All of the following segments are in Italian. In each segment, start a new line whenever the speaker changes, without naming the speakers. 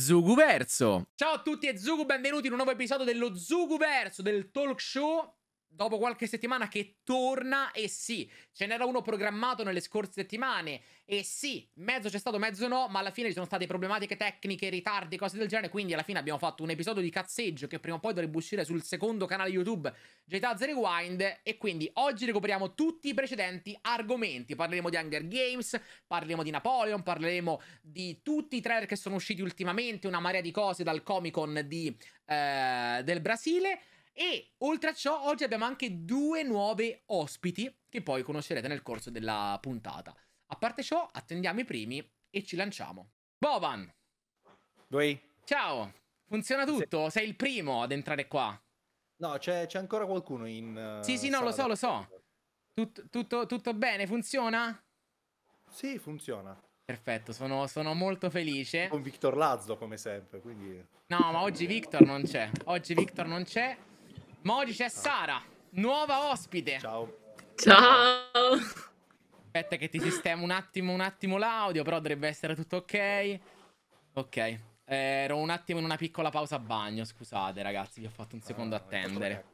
Zuguverso. Ciao a tutti e Zugu, benvenuti in un nuovo episodio dello Zuguverso, del talk show. Dopo qualche settimana che torna, e sì, ce n'era uno programmato nelle scorse settimane, e sì, mezzo c'è stato, mezzo no, ma alla fine ci sono state problematiche tecniche, ritardi, cose del genere, quindi alla fine abbiamo fatto un episodio di cazzeggio che prima o poi dovrebbe uscire sul secondo canale YouTube GTA Rewind, e quindi oggi recuperiamo tutti i precedenti argomenti, parleremo di Hunger Games, parleremo di Napoleon, parleremo di tutti i trailer che sono usciti ultimamente, una marea di cose dal Comic Con di, eh, del Brasile, e oltre a ciò, oggi abbiamo anche due nuove ospiti che poi conoscerete nel corso della puntata. A parte ciò, attendiamo i primi e ci lanciamo. Boban!
Doi.
Ciao! Funziona tutto? Sei il primo ad entrare qua.
No, c'è, c'è ancora qualcuno in. Uh,
sì, sì, no, lo so, lo so. Tut, tutto, tutto bene? Funziona?
Sì, funziona.
Perfetto, sono, sono, molto felice.
Con Victor Lazzo, come sempre, quindi...
No, ma oggi Victor non c'è. Oggi Victor non c'è. Ma oggi c'è Sara, nuova ospite.
Ciao.
Ciao.
Aspetta che ti sistemo un attimo, un attimo l'audio, però dovrebbe essere tutto ok. Ok. Ero un attimo in una piccola pausa bagno, scusate ragazzi, vi ho fatto un secondo
ah,
attendere.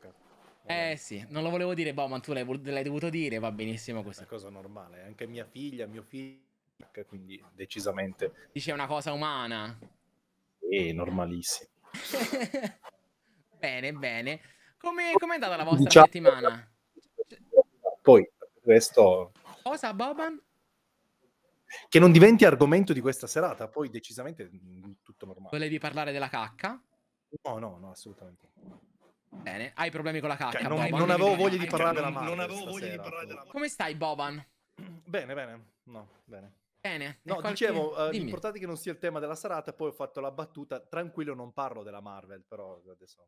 Eh sì, non lo volevo dire, boh, ma tu l'hai, l'hai dovuto dire, va benissimo così.
È una cosa normale, anche mia figlia, mio figlio, quindi decisamente...
Dice una cosa umana.
Sì, normalissimo.
bene, bene. Come è andata la vostra diciamo... settimana?
Poi, questo...
Cosa, Boban?
Che non diventi argomento di questa serata, poi decisamente mm, tutto normale.
Volevi parlare della cacca?
No, no, no, assolutamente.
Bene, hai problemi con la cacca?
Cioè, non, non, avevo voglia di parlare della Marvel. Non avevo voglia di parlare
della Come stai, Boban?
Bene, bene. No, bene.
Bene.
No, qualche... dicevo, uh, l'importante è che non sia il tema della serata, poi ho fatto la battuta, tranquillo non parlo della Marvel, però adesso...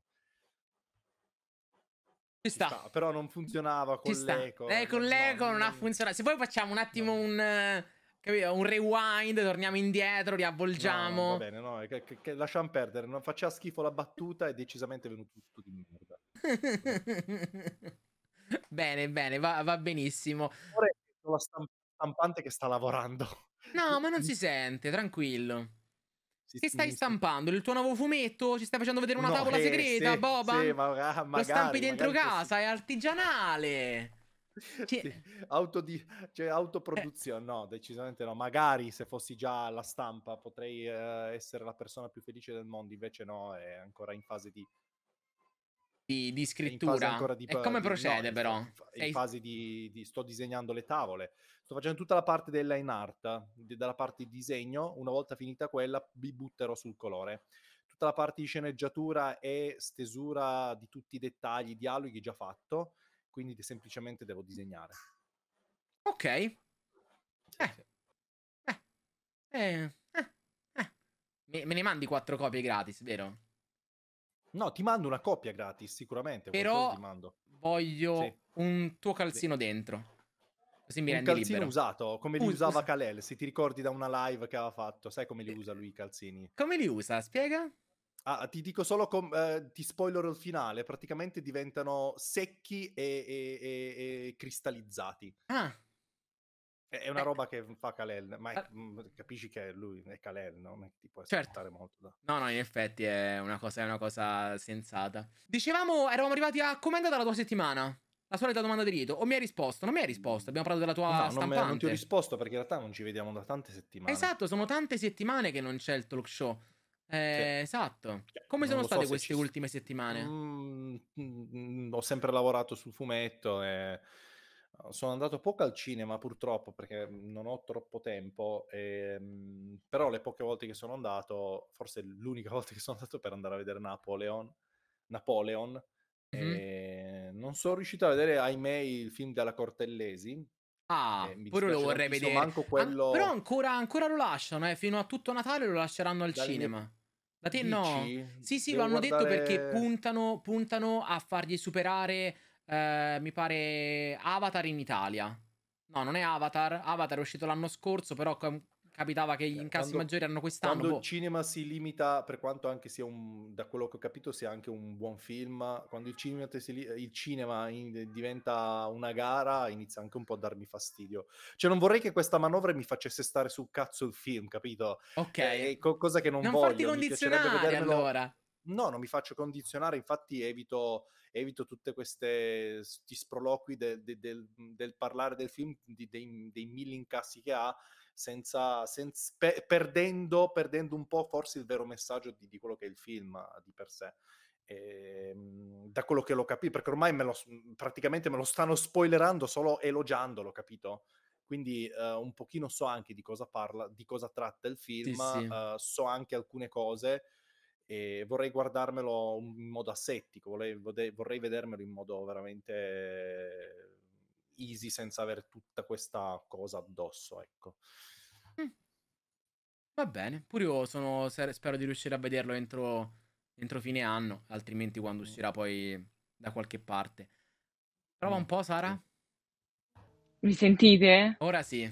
Ci sta. sta.
Però non funzionava con l'eco.
Eh, con l'eco no, non ha funzionato. Se poi facciamo un attimo no. un... Eh, capito? Un rewind, torniamo indietro, riavvolgiamo.
No, va bene, no, che, che, che lasciamo perdere. Non faceva schifo la battuta, è decisamente venuto tutto di merda.
bene, bene, va, va benissimo.
Ora è la stampante che sta lavorando.
No, ma non si sente, tranquillo. Si che stai stampando? Il tuo nuovo fumetto? Ci stai facendo vedere una no, tavola eh, segreta, sì, Boba?
Sì, ma, magari,
Lo stampi dentro casa, sì. è artigianale.
Sì. Autodi- cioè, autoproduzione, eh. no, decisamente no. Magari se fossi già alla stampa potrei uh, essere la persona più felice del mondo, invece no, è ancora in fase di
di, di scrittura. Di, e come procede,
no,
però?
In, in Sei... fase di, di, sto disegnando le tavole. Sto facendo tutta la parte della in art, dalla parte di disegno. Una volta finita quella, mi butterò sul colore. Tutta la parte di sceneggiatura e stesura di tutti i dettagli, dialoghi già fatto. Quindi semplicemente devo disegnare.
Ok. Eh. Eh. Eh. Eh. Me, me ne mandi quattro copie gratis, vero?
No, ti mando una coppia gratis, sicuramente.
Però voglio sì. un tuo calzino sì. dentro. Così mi
un calzino
libero.
usato, come li Us- usava Kalel, se ti ricordi da una live che aveva fatto. Sai come li usa lui i calzini?
Come li usa? Spiega?
Ah, ti dico solo, com- eh, ti spoiler il finale, praticamente diventano secchi e, e, e, e cristallizzati.
Ah.
È una eh. roba che fa Kalel, ma è, uh, capisci che lui è Kalel, no? Non è che ti può
certo.
molto da...
No, no, in effetti è una, cosa, è una cosa sensata. Dicevamo, eravamo arrivati a com'è andata la tua settimana? La solita domanda di rito. O mi hai risposto? Non mi hai risposto. Abbiamo parlato della tua no,
stampante. Non, me, non ti ho risposto perché in realtà non ci vediamo da tante settimane.
Esatto, sono tante settimane che non c'è il talk show. Eh, sì. Esatto. Cioè, Come non sono state so queste ultime settimane?
Mm, mm, ho sempre lavorato sul fumetto e sono andato poco al cinema purtroppo perché mhmm, non ho troppo tempo, ehm, però le poche volte che sono andato, forse l'unica volta che sono andato per andare a vedere Napoleon, Napoleon mm-hmm. non sono riuscito a vedere, ahimè, il film della Cortellesi.
Ah, eh, pure lo vorrei vedere.
Manco quello...
An- però ancora, ancora, lo lasciano, eh, fino a tutto Natale lo lasceranno al Dagli... cinema. Da te Dici? no? Sì, sì, Devo lo hanno guardare... detto perché puntano, puntano a fargli superare eh, mi pare Avatar in Italia. No, non è Avatar. Avatar è uscito l'anno scorso, però capitava che gli incassi
Quando-
maggiori erano quest'anno.
Quando
boh.
il cinema si limita, per quanto anche sia un, da quello che ho capito, sia anche un buon film, quando il cinema, il cinema in- diventa una gara, inizia anche un po' a darmi fastidio. Cioè, non vorrei che questa manovra mi facesse stare sul cazzo il film, capito?
Ok.
Eh, co- cosa che non,
non
voglio.
farti
mi piacerebbe
condizionare allora.
No, non mi faccio condizionare, infatti evito, evito tutte queste sproloqui de- de- del, del parlare del film, di- dei, dei mille incassi che ha, senza, senza- pe- perdendo, perdendo un po' forse il vero messaggio di, di quello che è il film eh, di per sé. Ehm, da quello che l'ho capito, perché ormai me lo, s- praticamente me lo stanno spoilerando solo elogiandolo, capito? Quindi eh, un pochino so anche di cosa parla, di cosa tratta il film,
sì.
eh, so anche alcune cose e vorrei guardarmelo in modo asettico, vorrei, vorrei vedermelo in modo veramente easy senza avere tutta questa cosa addosso, ecco.
Va bene. Pure io sono, spero di riuscire a vederlo entro, entro fine anno, altrimenti quando
Mm.
uscirà poi da qualche parte. Prova
Mm,
un po', Sara.
sì.
Mi sentite?
Ora sì.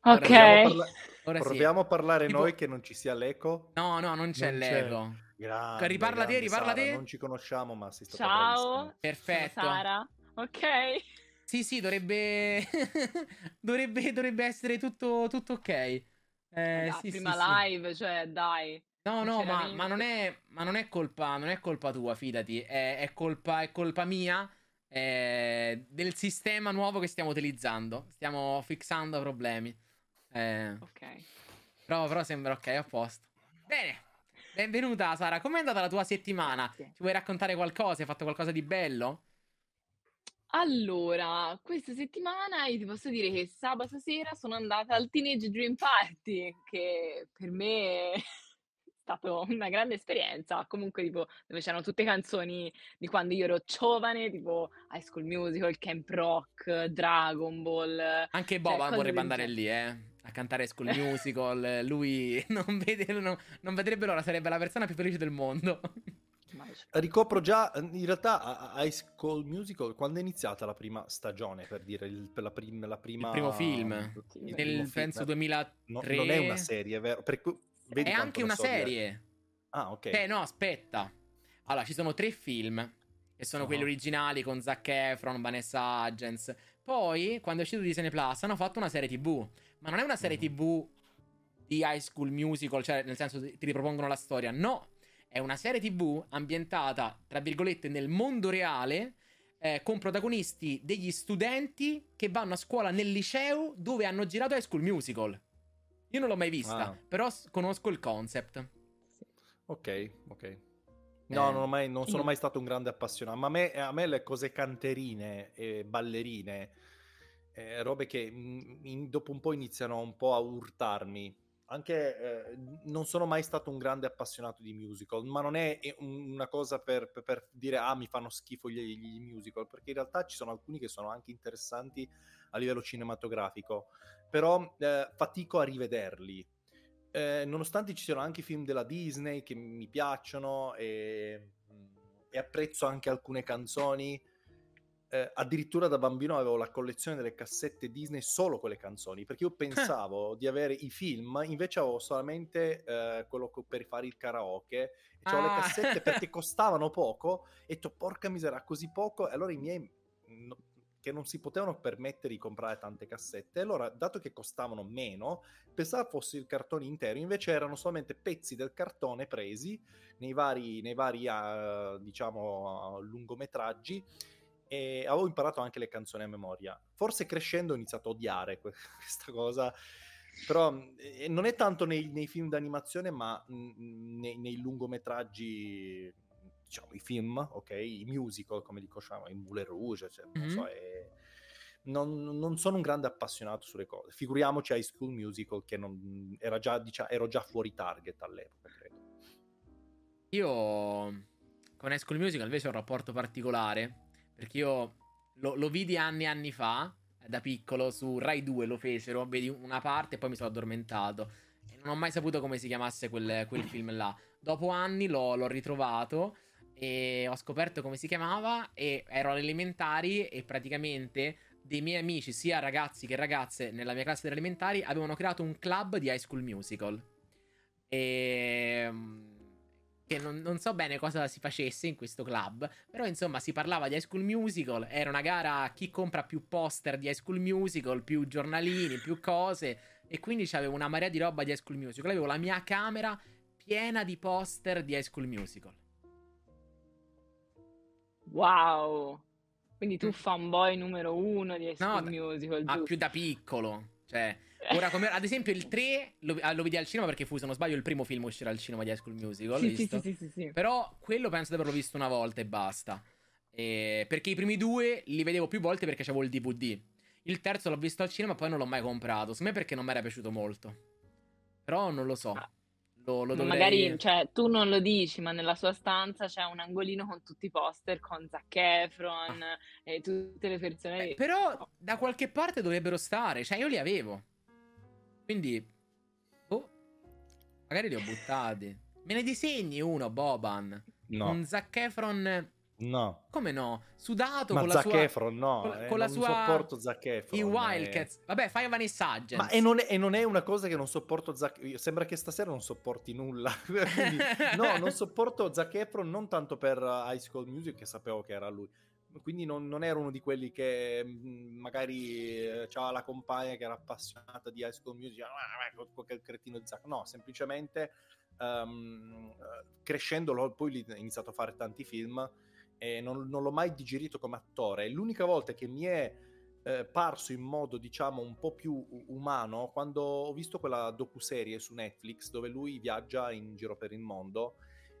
Ok.
Proviamo a, parla-
Ora sì.
proviamo a parlare
Tipo-
noi che non ci sia l'eco.
No, no, non c'è
Non
l'ego.
Grande,
Riparla te,
grande
riparla
Sara,
te.
Non ci conosciamo, ma sei stata
Ciao.
Perfetto.
Sara. Ok.
Sì, sì, dovrebbe... dovrebbe, dovrebbe essere tutto, tutto ok. Eh,
Vabbè,
sì,
prima
sì, sì.
live, cioè, dai.
No, no, ma, ma non è, ma non è colpa, non è colpa tua, fidati. È, è colpa, è colpa mia eh, del sistema nuovo che stiamo utilizzando. Stiamo fixando problemi. Eh,
Ok.
però, però sembra ok, a posto. Bene, benvenuta Sara. Com'è andata la tua settimana? Ci vuoi raccontare qualcosa? Hai fatto qualcosa di bello?
Allora, questa settimana io ti posso dire che sabato sera sono andata al Teenage Dream Party, che per me è stata una grande esperienza. Comunque, tipo, dove c'erano tutte canzoni di quando io ero giovane, tipo High School Musical, Camp Rock, Dragon Ball.
Anche
cioè,
Boba
cose
vorrebbe andare lì, eh. A cantare School Musical. Lui non, vede, non, non vedrebbe l'ora, sarebbe la persona più felice del mondo.
Ricopro già, in realtà, a- a High School Musical, quando è iniziata la prima stagione, per dire, il, per la, prim- la prima...
Il primo film.
il
Nel,
primo film.
penso,
No,
2003.
non è una serie, vero? Per
È anche una
so
serie.
Ah, ok.
Eh, no, aspetta. Allora, ci sono tre film. Che sono quelli
Ah.
originali con Zac Efron, Vanessa Hudgens. Poi, quando è uscito Disney Plus, hanno fatto una serie TV. Ma non è una serie
Mhm.
TV di High School Musical, cioè nel senso ti ripropongono la storia. No, è una serie TV ambientata, tra virgolette, nel mondo reale. eh, con protagonisti degli studenti che vanno a scuola nel liceo dove hanno girato High School Musical. Io non l'ho mai vista,
Ah.
però s- conosco il concept.
Sì.
Ok, ok. No,
Eh.
non, ho mai- non sono
Io-
mai stato un grande appassionato, ma a me, a me le cose canterine e ballerine, eh, robe che mm, in- dopo un po' iniziano un po' a urtarmi. Anche eh, non sono mai stato un grande appassionato di musical, ma non è un- una cosa per, per- dire ah mi fanno schifo gli, gli musical, perché in realtà ci sono alcuni che sono anche interessanti a livello cinematografico, però eh, fatico a rivederli. Eh, nonostante ci siano anche film della Disney che mi piacciono e, e apprezzo anche alcune canzoni, eh, addirittura da bambino avevo la collezione delle cassette Disney solo quelle canzoni, perché io pensavo di avere i film, invece avevo solamente eh, quello per fare il karaoke, e c'avevo
Ah.
le cassette perché costavano poco, e ho porca misera, così poco, e allora i miei... no- che non si potevano permettere di comprare tante cassette, allora dato che costavano meno, pensavo fosse il cartone intero, invece erano solamente pezzi del cartone presi nei vari, nei vari eh, diciamo, lungometraggi e avevo imparato anche le canzoni a memoria. Forse crescendo ho iniziato a odiare que- questa cosa, però eh, non è tanto nei, nei film d'animazione, ma mm, nei, nei lungometraggi, diciamo, i film, ok? I musical, come li conosciamo, in Moulin Rouge, cioè, non so,
Mhm.
e- non, non sono un grande appassionato sulle cose. Figuriamoci High School Musical, che non, era già, diciamo, ero già fuori target all'epoca, credo.
Io con High School Musical invece ho un rapporto particolare. Perché io lo, lo vidi anni e anni fa, eh, da piccolo, su Rai 2 lo fecero. Vedi una parte e poi mi sono addormentato. E non ho mai saputo come si chiamasse quel, quel film là. Dopo anni l'ho, l'ho ritrovato e ho scoperto come si chiamava. E ero alle elementari e praticamente dei miei amici, sia ragazzi che ragazze, nella mia classe delle elementari, avevano creato un club di High School Musical. E... Che non, non, so bene cosa si facesse in questo club, però insomma si parlava di High School Musical, era una gara a chi compra più poster di High School Musical, più giornalini, più cose, e quindi avevo una marea di roba di High School Musical, avevo la mia camera piena di poster di High School Musical.
Wow! Quindi tu mm. fanboy numero uno di High School no, Musical,
Ma più da piccolo, cioè... Ora, come, ad esempio, il 3 lo, ah, lo, vedi al cinema perché fu, se non sbaglio, il primo film a uscire al cinema di High School Musical.
Sì, sì, sì, sì, sì,
Però quello penso di averlo visto una volta e basta. E perché i primi due li vedevo più volte perché c'avevo il DVD. Il terzo l'ho visto al cinema e poi non l'ho mai comprato. Secondo me perché non mi era piaciuto molto. Però non lo so. Ah. Lo, lo dovrei...
Magari, cioè, tu non lo dici, ma nella sua stanza c'è un angolino con tutti i poster con Zac Efron ah. e tutte le persone.
Eh, però da qualche parte dovrebbero stare. Cioè, io li avevo. Quindi, oh, magari li ho buttati. Me ne disegni uno, Boban? No. Un Zac Efron...
No.
Come no? Sudato
Ma
con
Zac
la sua...
Efron, no. Con, eh, con la sua... sopporto Zac Efron.
I Wildcats. È... Vabbè, fai Vanessa Hudgens.
Ma e non, è, e non, è, una cosa che non sopporto Zac... Sembra che stasera non sopporti nulla. Quindi, no, non sopporto Zac Efron non tanto per High School Music, che sapevo che era lui quindi non, non, ero uno di quelli che mh, magari eh, aveva la compagna che era appassionata di High School Music, ah, quel cretino di Zack, no, semplicemente um, crescendo poi ho iniziato a fare tanti film e non, non, l'ho mai digerito come attore. L'unica volta che mi è eh, parso in modo diciamo un po' più umano quando ho visto quella docuserie su Netflix dove lui viaggia in giro per il mondo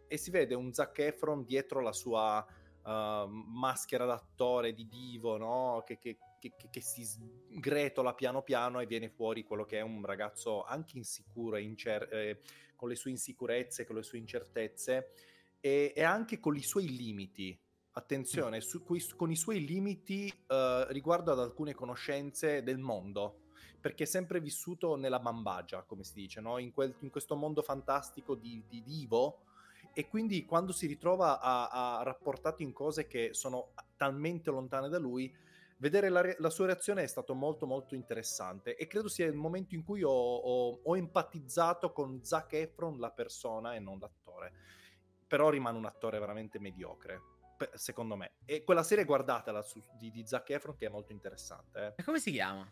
e si vede un Zac Efron dietro la sua uh, maschera d'attore di divo, no? Che, che, che, che, si sgretola piano piano e viene fuori quello che è un ragazzo anche insicuro, incer- eh, con le sue insicurezze, con le sue incertezze e, e anche con i suoi limiti. Attenzione, su, con i suoi limiti uh, riguardo ad alcune conoscenze del mondo perché è sempre vissuto nella bambagia, come si dice, no? in, quel, in, questo mondo fantastico di, di divo e quindi quando si ritrova a, a rapportato in cose che sono talmente lontane da lui, vedere la, la, sua reazione è stato molto molto interessante e credo sia il momento in cui ho, ho, ho empatizzato con Zac Efron, la persona e non l'attore. Però rimane un attore veramente mediocre, secondo me. E quella serie guardatela su, di, di Zac Efron che è molto interessante.
Eh. come si chiama?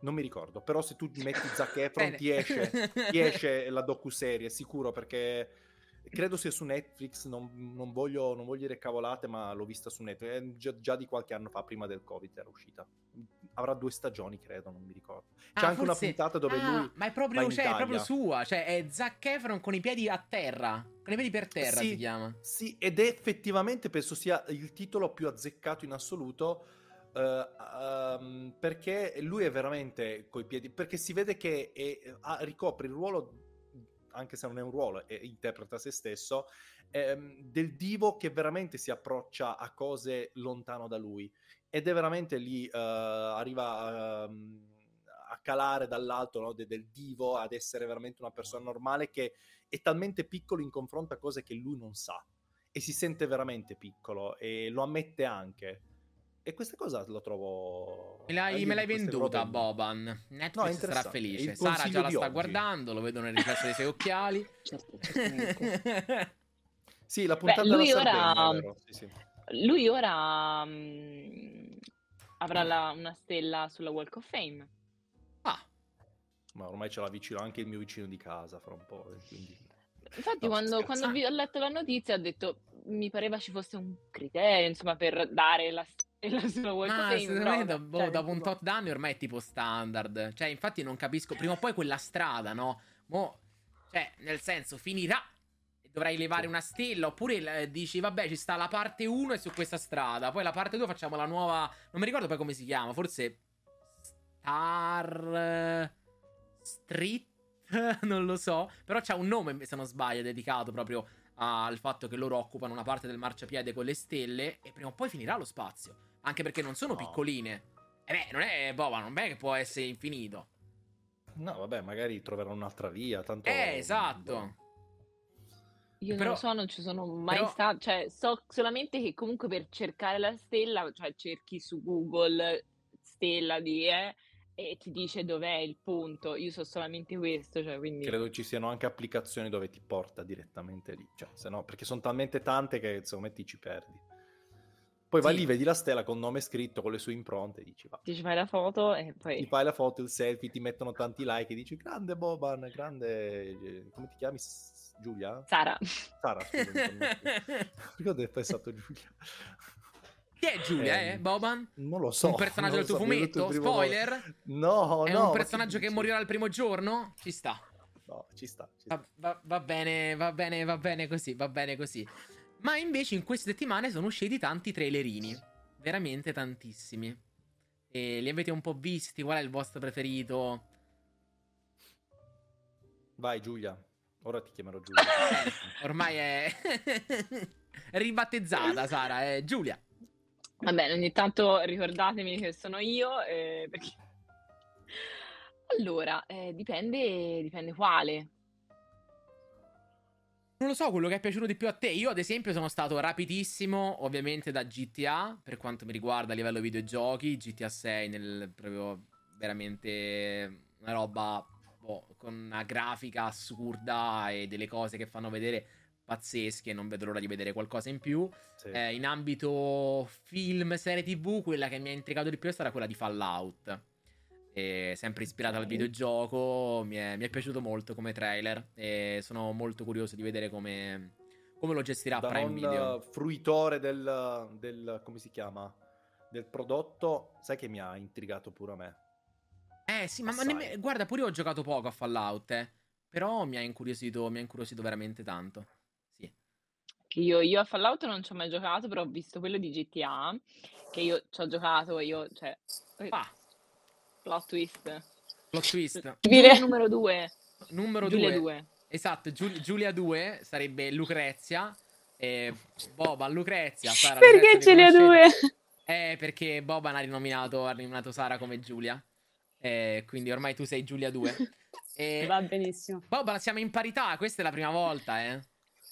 Non mi ricordo, però se tu metti Zac Efron ti esce, ti esce la docuserie, sicuro, perché credo sia su Netflix, non, non, voglio, non voglio dire cavolate, ma l'ho vista su Netflix, già, già, di qualche anno fa, prima del Covid era uscita. Avrà due stagioni, credo, non mi ricordo. C'è ah, anche forse... una puntata dove ah, lui...
Ma è proprio, cioè, è proprio sua, cioè è Zac Efron con i piedi a terra, con i piedi per terra
sì,
si chiama.
Sì, ed è effettivamente, penso sia il titolo più azzeccato in assoluto, Uh, um, perché lui è veramente coi piedi perché si vede che è, ha, ricopre il ruolo anche se non è un ruolo, e interpreta se stesso, ehm, del divo che veramente si approccia a cose lontano da lui. Ed è veramente lì, uh, arriva uh, a calare dall'alto no, de- del divo ad essere veramente una persona normale che è talmente piccolo in confronto a cose che lui non sa. E si sente veramente piccolo e lo ammette anche. E questa cosa lo trovo.
Me l'hai, me l'hai venduta, Boban. Netflix no, sarà felice. Sara già la sta oggi. guardando, lo vedo nel riflesso dei suoi occhiali.
Certo, certo.
sì, la puntata Beh, lui ora, Sardegna, sì, sì.
Lui ora um, avrà la, una stella sulla Walk of Fame.
Ah.
Ma ormai ce l'ha vicino anche il mio vicino di casa fra un po'. Quindi...
Infatti, no, quando, quando ho letto la notizia, ho detto mi pareva ci fosse un criterio, insomma, per dare la stella sulla Walk Ma
of Fame. Da, boh, cioè, dopo un tot d'anni ormai è tipo standard. Cioè, infatti non capisco. Prima o poi quella strada, no? Mo, cioè, nel senso, finirà. E dovrai levare una stella. Oppure eh, dici, vabbè, ci sta la parte 1 e su questa strada. Poi la parte 2 facciamo la nuova. Non mi ricordo poi come si chiama. Forse. Star. Street. non lo so. Però c'ha un nome, se non sbaglio, dedicato proprio al fatto che loro occupano una parte del marciapiede con le stelle. E prima o poi finirà lo spazio. Anche perché non sono no. piccoline. E beh, non è Boba, non è che può essere infinito.
No, vabbè, magari troveranno un'altra via. Tanto...
Eh, esatto.
Io però, non lo so, non ci sono mai però... stato. Cioè, so solamente che comunque per cercare la stella, cioè cerchi su Google stella di eh, e ti dice dov'è il punto. Io so solamente questo, cioè, quindi...
Credo ci siano anche applicazioni dove ti porta direttamente lì, cioè, se no, perché sono talmente tante che secondo me ti ci perdi. Poi vai
Sì.
lì, vedi la stella con nome scritto, con le sue impronte, e dici va.
Ti ci fai la foto e
Ti
poi...
fai la foto, il selfie, ti mettono tanti like e dici grande Boban, grande... eh, come ti chiami? Giulia?
Sara.
Sara, scusami. Perché ho detto pensato Giulia?
Chi è Giulia,
Eh,
eh, Boban?
Non lo so.
un personaggio del tuo
so, è
fumetto? Spoiler?
No,
è
no.
un
ma
personaggio che
dici?
morirà il primo giorno? Ci sta.
No, ci sta. Ci sta.
Va, va- va bene, va bene, va bene così, va bene così. Ma invece in queste settimane sono usciti tanti trailerini. Veramente tantissimi. E li avete un po' visti? Qual è il vostro preferito?
Vai Giulia, ora ti chiamerò Giulia.
Ormai è ribattezzata, Sara. È Giulia.
Va bene, ogni tanto ricordatemi che sono io, eh, perché... Allora, eh, dipende, dipende quale.
Non lo so quello che è piaciuto di più a te. Io, ad esempio, sono stato rapidissimo, ovviamente, da GTA per quanto mi riguarda a livello videogiochi. GTA 6 nel proprio veramente una roba boh, con una grafica assurda e delle cose che fanno vedere pazzesche. Non vedo l'ora di vedere qualcosa in più.
Sì.
Eh, in ambito film, serie TV, quella che mi ha intrigato di più è stata quella di Fallout. E sempre ispirata al videogioco, mi è, mi è piaciuto molto come trailer. E sono molto curioso di vedere come, come lo gestirà
da
Prime
non
Video.
fruitore del, del- come si chiama del prodotto sai che mi ha intrigato pure a me
Eh sì, ma, ma nemme- guarda, pure io ho giocato poco a Fallout, eh. Però mi ha incuriosito, mi ha incuriosito veramente tanto.
Io, io a Fallout non ci ho mai giocato, però ho visto quello di GTA, che io ci ho giocato, io, cioè, eh,
Ah,
plot twist.
plot twist.
Giulia numero 2.
Numero
Giulia
2.
2.
Esatto, Giul- Giulia 2 sarebbe Lucrezia. E Boban Lucrezia. Sara,
Perché
Lucrezia, conoscete?
due?
Eh, perché Boban ha rinominato, ha rinominato Sara come Giulia. Eh, quindi ormai tu sei Giulia 2. E...
Va benissimo.
Boban, siamo in parità. Questa è la prima volta, eh.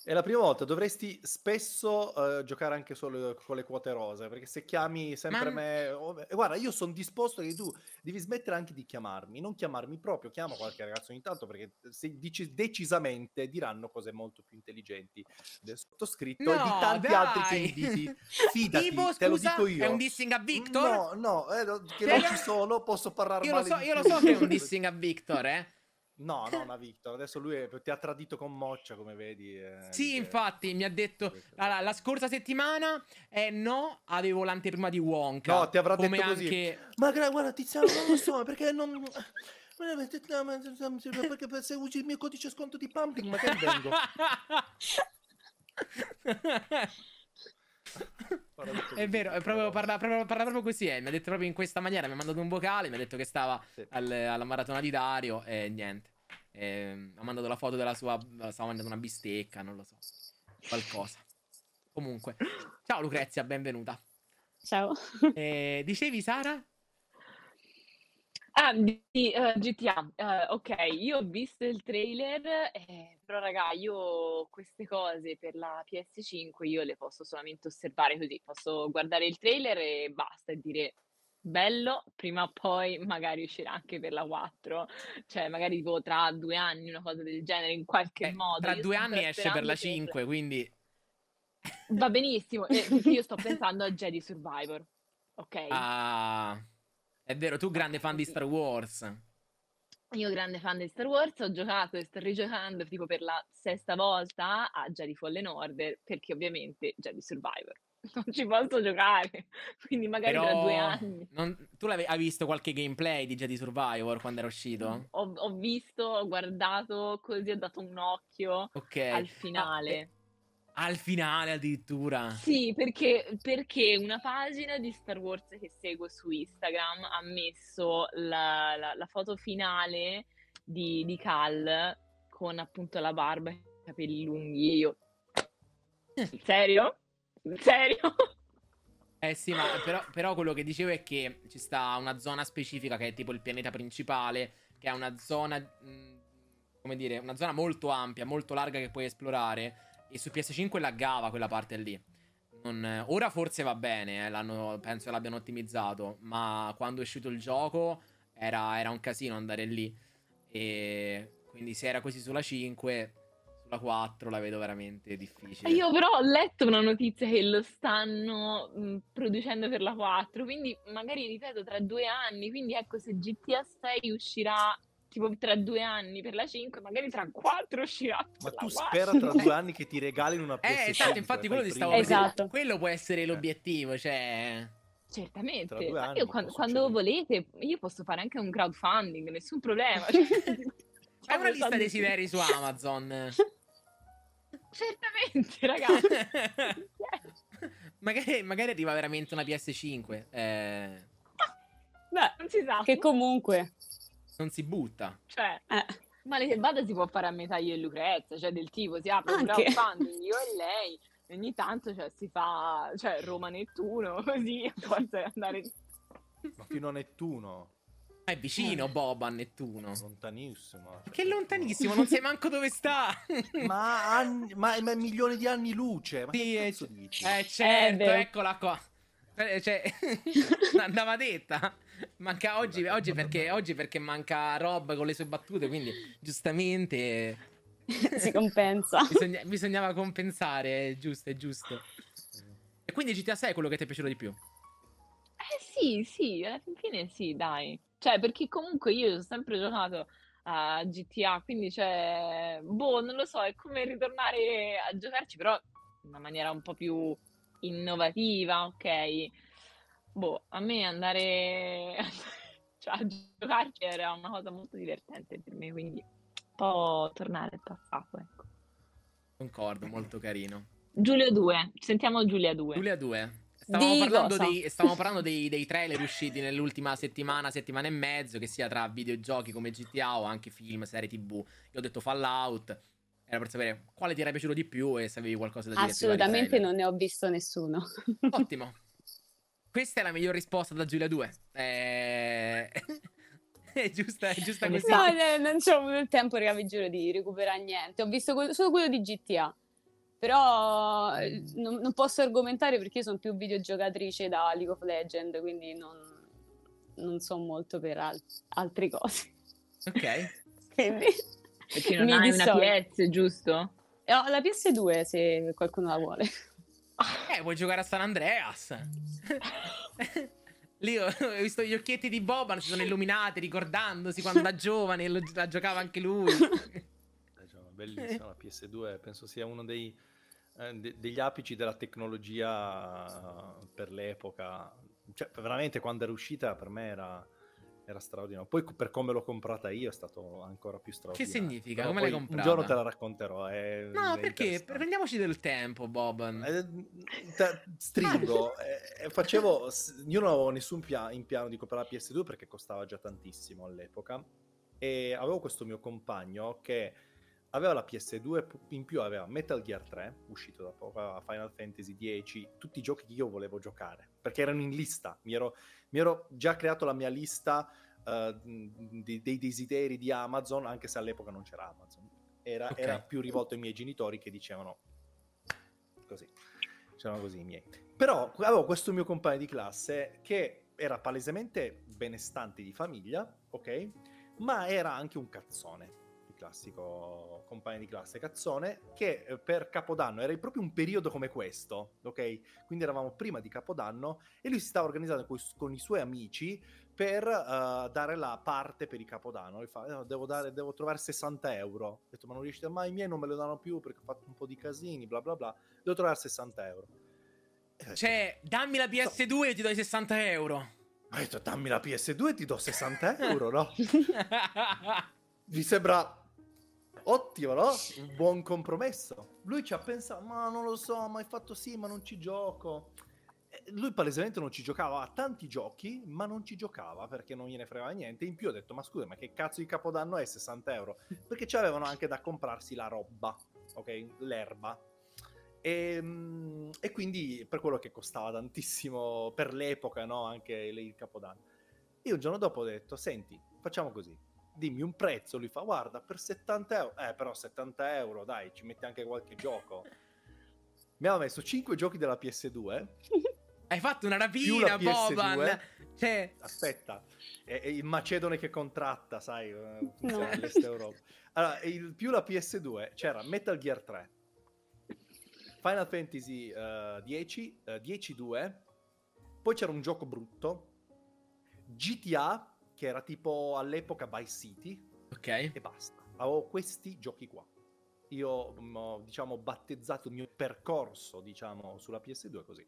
È la prima volta dovresti spesso eh, giocare anche solo con le quote rose perché se chiami sempre
Ma-
me oh, eh, guarda io sono disposto che tu devi smettere anche di chiamarmi non chiamarmi proprio chiama qualche ragazzo ogni tanto perché se dici decisamente diranno cose molto più intelligenti del sottoscritto e di
No,
tanti
dai!
altri che inviti fidati
Tipo,
te lo
scusa,
dico io
È un dissing a Victor?
No, no, eh, no, che
Cioè,
non ci sono, posso parlare
Io lo
male
so,
di
io lo so che è un dissing a Victor, eh.
No, no, no, Victor, adesso lui è- ti ha tradito con Moccia, come vedi. eh,
Sì,
dice-
infatti, mi ha detto la, la scorsa settimana eh no, avevo l'anteprima di Wonka.
No, ti avrà
come
detto così.
anche
Ma gra- guarda, Tiziano, non lo so, perché non... Perché se usi il mio codice sconto di pumping, magari vengo.
È vero, è proprio, parla, proprio, parla proprio così. Eh. Mi ha detto proprio in questa maniera. Mi ha mandato un vocale. Mi ha detto che stava
Sì.
al- alla maratona di Dario. E niente. E, ha mandato la foto della sua. Stava mangiando una bistecca. Non lo so. Qualcosa. Comunque, ciao Lucrezia, benvenuta.
Ciao.
Eh, dicevi, Sara?
Ah, di eh, GTA. Eh, ok, io ho visto il trailer, eh, però raga, io queste cose per la PS5 io le posso solamente osservare così, posso guardare il trailer e basta e dire bello, prima o poi magari uscirà anche per la 4, cioè magari tipo tra due anni, una cosa del genere, in qualche
Eh,
modo.
tra
Io
due anni esce per la
che-
5, quindi.
Va benissimo, eh, io sto pensando a Jedi Survivor, ok?
Ah, è vero, tu grande fan di Star Wars.
Io grande fan di Star Wars, ho giocato e sto rigiocando tipo per la sesta volta a Jedi Fallen Order, perché ovviamente Jedi Survivor. Non ci posso giocare, quindi magari tra due
Però
anni.
non- tu hai visto qualche gameplay di Jedi Survivor quando era uscito?
Ho, ho visto, ho guardato così, ho dato un occhio
Ok.
al
Ah,
finale.
eh, al finale addirittura.
Sì, perché, perché una pagina di Star Wars che seguo su Instagram ha messo la, la- la foto finale di, di Cal con appunto la barba e i capelli lunghi. Io, serio? Serio?
Eh sì, ma però, però quello che dicevo è che ci sta una zona specifica che è tipo il pianeta principale, che è una zona, mh, come dire, una zona molto ampia, molto larga che puoi esplorare. E su PS5 laggava quella parte lì. Non- ora forse va bene, eh, penso l'abbiano ottimizzato, ma quando è uscito il gioco era, era un casino andare lì. E quindi se era così sulla 5, sulla 4 la vedo veramente difficile.
Io però ho letto una notizia che lo stanno mh, producendo per la 4, quindi magari ripeto tra due anni, quindi ecco se GTA 6 uscirà tipo tra due anni per la 5, magari tra quattro uscirà
Ma tu spera
4.
tra due anni che ti regalino una PS5.
Eh, esatto, infatti quello ti stavo.
Esatto.
Quello può essere l'obiettivo, cioè...
Certamente, io quando, quando volete, io posso fare anche un crowdfunding, nessun problema. Cioè,
Fai una lista
soldi-
desideri su Amazon.
Certamente, ragazzi.
magari, magari arriva veramente una PS5. eh,
Beh,
non si sa.
che comunque...
non si butta.
Cioè,
eh,
male che vada si può fare a metà io e Lucrezia, cioè del tipo si apre un
Anche.
crowdfunding io e lei, e ogni tanto cioè, si fa, cioè Roma-Nettuno, così, di andare...
Ma fino a Nettuno,
Ma è vicino Bob a Nettuno.
lontanissimo.
Che lontanissimo, non sai manco dove sta.
Ma, anni, ma, ma milioni di anni luce. Ma
Sì,
che
eh,
cazzo dici?
Eh certo,
vero.
eccola qua. Eh, Cioè, andava detta. Manca oggi, oggi, perché, oggi perché manca Rob con le sue battute, quindi giustamente
si compensa.
bisogna- bisognava compensare, è giusto, è giusto. E quindi GTA 6 è quello che ti è piaciuto di più?
Eh sì, sì, alla fine sì, dai. Cioè, perché comunque io ho sempre giocato a GTA, quindi cioè, boh, non lo so, è come ritornare a giocarci, però in una maniera un po' più innovativa, ok? Boh, a me andare cioè, a giocarci era una cosa molto divertente per me, quindi un po' tornare al passato, ecco.
Concordo, molto carino.
Giulia 2, sentiamo Giulia 2.
Giulia 2. Stavamo
Di
parlando, dei, stavamo parlando dei, dei trailer usciti nell'ultima settimana, settimana e mezzo, che sia tra videogiochi come GTA o anche film, serie TV. Io ho detto Fallout. Era per sapere quale ti era piaciuto di più e se avevi qualcosa da dire.
Assolutamente non ne ho visto nessuno.
Ottimo. Questa è la miglior risposta da Giulia 2. Eh... è giusta, è giusta così.
No, no, non c'ho avuto il tempo, raga, vi giuro, di recuperare niente. Ho visto que- solo quello di GTA. Però eh, non, non posso argomentare perché io sono più videogiocatrice da League of Legends, quindi non, non so molto per al- altre cose.
Ok.
Quindi...
Perché non
mi
hai una
dissocio.
PS, giusto?
Eh, ho la PS2 se qualcuno la vuole.
Eh, puoi giocare a San Andreas. Lì ho, ho visto gli occhietti di Boban, si sono illuminati ricordandosi quando da giovane lo- la giocava anche lui.
Eh, cioè, bellissima la PS2, penso sia uno dei, eh, de- degli apici della tecnologia eh, per l'epoca. Cioè, veramente quando era uscita per me era, era straordinario. Poi per come l'ho comprata io è stato ancora più straordinario.
significa?
Però
Come l'hai comprata?
Un giorno te la racconterò. È,
No,
è
perché? Prendiamoci del tempo, Boban.
Eh, te- stringo, eh, facevo, s- io non avevo nessun pia- in piano di comprare la PS2 perché costava già tantissimo all'epoca e avevo questo mio compagno che aveva la PS2, pu- in più aveva Metal Gear 3, uscito da poco, aveva Final Fantasy 10, tutti i giochi che io volevo giocare, perché erano in lista, mi ero, mi ero già creato la mia lista eh, di- dei desideri di Amazon, anche se all'epoca non c'era Amazon, era,
Ok.
era più rivolto ai miei genitori che dicevano così, c'erano così i miei. Però avevo questo mio compagno di classe che era palesemente benestante di famiglia, ok? Ma era anche un cazzone, classico compagno di classe cazzone, che eh, per Capodanno era proprio un periodo come questo, ok? Quindi eravamo prima di Capodanno e lui si stava organizzando coi- con, i suoi amici per eh, dare la parte per il Capodanno. Lui fa, "Eh, devo, dare, devo trovare 60 euro. Ho detto, ma non riuscite mai, i miei non me lo danno più perché ho fatto un po' di casini, bla bla bla. Devo trovare 60 euro. E
Cioè, dammi la PS2 e ti do i 60 euro.
ho detto, dammi la PS2 e ti do 60 euro, no? Vi sembra ottimo, no? Un buon compromesso. Lui ci ha pensato, ma non lo so, ma hai fatto sì, ma non ci gioco. Lui palesemente non ci giocava a tanti giochi, ma non ci giocava perché non gliene fregava niente. In più ho detto, ma scusa, ma che cazzo di capodanno è 60 euro? Perché ci avevano anche da comprarsi la roba, ok? L'erba. E, mm, e quindi per quello che costava tantissimo per l'epoca, no? Anche il capodanno. Io un giorno dopo ho detto, senti, facciamo così, dimmi un prezzo, lui fa, guarda, per 70 euro, eh però 70 euro, dai, ci metti anche qualche gioco. Mi aveva messo 5 giochi della PS2.
Hai fatto una rapina,
la PS2.
Boban. Cioè,
Aspetta, è, è il macedone che contratta, sai, eh,
No.
all'est Europa. Allora, il- più la PS2 c'era Metal Gear 3, Final Fantasy eh, 10, eh, 10-2, poi c'era un gioco brutto, GTA, che era tipo all'epoca Vice City,
ok.
e basta. Avevo questi giochi qua. Io mm, ho, diciamo, battezzato il mio percorso, diciamo, sulla PS2 così.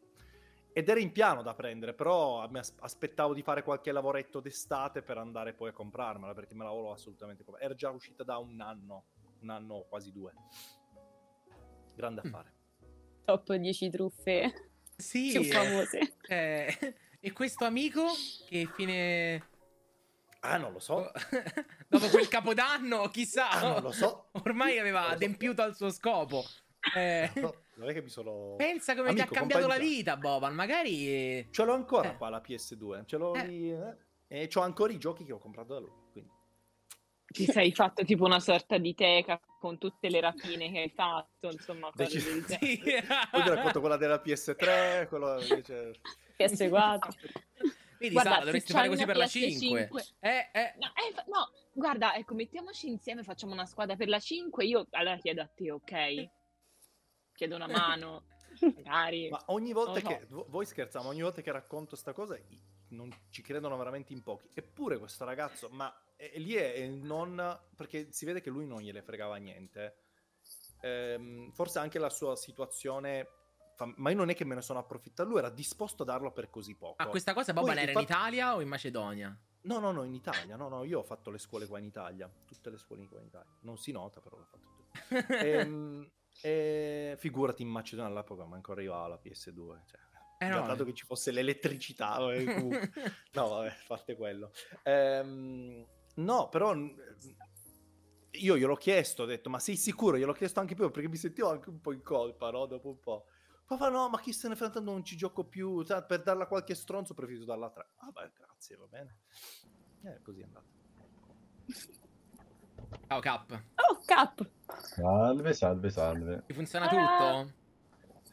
Ed era in piano da prendere, però mi as- aspettavo di fare qualche lavoretto d'estate per andare poi a comprarmela, perché me la volevo assolutamente comprare. Era già uscita da un anno, un anno quasi due. Grande
Mm.
affare.
Top 10 truffe
Sì.
più
eh,
famose.
eh, e questo amico che fine...
Ah, non lo so.
Dopo quel capodanno, chissà.
Ah, non lo so.
Ormai aveva
so.
adempiuto al suo scopo. Eh,
No, non è che mi sono...
pensa come ti ha
Amico,
cambiato la
compagnia.
vita, Boban. Magari...
Ce l'ho ancora
Eh.
qua la PS2, ce l'ho
Eh.
lì, eh. E c'ho ancora i giochi che ho comprato da lui, quindi...
Ti sei fatto tipo una sorta di teca con tutte le rapine che hai fatto, insomma, cose
Decis-
del genere.
Sì.
Poi ti racconto quella della PS3, quello invece...
PS4.
Vedi,
Guarda,
Sara,
se
dovresti fare così per la
PS5
5. Eh, eh.
No, eh, no, guarda, ecco, mettiamoci insieme, facciamo una squadra per la 5. Io allora chiedo a te, ok? Chiedo una mano, magari.
Ma ogni volta
lo
che... vo- Voi scherziamo, ogni volta che racconto sta cosa non ci credono veramente in pochi. Eppure questo ragazzo, ma è- lì è è non... Perché si vede che lui non gliele fregava niente. Ehm, forse anche la sua situazione... Ma io non è che me ne sono approfittato, lui era disposto a darlo per così poco.
Ma questa cosa, Boban, era in
infatti-
Italia o in Macedonia?
No, no, no, in Italia, no, no, io ho fatto le scuole qua in Italia, tutte le scuole qua in Italia. Non si nota, però l'ho fatto tutte. Ehm, e figurati in Macedonia all'epoca manco arrivava la PS2 cioè,
Eh, no.
dato che ci fosse l'elettricità eh, no vabbè a parte quello Ehm, no però io gliel'ho chiesto ho detto ma sei sicuro gliel'ho chiesto anche più perché mi sentivo anche un po' in colpa no dopo un po' poi fa no ma chi se ne frega tanto non ci gioco più per darla a qualche stronzo preferito darla a tre vabbè grazie va bene eh, così è andato
Ciao, Cap.
Oh, cap.
Salve, salve, salve.
Ti funziona
Ah.
tutto?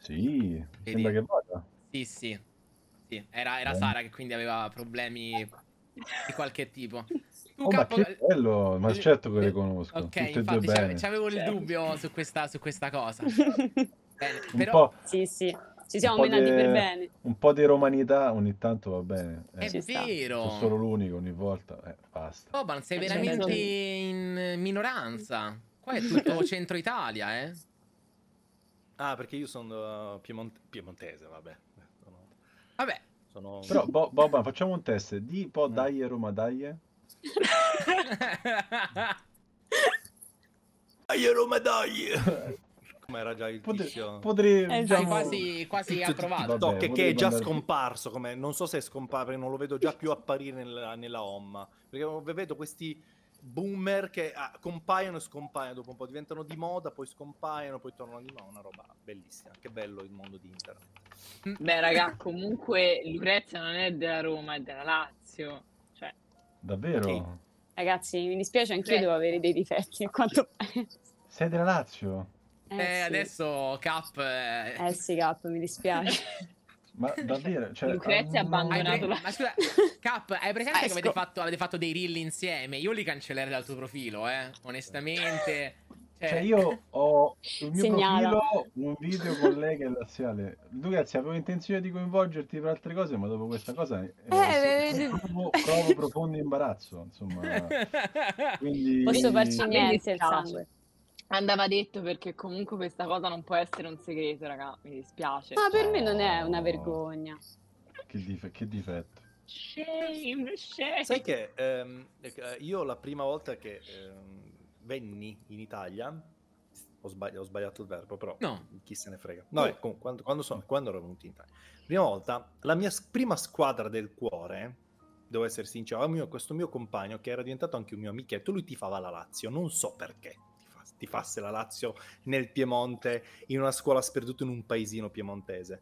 Sì,
Vedi?
sembra che vada.
Sì, sì. Sì, era, era. Sara che quindi aveva problemi di qualche tipo. Tu,
Oh, ma
Cap,
che bello, ma
eh,
certo che
eh,
le conosco.
Ok, infatti c'avevo il
Certo.
dubbio su questa, su questa cosa. Bene,
Un,
però
po',
sì, sì, ci siamo
un po'
menati
de-
per bene.
un po' di romanità ogni tanto va bene.
è
Eh,
sta.
vero.
sono solo l'unico ogni volta, eh, basta.
Boban, sei
Eh,
veramente in minoranza. Qua è tutto centro Italia, eh?
ah perché io sono uh, piemont- piemontese vabbè sono,
Vabbè.
sono...
Però, Bo- Boban, facciamo un test. Di po'
Mm.
dai e Roma dai.
Dai Roma dai! Come era già il
Potre-
tizio?
Potrei,
Eh,
Sei
diciamo...
quasi, quasi approvato.
Vabbè,
che, che è già scomparso, come, non so se è scomparso, perché non lo vedo già più apparire nella, nella home, perché vedo questi boomer che ah, compaiono e scompaiono dopo un po', diventano di moda, poi scompaiono, poi tornano di nuovo, una roba bellissima, che bello il mondo di internet.
Beh, raga, comunque Lucrezia non è della Roma, è della Lazio. Cioè,
Davvero?
Sì.
Ragazzi, mi dispiace, anch'io
Sì.
devo avere dei difetti, a quanto pare.
Sei della Lazio?
Eh,
Eh,
sì.
adesso Cap... eh,
Eh sì, cap, mi dispiace.
Ma davvero? Cioè,
Lucrezia ha
ah,
Hai
abbandonato la-
Ma scusa, Cap, hai presente che
Esco.
avete fatto, avete fatto dei reel insieme? Io li cancellerei dal tuo profilo, eh? Onestamente. Cioè,
Cioè, io ho sul mio
Segnala.
profilo un video con lei che è laziale. Ragazzi, avevo intenzione di coinvolgerti per altre cose, ma dopo questa cosa eh,
vedi.
provo, provo profondo imbarazzo. Insomma, quindi
Posso farci niente il sangue.
Andava detto perché comunque questa cosa non può essere un segreto, raga, mi dispiace.
Ma per me non è una
No.
vergogna.
Che, dif- che difetto.
Shame, shame.
Sai che ehm, eh, io la prima volta che ehm, venni in Italia, ho, sbagli- ho sbagliato il verbo, però
No.
chi se ne frega. No, eh, comunque, quando, quando sono- quando ero venuto in Italia. Prima volta, la mia s- prima squadra del cuore, devo essere sincero, mio- questo mio compagno che era diventato anche un mio amichetto, lui tifava la Lazio, non so perché tifasse la Lazio nel Piemonte, in una scuola sperduta in un paesino piemontese.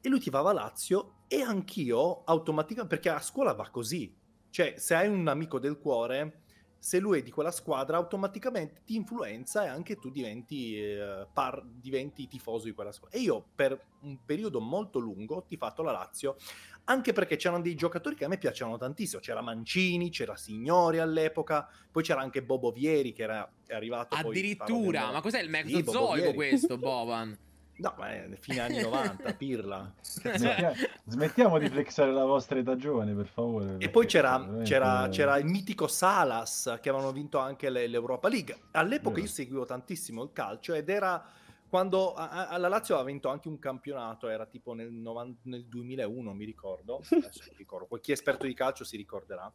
E lui tifava Lazio e anch'io automaticamente, perché a scuola va così, cioè se hai un amico del cuore se lui è di quella squadra, automaticamente ti influenza e anche tu diventi, eh, par- diventi tifoso di quella squadra. E io per un periodo molto lungo ho tifato la Lazio, anche perché c'erano dei giocatori che a me piacevano tantissimo. C'era Mancini, c'era Signori all'epoca, poi c'era anche Bobo Vieri che era è arrivato poi,
Addirittura,
stavo
ma cos'è il
Sì, Bobo Vieri.
questo, Boban?
No, ma è fine anni 90, pirla.
Smettia- Smettiamo di flexare la vostra età giovane, per favore.
E poi c'era,
veramente-
c'era- c'era il mitico Salas che avevano vinto anche le- l'Europa League. All'epoca
Vero.
io seguivo tantissimo il calcio ed era quando a- a- la Lazio aveva vinto anche un campionato, era tipo nel, 90 nel 2001, mi ricordo. Adesso non ricordo. Chi è esperto di calcio si ricorderà.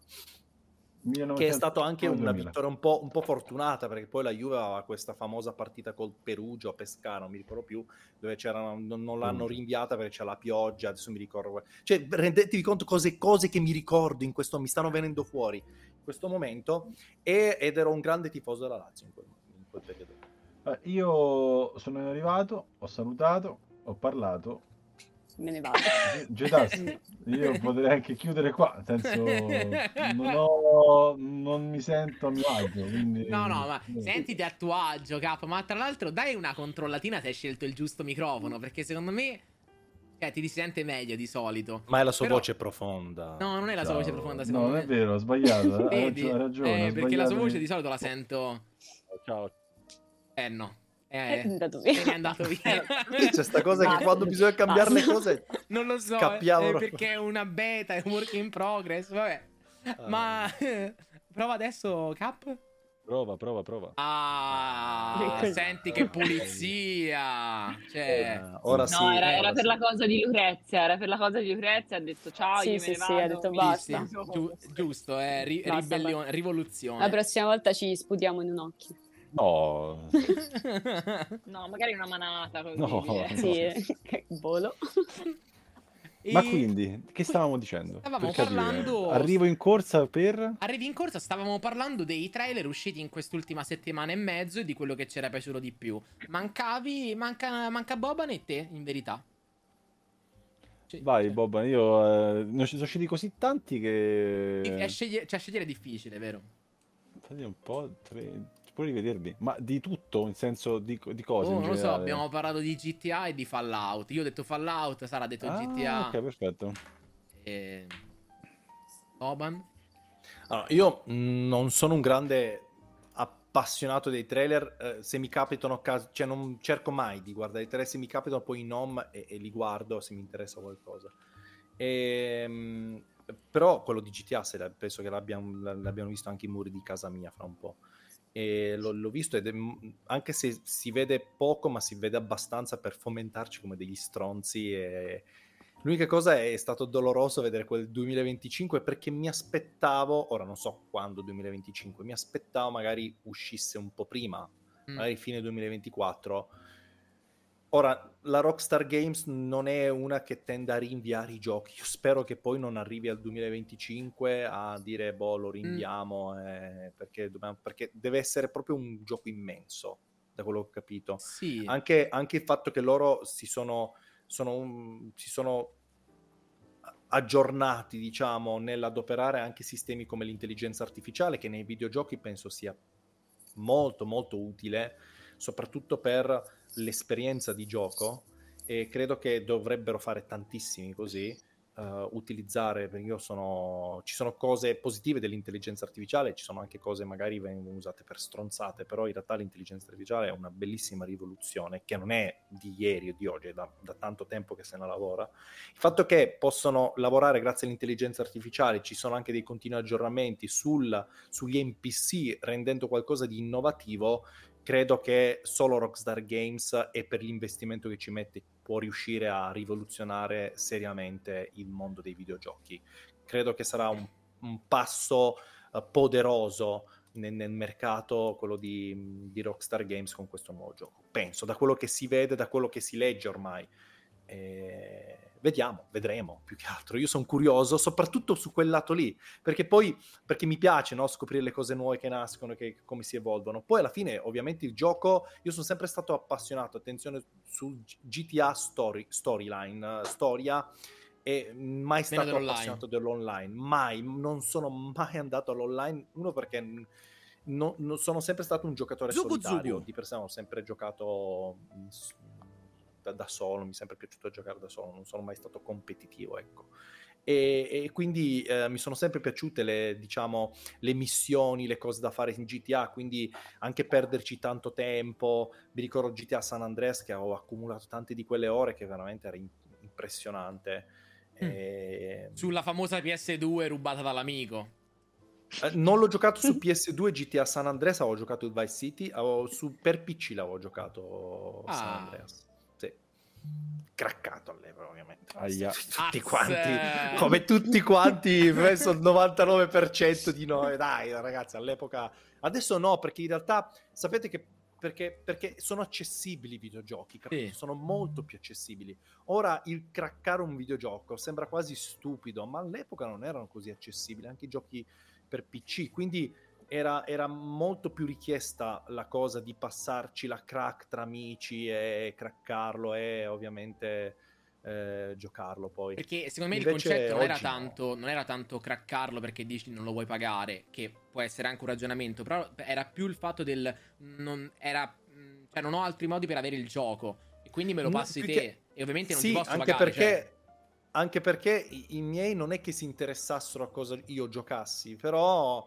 Che è stato anche una
2000.
vittoria un po', un po' fortunata perché poi la Juve aveva questa famosa partita col Perugia a Pescara, non mi ricordo più, dove non, non l'hanno rinviata perché c'era la pioggia, adesso mi ricordo. Cioè, rendetevi conto cose, cose che mi ricordo in questo, mi stanno venendo fuori in questo momento e- ed ero un grande tifoso della Lazio in quel, in quel periodo.
Eh, Io sono arrivato, ho salutato, ho parlato.
Me ne vado.
Getas, io potrei anche chiudere qua, nel senso non, ho, non mi sento a mio agio, quindi...
No, no, ma sentiti a tuo agio, capo. Ma tra l'altro, dai una controllatina se hai scelto il giusto microfono. Perché secondo me. Cioè, ti si sente meglio di solito.
Ma è la sua
Però-
voce profonda.
No, non è la sua
Ciao.
voce profonda,
No,
secondo
non
me.
è vero, ho sbagliato, ha
Vedi?
ragione, ha ragione,
Eh,
ho
perché la sua voce di solito la sento.
Ciao.
Eh, no.
È
Eh,
andato via.
è andato via.
C'è sta cosa che
Basta.
quando bisogna cambiare le
Basta.
cose
Non lo so, eh, perché è una beta, è un work in progress, vabbè.
Ah.
Ma prova adesso, Cap.
Prova, prova, prova.
Ah, senti che pulizia. Cioè,
Eh, ora
No,
sì,
era, era
ora
per
sì.
la cosa di Lucrezia, era per la cosa di Lucrezia, ha detto ciao,
Sì,
io
sì,
me ne
sì,
vado.
ha detto basta.
sì, giu- giusto, è ri-
Basta,
ribellione, rivoluzione.
La prossima volta ci sputiamo in un occhio.
No,
No, magari una manata così.
No.
eh.
Sì, che volo.
ma
E
quindi, che stavamo dicendo?
Stavamo
Per capire.
parlando-
Arrivo in corsa per...
Arrivi in corsa, stavamo parlando dei trailer usciti in quest'ultima settimana e mezzo e di quello che c'era piaciuto di più. Mancavi, manca, manca Boban e te, in verità. Cioè,
Vai,
cioè,
Bob, io... eh, ne sono usciti così tanti che...
È sceglie- cioè, scegliere è difficile, vero?
Fate un po', tre... Puoi rivederli. Ma di tutto, in senso di, di cose
Oh,
in
non lo so, abbiamo parlato di GTA e di Fallout. Io ho detto Fallout, Sara ha detto
Ah,
GTA.
ok, perfetto.
E... Boban?
Allora, io mh, non sono un grande appassionato dei trailer, eh, se mi capitano, cioè non cerco mai di guardare i trailer, se mi capitano poi in home e, e li guardo se mi interessa qualcosa. Ehm, però quello di GTA penso che l'abbiamo, l'abbiano visto anche i muri di casa mia fra un po'. E l'ho, l'ho visto ed è, anche se si vede poco, ma si vede abbastanza per fomentarci come degli stronzi. E... L'unica cosa è stato doloroso vedere quel 2025 perché mi aspettavo, ora non so quando 2025, mi aspettavo magari uscisse un po' prima,
Mm.
magari fine 2024. Ora, la Rockstar Games non è una che tende a rinviare i giochi. Io spero che poi non arrivi al 2025 a dire, boh, lo rinviamo, eh, perché, dobbiamo- perché deve essere proprio un gioco immenso, da quello che ho capito.
Sì.
Anche, anche il fatto che loro si sono, sono un- si sono aggiornati, diciamo, nell'adoperare anche sistemi come l'intelligenza artificiale, che nei videogiochi penso sia molto molto utile, soprattutto per l'esperienza di gioco e credo che dovrebbero fare tantissimi così, eh, utilizzare, perché io sono, ci sono cose positive dell'intelligenza artificiale, ci sono anche cose magari vengono usate per stronzate, però in realtà l'intelligenza artificiale è una bellissima rivoluzione che non è di ieri o di oggi, è da, da tanto tempo che se ne lavora. Il fatto che possono lavorare grazie all'intelligenza artificiale, ci sono anche dei continui aggiornamenti sul, sugli NPC rendendo qualcosa di innovativo, credo che solo Rockstar Games e per l'investimento che ci mette può riuscire a rivoluzionare seriamente il mondo dei videogiochi. Credo che sarà un, un passo eh, poderoso nel, nel mercato quello di, di Rockstar Games con questo nuovo gioco. Penso, da quello che si vede, da quello che si legge ormai. Eh, vediamo, vedremo più che altro. Io sono curioso, soprattutto su quel lato lì, perché poi perché mi piace no, scoprire le cose nuove che nascono, che, come si evolvono. Poi alla fine, ovviamente, il gioco. Io sono sempre stato appassionato, attenzione, sul G- GTA story, storyline, storia. E mai stato
dell'online.
appassionato dell'online, mai, non sono mai andato all'online. Uno perché n- no- non sono sempre stato un giocatore
Zugu
solitario,
Zugu.
di per sé ho sempre giocato da, da solo, mi è sempre piaciuto giocare da solo, non sono mai stato competitivo, ecco. E, e quindi eh, mi sono sempre piaciute le, diciamo, le missioni, le cose da fare in GTA, quindi anche perderci tanto tempo. Mi ricordo GTA San Andreas che ho accumulato tante di quelle ore che veramente era in- impressionante.
Mm.
E-
Sulla famosa PS2 rubata dall'amico.
eh, non l'ho giocato su PS2 GTA San Andreas, avevo giocato il Vice City, avevo su, per PC l'avevo giocato
Ah.
San Andreas. Craccato all'epoca, ovviamente.
Aia.
Tutti quanti, come tutti quanti, penso il 99% di noi. Dai, ragazzi, all'epoca... Adesso no, perché in realtà sapete che perché, perché sono accessibili i videogiochi, capito?
Sì.
Sono molto più accessibili. Ora il craccare un videogioco sembra quasi stupido, ma all'epoca non erano così accessibili, anche i giochi per PC, quindi era, era molto più richiesta la cosa di passarci la crack tra amici e craccarlo e ovviamente eh, giocarlo poi.
Perché secondo me il
Invece
concetto non era,
oggi no.
tanto, non era tanto craccarlo perché dici non lo vuoi pagare, che può essere anche un ragionamento, però era più il fatto del non, era, cioè non ho altri modi per avere il gioco e quindi me lo
No,
passi
più
te
che-
e ovviamente non
sì,
ti posso
anche
pagare.
perché,
cioè.
anche perché i miei non è che si interessassero a cosa io giocassi, però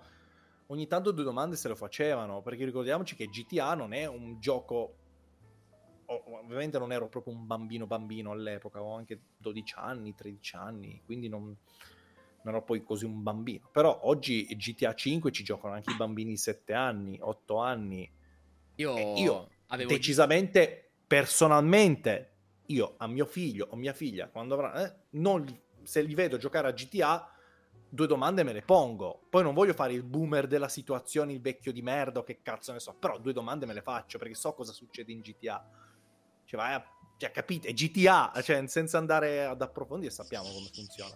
ogni tanto due domande se lo facevano, perché ricordiamoci che GTA non è un gioco... Ovviamente non ero proprio un bambino bambino all'epoca, avevo anche 12 anni, 13 anni, quindi non, non ero poi così un bambino. Però oggi GTA 5 ci giocano anche i bambini di 7 anni, 8 anni,
io,
io
avevo
decisamente personalmente io a mio figlio o mia figlia quando avrà eh, non se li vedo giocare a GTA due domande me le pongo poi non voglio fare il boomer della situazione il vecchio di merda o che cazzo ne so però due domande me le faccio perché so cosa succede in GTA cioè vai a cioè, capite GTA cioè senza andare ad approfondire sappiamo come funziona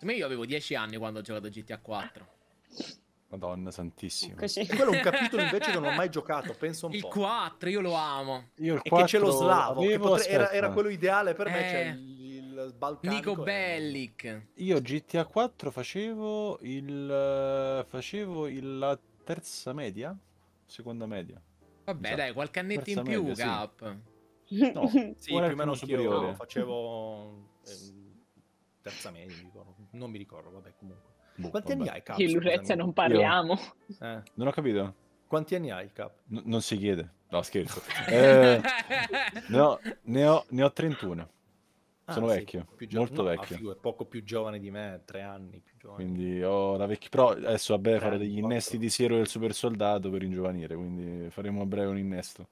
me io avevo 10 anni quando ho giocato a GTA 4.
Madonna santissima.
Eccoci.
quello è un capitolo invece che non ho mai giocato penso un
Il
po'
4 io lo amo.
Io il
e che c'è lo
4
slavo potre- era, era quello ideale per me
Eh.
cioè il, balcanico
Nico Bellic.
Io GTA 4 facevo il eh, facevo il- la terza media, seconda media.
Vabbè,
Esatto.
dai, qualche annetto in più,
media, sì.
Cap.
No,
Sì, più o meno
superiore.
facevo ehm, terza media, mi ricordo. non mi ricordo, vabbè comunque.
Boh,
Quanti
vabbè.
anni hai, Cap?
Di
scusami?
non parliamo.
Eh,
Non ho capito.
Quanti anni hai, Cap?
N- non si chiede. No, scherzo. Eh, ne, ho, ne, ho, ne ho 31.
Ah,
Sono
sei
vecchio,
gio-
molto
no,
vecchio.
figo, è poco più giovane di me, tre anni più giovane.
Quindi ho la vecchia. Però adesso a breve farò
Eh,
degli innesti di siero del super soldato per ingiovanire. Quindi faremo a breve un innesto.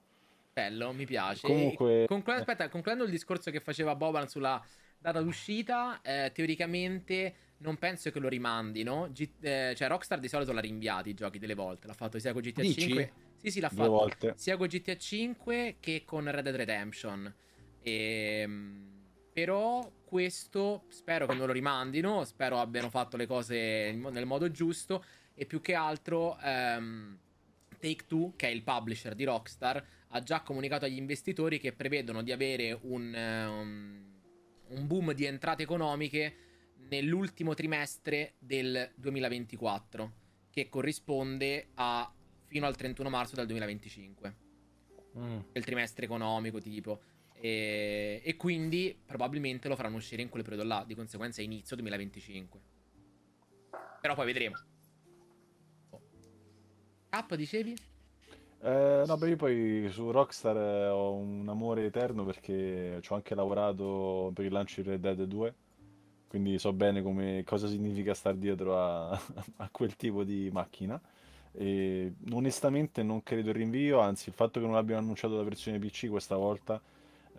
Bello, mi piace.
Comunque-
E conclu- aspetta, concludendo il discorso che faceva Boban sulla data d'uscita, eh, teoricamente non penso che lo rimandino. G- eh, cioè, Rockstar di solito l'ha rinviati i giochi delle volte. L'ha fatto sia con GTA
Dici?
5. Sì, sì, l'ha
Due
fatto
volte.
sia con GTA 5 che con Red Dead Redemption. Ehm, però questo spero che non lo rimandino. Spero abbiano fatto le cose nel modo giusto. E più che altro, ehm, Take Two, che è il publisher di Rockstar, ha già comunicato agli investitori che prevedono di avere un, ehm, un boom di entrate economiche nell'ultimo trimestre del 2024, che corrisponde a fino al 31 marzo del 2025
Mm.
del trimestre economico tipo e, e quindi probabilmente lo faranno uscire in quel periodo là di conseguenza inizio 2025 però poi vedremo K dicevi?
Eh, no, beh, io poi su Rockstar eh, ho un amore eterno perché ci ho anche lavorato per il lancio di Red Dead 2, quindi so bene come, cosa significa stare dietro a, a quel tipo di macchina. E onestamente non credo il rinvio, anzi il fatto che non abbiano annunciato la versione PC questa volta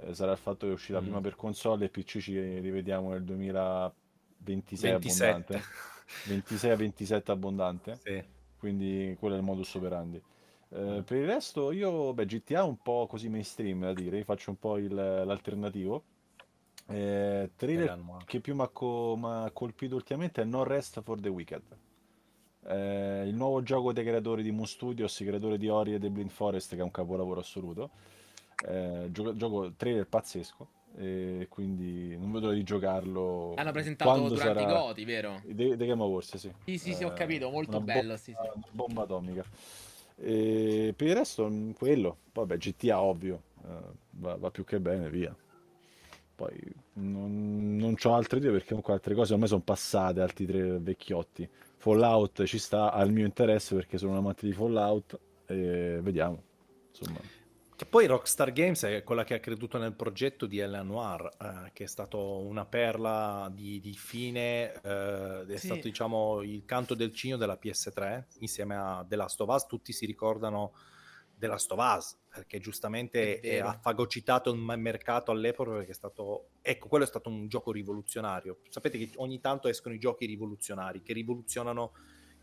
eh, sarà il fatto che è uscita
Mm.
prima per console e PC ci rivediamo nel 2026
27.
abbondante. 26-27 abbondante
Sì.
quindi quello è il modus operandi. Eh,
Eh.
per il resto, io, beh, GTA un po' così mainstream da dire, io faccio un po' il- l'alternativo. Eh, trailer
Vediamo.
che più mi ha co- colpito ultimamente è No Rest for the Wicked. Eh, il nuovo gioco dei creatori di Moon Studios, i creatori di Ori e The Blind Forest, che è un capolavoro assoluto. Eh, gioco, gioco trailer pazzesco. e quindi non vedo di giocarlo.
L'hanno presentato durante i Goti, vero?
The, The Game Awards, sì.
Sì, sì, sì, ho
Eh,
capito, molto bello,
bomba-
sì, sì.
una bomba atomica. E per il resto, mm, quello. Poi, Vabbè, GTA, ovvio, eh, va, va più che bene, via. Poi non, non ho altre idee perché comunque altre cose ormai sono passate, altri tre vecchiotti. Fallout ci sta al mio interesse perché sono un amante di Fallout e vediamo. Insomma,
Che poi Rockstar Games è quella che ha creduto nel progetto di L.A. Noir, eh, che è stato una perla di, di fine, eh, è
Sì.
stato diciamo il canto del cigno della PS3 insieme a The Last of Us. Tutti si ricordano The Last of Us perché giustamente
È
ha fagocitato il mercato all'epoca perché è stato, ecco, quello è stato un gioco rivoluzionario. Sapete che ogni tanto escono i giochi rivoluzionari che rivoluzionano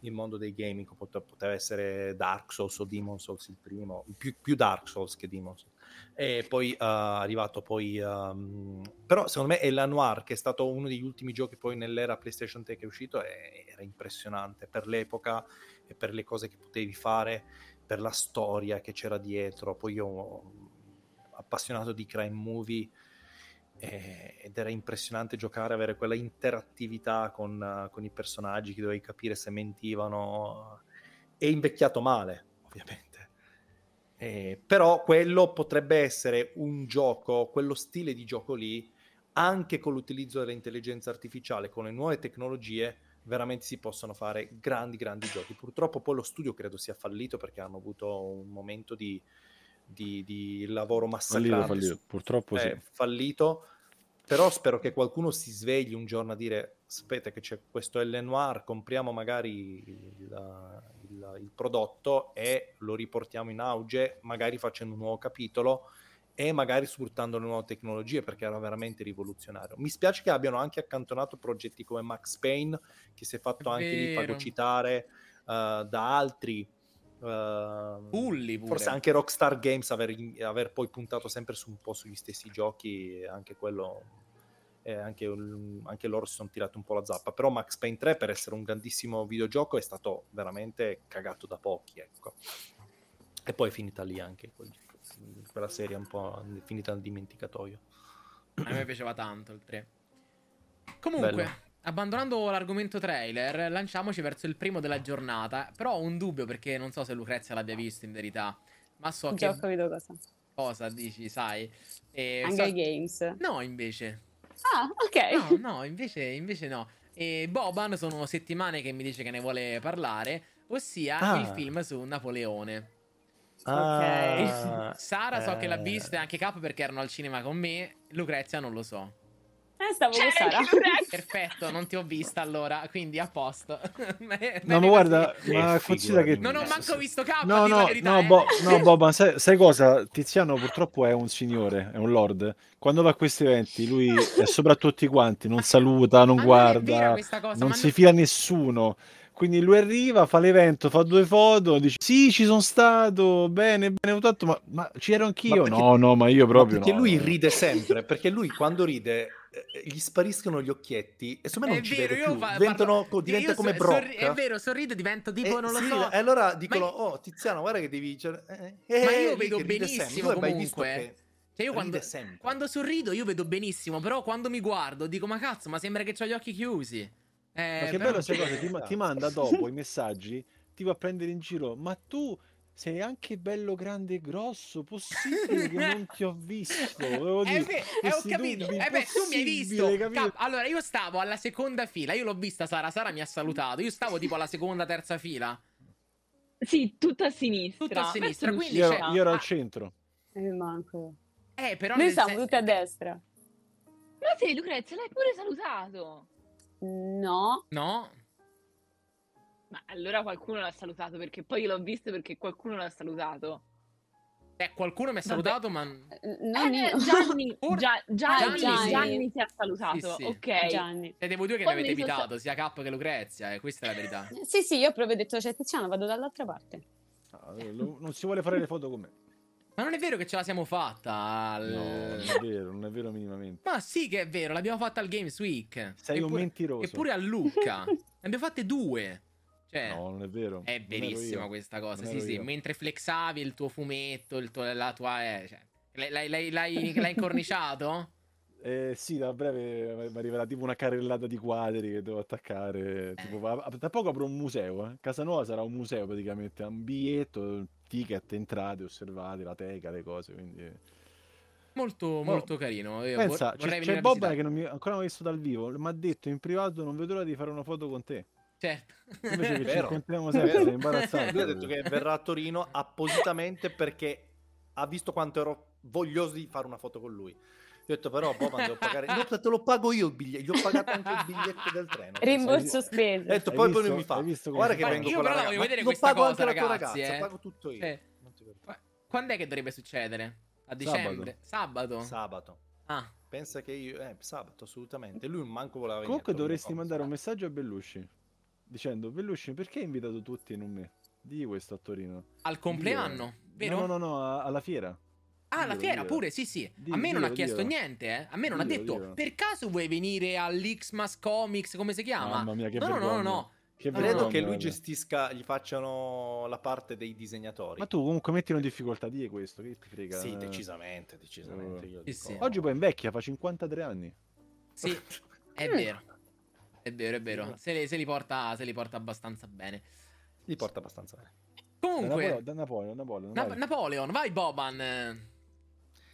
il mondo dei gaming Pote- poteva essere Dark Souls o Demon Souls il primo più, più Dark Souls che Demon Souls. E poi eh, è arrivato poi ehm, però secondo me è la Noir che è stato uno degli ultimi giochi poi nell'era PlayStation 3 che è uscito e- era impressionante per l'epoca e per le cose che potevi fare per la storia che c'era dietro. Poi io appassionato di crime movie eh, ed era impressionante giocare, avere quella interattività con, eh, con i personaggi che dovevi capire se mentivano. È invecchiato male, ovviamente. Eh, però quello potrebbe essere un gioco, quello stile di gioco lì, anche con l'utilizzo dell'intelligenza artificiale, con le nuove tecnologie, veramente si possono fare grandi, grandi giochi. Purtroppo poi lo studio credo sia fallito perché hanno avuto un momento di, di- di lavoro
fallito,
massacrante
fallito.
su-
Purtroppo sì.
è fallito. Però spero che qualcuno si svegli un giorno a dire: Aspetta, che c'è questo L Noir, compriamo magari il, il- il prodotto e lo riportiamo in auge, magari facendo un nuovo capitolo e magari sfruttando le nuove tecnologie perché era veramente rivoluzionario. Mi spiace che abbiano anche accantonato progetti come Max Payne, che si è fatto anche lì fagocitare eh, da altri. Eh,
Bulli pure.
Forse anche Rockstar Games aver, aver poi puntato sempre su un po' sugli stessi giochi, e anche quello, e anche, anche loro si sono tirati un po' la zappa. Però Max Payne 3, per essere un grandissimo videogioco, è stato veramente cagato da pochi. Ecco. E poi è finita lì anche quel- quella serie un po' finita nel dimenticatoio.
A me piaceva tanto il 3. Comunque,
Bello.
Abbandonando l'argomento trailer, lanciamoci verso il primo della giornata. Però ho un dubbio perché non so se Lucrezia l'abbia visto in verità. Ma so
Già ho
che
capito cosa.
cosa dici, sai. E
Hunger
so-
Games.
No, invece.
Ah, ok.
No, no, invece, invece no. E Boban sono settimane che mi dice che ne vuole parlare, ossia
Ah.
il film su Napoleone.
Ah,
Sara so che l'ha
eh,
vista e anche Cap perché erano al cinema con me. Lucrezia non lo so.
Eh, stavo
C'è
con Sara.
Perfetto, non ti ho vista allora, quindi a posto.
No, ma guarda, ma considera che...
Non ho manco visto K,
No, no,
verità,
no,
eh.
Bo- no, Bob, ma sai, sai cosa? Tiziano purtroppo è un signore, è un lord. Quando va a questi eventi, lui è sopra tutti quanti, non saluta, non
Ah, non
guarda, non
ma
si
no-
fia nessuno. Quindi lui arriva, fa l'evento, fa due foto, dice sì, ci sono stato, bene, bene, ho fatto, ma, ma ci ero anch'io?
Ma perché-
no, no, ma io
Ma
proprio
perché
no,
lui
no.
ride sempre, perché lui quando ride gli spariscono gli occhietti e secondo me
È
non ci
vero,
vede
io
più,
fa-
diventano,
parlo-
diventa
io
come
so-
Brock.
sorri- è vero, sorrido, divento tipo,
Eh,
non lo
sì,
so.
E allora dicono,
io-
oh Tiziano, guarda che devi... cioè, eh,
Ma
eh,
io
lì
vedo benissimo.
Tu
comunque. Cioè, io quando, quando sorrido io vedo benissimo, però quando mi guardo dico, ma cazzo, ma sembra che ho gli occhi chiusi. Eh,
Ma che
però-
bello queste cose, ti, ma- ti manda dopo i messaggi, ti va a prendere in giro, ma tu sei anche bello grande e grosso, possibile che non ti ho visto? Volevo
Eh,
dire,
beh, eh, ho capito. Eh, beh, tu mi hai visto. Cap- allora, io stavo alla seconda fila. Io l'ho vista Sara. Sara mi ha salutato. Io stavo tipo alla seconda, terza fila.
Sì, tutto a sinistra.
Tutto a sinistra, quindi
Io, io ero
Ah.
al centro.
Eh, manco.
Eh, però.
Noi siamo
sen-
tutti a destra.
Ma sì, Lucrezia, l'hai pure salutato.
No.
No.
Ma allora qualcuno l'ha salutato perché poi io l'ho visto perché qualcuno l'ha salutato.
Eh, qualcuno mi ha
Vabbè.
salutato, ma.
Eh, Non
Eh,
io.
Gianni,
Or-
Gia- Gianni,
Gianni,
Gianni,
sì.
ti ha salutato,
Sì, sì.
ok.
Gianni.
Siete voi due che mi
Quando
avete
mi
evitato, sia Cap che Lucrezia. Eh, questa è la verità.
Sì, sì, io ho proprio detto, cioè, Tiziano, vado dall'altra parte.
No, lo- non si vuole fare le foto con me.
Ma non è vero che ce la siamo fatta. al-
No, non è vero, non è vero minimamente.
Ma sì che è vero, l'abbiamo fatta al Games Week.
Sei un
Eppure-
mentiroso.
Eppure a Lucca. ne abbiamo fatte due. Cioè,
No, non è vero.
è verissima questa cosa. Sì, sì, mentre flexavi il tuo fumetto, il tuo- la tua. eh, cioè, l'hai, l'hai- l'hai- l'hai incorniciato?
Eh, sì, da breve mi arriverà tipo una carrellata di quadri che devo attaccare.
Eh.
Tipo, tra poco apro un museo. Eh. Casa nuova sarà un museo praticamente. Un biglietto, ticket, entrate, osservate, la teca, le cose. Quindi...
Molto, molto carino.
Pensa,
vor-
c'è,
vorrei
c'è Boban
visitare.
che non mi ancora non ho visto dal vivo. Mi ha detto in privato: Non vedo l'ora di fare una foto con te.
Certo.
Invece che ci incontriamo sempre,
Vero.
sei imbarazzato.
Lui ha detto che verrà a Torino appositamente perché ha visto quanto ero voglioso di fare una foto con lui. Io ho detto però Boban devo pagare, ho detto, te lo pago io il biglietto, gli ho pagato anche il biglietto del treno.
Rimborso
Ho
spese.
detto
Hai
poi, poi
visto-
lui mi fa, guarda che vengo
Io
con
però la voglio vedere
lo
questa
pago
cosa,
anche la tua
ragazzi,
ragazza,
eh.
pago tutto io.
Qua- Quando è che dovrebbe succedere? A dicembre? Sabato?
Sabato.
Ah,
Pensa che io, eh, sabato assolutamente. Lui manco voleva venire.
Comunque dovresti mandare un
sa.
messaggio a Bellusci dicendo: Bellusci, perché hai invitato tutti e non me? Di questo a Torino.
al compleanno, vero?
No, no, no, alla fiera.
Ah, la
Dillo,
fiera
dillo.
pure, sì, sì.
Di-
a me non ha chiesto niente, eh. A me non ha detto, per caso vuoi venire all'Xmas Comics, come si chiama?
Mamma mia, che
no, no, no, no, no.
Che
No,
Credo
no,
che lui gestisca, gli facciano la parte dei disegnatori.
Ma tu comunque mettilo in difficoltà, di questo, che ti frega.
Sì, decisamente, decisamente. Io
Sì,
dico-
sì.
Oggi poi invecchia, fa 53 anni.
Sì, è vero. È vero, è vero. Se li, se li porta, se li porta abbastanza bene.
Li porta abbastanza bene.
Da
Comunque,
da Napoleon, Napoleon,
Na-
vai.
Napoleon, vai Boban.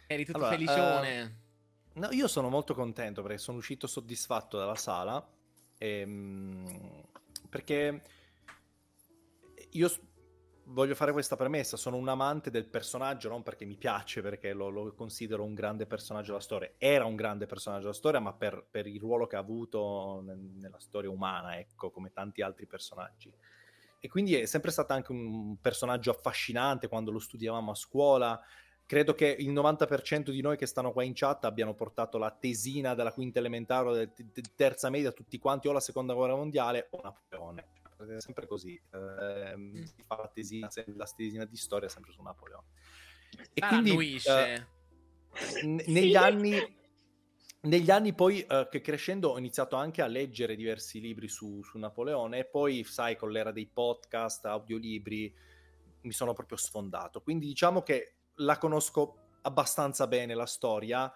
Eri tutto
Allora,
felicione.
No, io sono molto contento perché sono uscito soddisfatto dalla sala. ehm, perché io voglio fare questa premessa: sono un amante del personaggio, non perché mi piace, perché lo, lo considero un grande personaggio della storia. Era un grande personaggio della storia, ma per, per il ruolo che ha avuto nel- nella storia umana, ecco, come tanti altri personaggi. E quindi è sempre stato anche un personaggio affascinante quando lo studiavamo a scuola. Credo che il 90% di noi che stanno qua in chat abbiano portato la tesina della quinta elementare o della terza media, tutti quanti, o la seconda guerra mondiale o Napoleone. È sempre così.
Mm.
Si fa la tesina, la tesina di storia sempre su Napoleone. E
Ah,
quindi eh, n- negli anni negli anni poi eh, che crescendo ho iniziato anche a leggere diversi libri su, su Napoleone e poi sai con l'era dei podcast, audiolibri mi sono proprio sfondato quindi diciamo che la conosco abbastanza bene la storia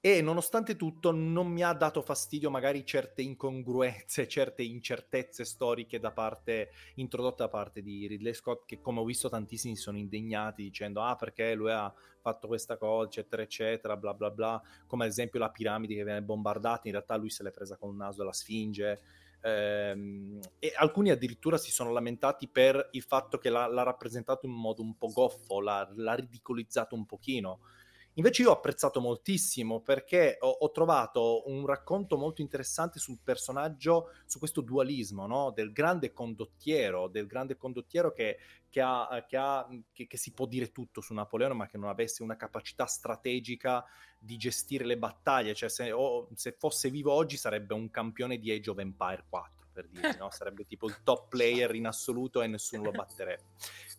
e nonostante tutto non mi ha dato fastidio magari certe incongruenze, certe incertezze storiche da parte introdotte da parte di Ridley Scott che come ho visto tantissimi si sono indegnati dicendo ah perché lui ha fatto questa cosa eccetera eccetera bla bla bla. Come ad esempio la piramide che viene bombardata in realtà lui se l'è presa con il naso della sfinge. Ehm, e alcuni addirittura si sono lamentati per il fatto che l'ha, l'ha rappresentato in modo un po' goffo l'ha, l'ha ridicolizzato un pochino Invece io ho apprezzato moltissimo perché ho, ho trovato un racconto molto interessante sul personaggio, su questo dualismo no? del grande condottiero, del grande condottiero che, che, ha, che, ha, che, che si può dire tutto su Napoleone, ma che non avesse una capacità strategica di gestire le battaglie. Cioè, se, o- se fosse vivo oggi sarebbe un campione di Age of Empire 4, per dire, no? sarebbe tipo il top player in assoluto e nessuno lo batterebbe.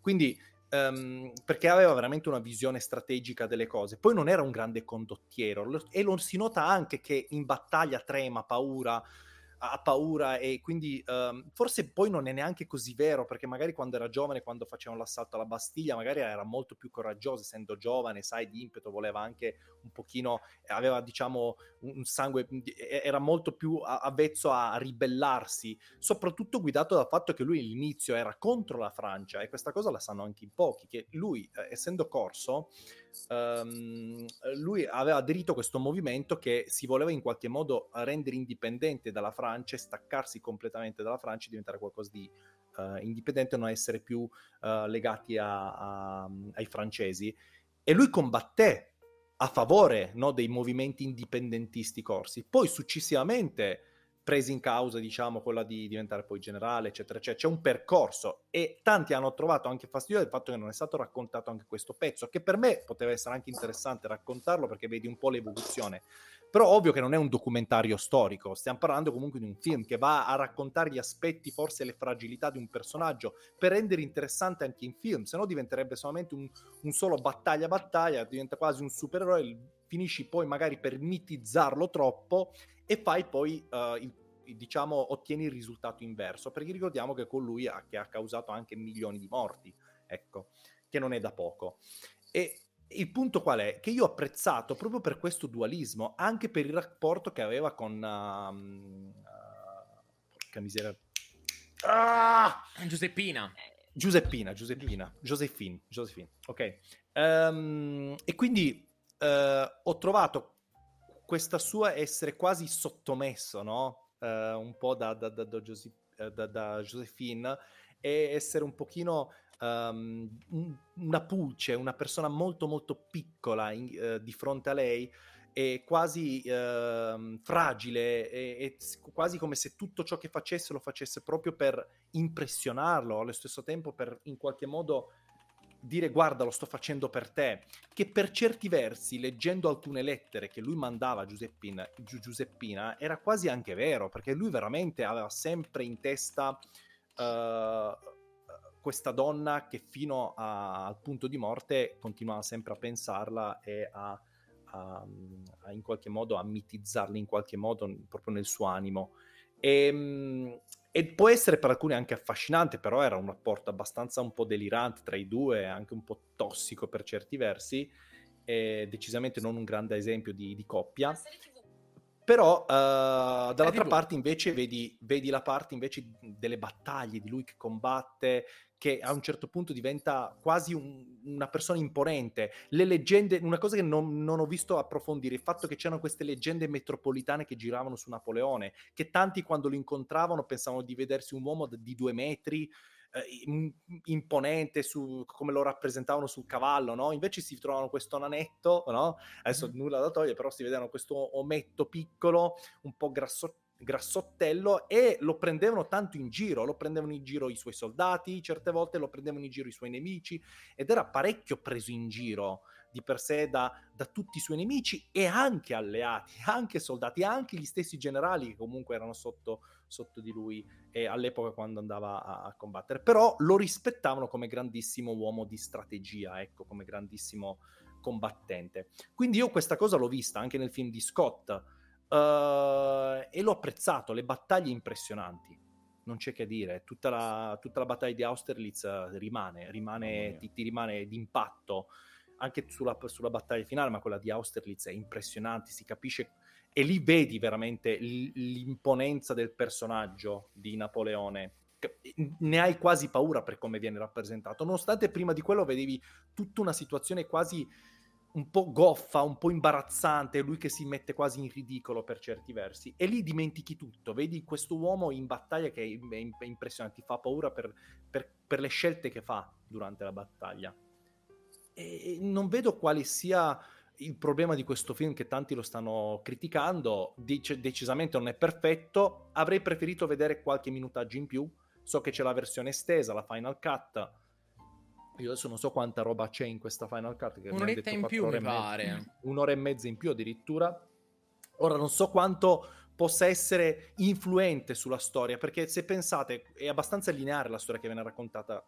Quindi ehm, perché aveva veramente una visione strategica delle cose. Poi non era un grande condottiero e lo si nota anche che in battaglia trema, paura, ha paura e quindi ehm, forse poi non è neanche così vero perché magari quando era giovane, quando facevano l'assalto alla Bastiglia, magari era molto più coraggioso, essendo giovane, sai, di impeto, voleva anche un pochino, aveva diciamo un sangue, era molto più avvezzo a ribellarsi, soprattutto guidato dal fatto che lui all'inizio era contro la Francia e questa cosa la sanno anche in pochi, che lui eh, essendo corso, ehm, lui aveva aderito a questo movimento che si voleva in qualche modo rendere indipendente dalla Francia staccarsi completamente dalla Francia e diventare qualcosa di eh, indipendente non essere più eh, legati a- a- ai francesi. E lui combatté a favore no, dei movimenti indipendentisti corsi. Poi successivamente prese in causa, diciamo, quella di diventare poi generale, eccetera, eccetera. C'è un percorso e tanti hanno trovato anche fastidio del fatto che non è stato raccontato anche questo pezzo, che per me poteva essere anche interessante raccontarlo perché vedi un po' l'evoluzione. Però ovvio che non è un documentario storico, stiamo parlando comunque di un film che va a raccontare gli aspetti, forse le fragilità di un personaggio, per rendere interessante anche in film, se no diventerebbe solamente un, un solo battaglia battaglia, diventa quasi un supereroe, finisci poi magari per mitizzarlo troppo e fai poi eh, il- il- diciamo ottieni il risultato inverso perché ricordiamo che con lui ha, che ha causato anche milioni di morti ecco che non è da poco e il punto qual è? Che io ho apprezzato proprio per questo dualismo, anche per il rapporto che aveva con... um, uh, porca miseria. Ah!
Giuseppina.
Giuseppina, Giuseppina, Josephine, Josephine, ok. Um, e quindi uh, ho trovato questa sua essere quasi sottomesso, no? Uh, un po' da, da, da, da, da Josephine e essere un pochino um, una pulce, una persona molto molto piccola in, uh, di fronte a lei e quasi uh, fragile e, e, quasi come se tutto ciò che facesse lo facesse proprio per impressionarlo, allo stesso tempo per in qualche modo dire guarda lo sto facendo per te, che per certi versi, leggendo alcune lettere che lui mandava a Giuseppina, Giuseppina era quasi anche vero, perché lui veramente aveva sempre in testa uh, questa donna che fino a, al punto di morte continuava sempre a pensarla e a, a, a, in qualche modo a mitizzarla in qualche modo proprio nel suo animo. E, ehm, e, può essere per alcuni anche affascinante, però era un rapporto abbastanza un po' delirante tra i due, anche un po' tossico per certi versi, decisamente non un grande esempio di, di coppia. Però uh, dall'altra parte invece vedi, vedi, la parte invece delle battaglie, di lui che combatte, che a un certo punto diventa quasi un, una persona imponente. Le leggende, una cosa che non, non, ho visto approfondire, il fatto che c'erano queste leggende metropolitane che giravano su Napoleone, che tanti quando lo incontravano pensavano di vedersi un uomo di due metri, eh, imponente su, come lo rappresentavano sul cavallo, no? Invece si trovano questo nanetto, no? Adesso mm. nulla da togliere, però si vedevano questo ometto piccolo, un po' grasso, grassottello e lo prendevano tanto in giro, lo prendevano in giro i suoi soldati, certe volte lo prendevano in giro i suoi nemici ed era parecchio preso in giro di per sé da, da, tutti i suoi nemici e anche alleati, anche soldati, anche gli stessi generali che comunque erano sotto, sotto di lui eh, all'epoca quando andava a, a, combattere. Però lo rispettavano come grandissimo uomo di strategia, ecco, come grandissimo combattente. Quindi io questa cosa l'ho vista anche nel film di Scott uh, e l'ho apprezzato, le battaglie impressionanti. Non c'è che dire, tutta la, tutta la battaglia di Austerlitz rimane, rimane ti, ti rimane d'impatto anche sulla, sulla, battaglia finale, ma quella di Austerlitz è impressionante, si capisce e lì vedi veramente l'imponenza del personaggio di Napoleone. Ne hai quasi paura per come viene rappresentato, nonostante prima di quello vedevi tutta una situazione quasi un po' goffa, un po' imbarazzante, lui che si mette quasi in ridicolo per certi versi, e lì dimentichi tutto, vedi questo uomo in battaglia che è, impressionante, ti fa paura per, per, per le scelte che fa durante la battaglia. E non vedo quale sia il problema di questo film che tanti lo stanno criticando, Dice, decisamente non è perfetto, avrei preferito vedere qualche minutaggio in più, so che c'è la versione estesa, la Final Cut, io adesso non so quanta roba c'è in questa Final Cut. Che
Un'oretta in più mi pare.
un'ora e mezza in più addirittura. Ora non so quanto possa essere influente sulla storia, perché se pensate è abbastanza lineare la storia che viene raccontata,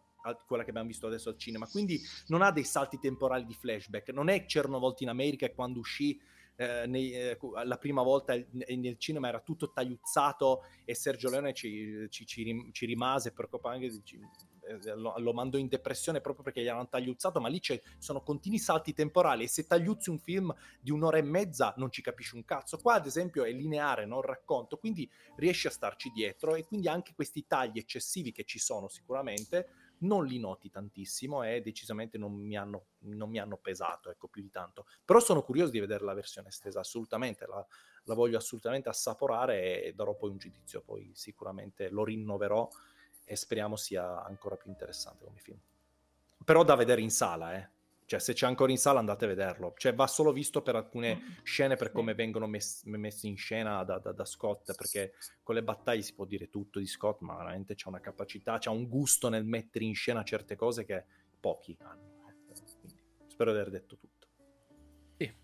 quella che abbiamo visto adesso al cinema, quindi non ha dei salti temporali di flashback, non è c'erano volte in America quando uscì eh, nei, eh, la prima volta nel cinema era tutto tagliuzzato e Sergio Leone ci, ci, ci, ci rimase per anche eh, lo, lo, mandò in depressione proprio perché gli hanno tagliuzzato, ma lì ci sono continui salti temporali e se tagliuzzi un film di un'ora e mezza non ci capisci un cazzo. Qua ad esempio è lineare, non racconto, quindi riesci a starci dietro e quindi anche questi tagli eccessivi che ci sono sicuramente non li noti tantissimo e decisamente non mi hanno, non mi hanno pesato, ecco, più di tanto. Però sono curioso di vedere la versione estesa, assolutamente, la, la voglio assolutamente assaporare e darò poi un giudizio, poi sicuramente lo rinnoverò e speriamo sia ancora più interessante come film. Però da vedere in sala, eh. Cioè, se c'è ancora in sala andate a vederlo. Cioè, va solo visto per alcune mm. scene, per come vengono messi, messi in scena da, da, da, Scott, perché con le battaglie si può dire tutto di Scott, ma veramente c'è una capacità, c'è un gusto nel mettere in scena certe cose che pochi hanno. Quindi, spero di aver detto tutto.
Sì,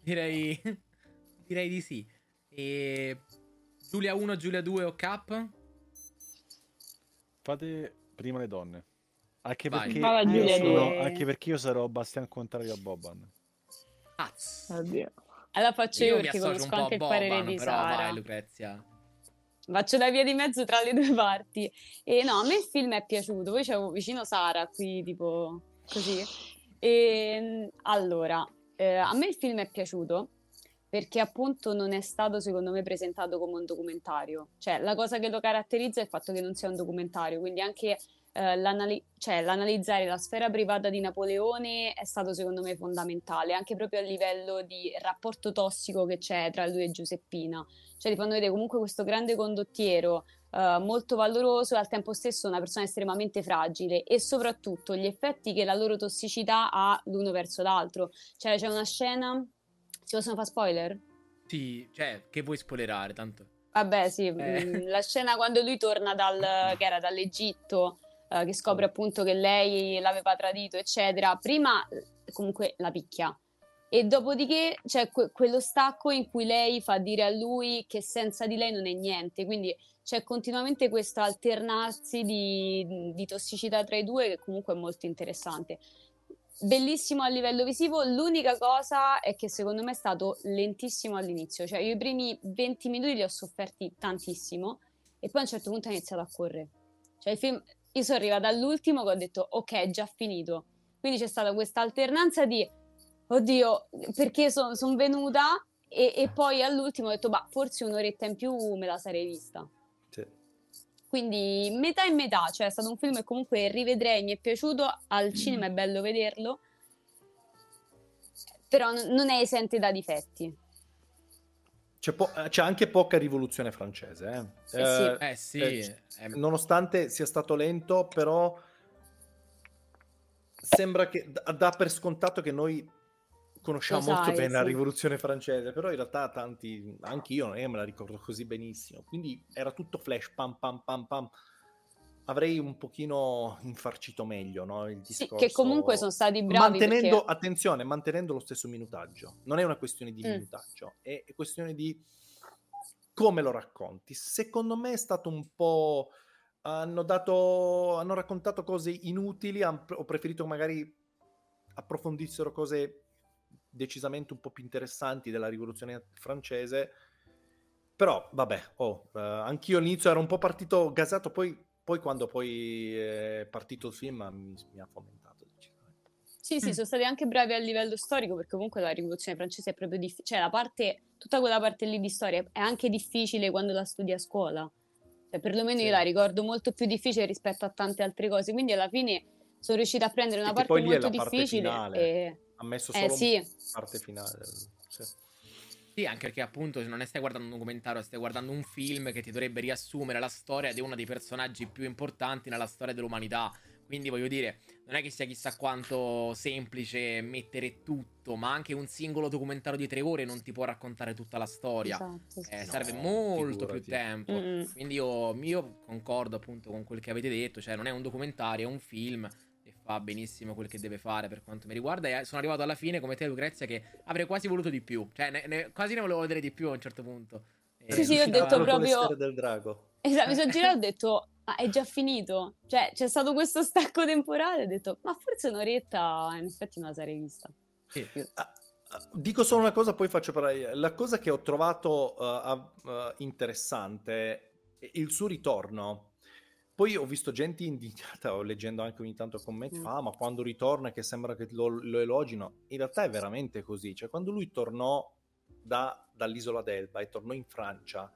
direi, direi di sì. E... Giulia 1, Giulia 2 o Cap?
Fate prima le donne. Anche perché, sono, anche perché io sarò abbastanza contrario a Boban.
Az.
Oddio.
Allora faccio io,
Io
perché conosco
un po'
anche il parere di
però
Sara.
vai Lucrezia.
Faccio la via di mezzo tra le due parti. E no, a me il film è piaciuto. Poi c'avevo vicino Sara qui, tipo così. E, allora, eh, a me il film è piaciuto perché appunto non è stato secondo me presentato come un documentario. Cioè, la cosa che lo caratterizza è il fatto che non sia un documentario, quindi anche eh, l'anali- cioè, l'analizzare la sfera privata di Napoleone è stato secondo me fondamentale, anche proprio a livello di rapporto tossico che c'è tra lui e Giuseppina. Cioè, ti fanno vedere comunque questo grande condottiero Uh, molto valoroso e al tempo stesso una persona estremamente fragile e soprattutto gli effetti che la loro tossicità ha l'uno verso l'altro. Cioè c'è una scena... Si possono fare spoiler?
Sì, cioè, che vuoi spoilerare tanto?
Vabbè, sì,
Eh.
mm, la scena quando lui torna dal, che era dall'Egitto, eh, che scopre appunto che lei l'aveva tradito, eccetera. Prima eh, comunque la picchia. E dopodiché c'è que- quello stacco in cui lei fa dire a lui che senza di lei non è niente. Quindi c'è continuamente questo alternarsi di, di tossicità tra i due che comunque è molto interessante. Bellissimo a livello visivo, l'unica cosa è che secondo me è stato lentissimo all'inizio, cioè io i primi 20 minuti li ho sofferti tantissimo e poi a un certo punto ha iniziato a correre. Cioè il film, io sono arrivata all'ultimo che ho detto ok, è già finito. Quindi c'è stata questa alternanza di oddio, perché sono son venuta e, e poi all'ultimo ho detto bah, forse un'oretta in più me la sarei vista.
Sì.
Quindi metà e metà, cioè è stato un film che comunque rivedrei, mi è piaciuto, al cinema è bello vederlo, però n- non è esente da difetti.
C'è, po- c'è anche poca rivoluzione francese. Eh.
Eh sì.
Eh,
Eh sì,
eh,
eh,
nonostante sia stato lento, però sembra che dà dà per scontato che noi conosciamo
Lo
molto
sai,
bene la
sì.
rivoluzione francese, però in realtà tanti, anche io non è me la ricordo così benissimo, quindi era tutto flash, pam pam pam pam. Avrei un pochino infarcito meglio no, il
Sì,
discorso.
che comunque sono stati bravi
mantenendo,
perché...
attenzione, mantenendo lo stesso minutaggio. Non è una questione di
Mm.
minutaggio, è questione di come lo racconti. Secondo me è stato un po'... Hanno, dato, hanno raccontato cose inutili, han- ho preferito magari approfondissero cose decisamente un po' più interessanti della rivoluzione francese. Però, vabbè, oh, eh, anch'io all'inizio ero un po' partito gasato, poi, poi quando poi è partito il film mi, mi ha fomentato. decisamente.
Sì, sì,
Mm.
sono stati anche bravi a livello storico perché comunque la rivoluzione francese è proprio difficile, cioè la parte, tutta quella parte lì di storia è anche difficile quando la studi a scuola. Cioè, perlomeno
Sì.
io la ricordo molto più difficile rispetto a tante altre cose, quindi alla fine sono riuscita a prendere una
E
parte molto
parte
difficile
finale.
e...
Ha messo
Eh
solo
sì,
parte finale. sì.
Sì, anche perché appunto se non stai guardando un documentario, stai guardando un film che ti dovrebbe riassumere la storia di uno dei personaggi più importanti nella storia dell'umanità. Quindi voglio dire, non è che sia chissà quanto semplice mettere tutto, ma anche un singolo documentario di tre ore non ti può raccontare tutta la storia.
esatto.
Eh,
No,
serve molto più
figurati.
tempo.
Mm-mm.
Quindi io, io concordo appunto con quel che avete detto, cioè non è un documentario, è un film fa benissimo quel che deve fare per quanto mi riguarda. E sono arrivato alla fine come te, Lucrezia, che avrei quasi voluto di più, cioè ne- ne- quasi ne volevo vedere di più a un certo punto. E-
Sì, sì, io ho detto proprio-
del drago.
Esatto, mi sono girata e ho detto, ma è già finito? Cioè, c'è stato questo stacco temporale, ho detto, ma forse un'oretta in effetti me la sarei vista.
Sì.
Ah, ah, Dico solo una cosa, poi faccio parlare. La cosa che ho trovato uh, ah, uh, interessante è il suo ritorno. Poi ho visto gente indignata, leggendo anche ogni tanto commenti,
Mm.
fa, "Ah, ma quando ritorna che sembra che lo, lo elogino. In realtà è veramente così. Cioè, quando lui tornò da- dall'isola d'Elba e tornò in Francia,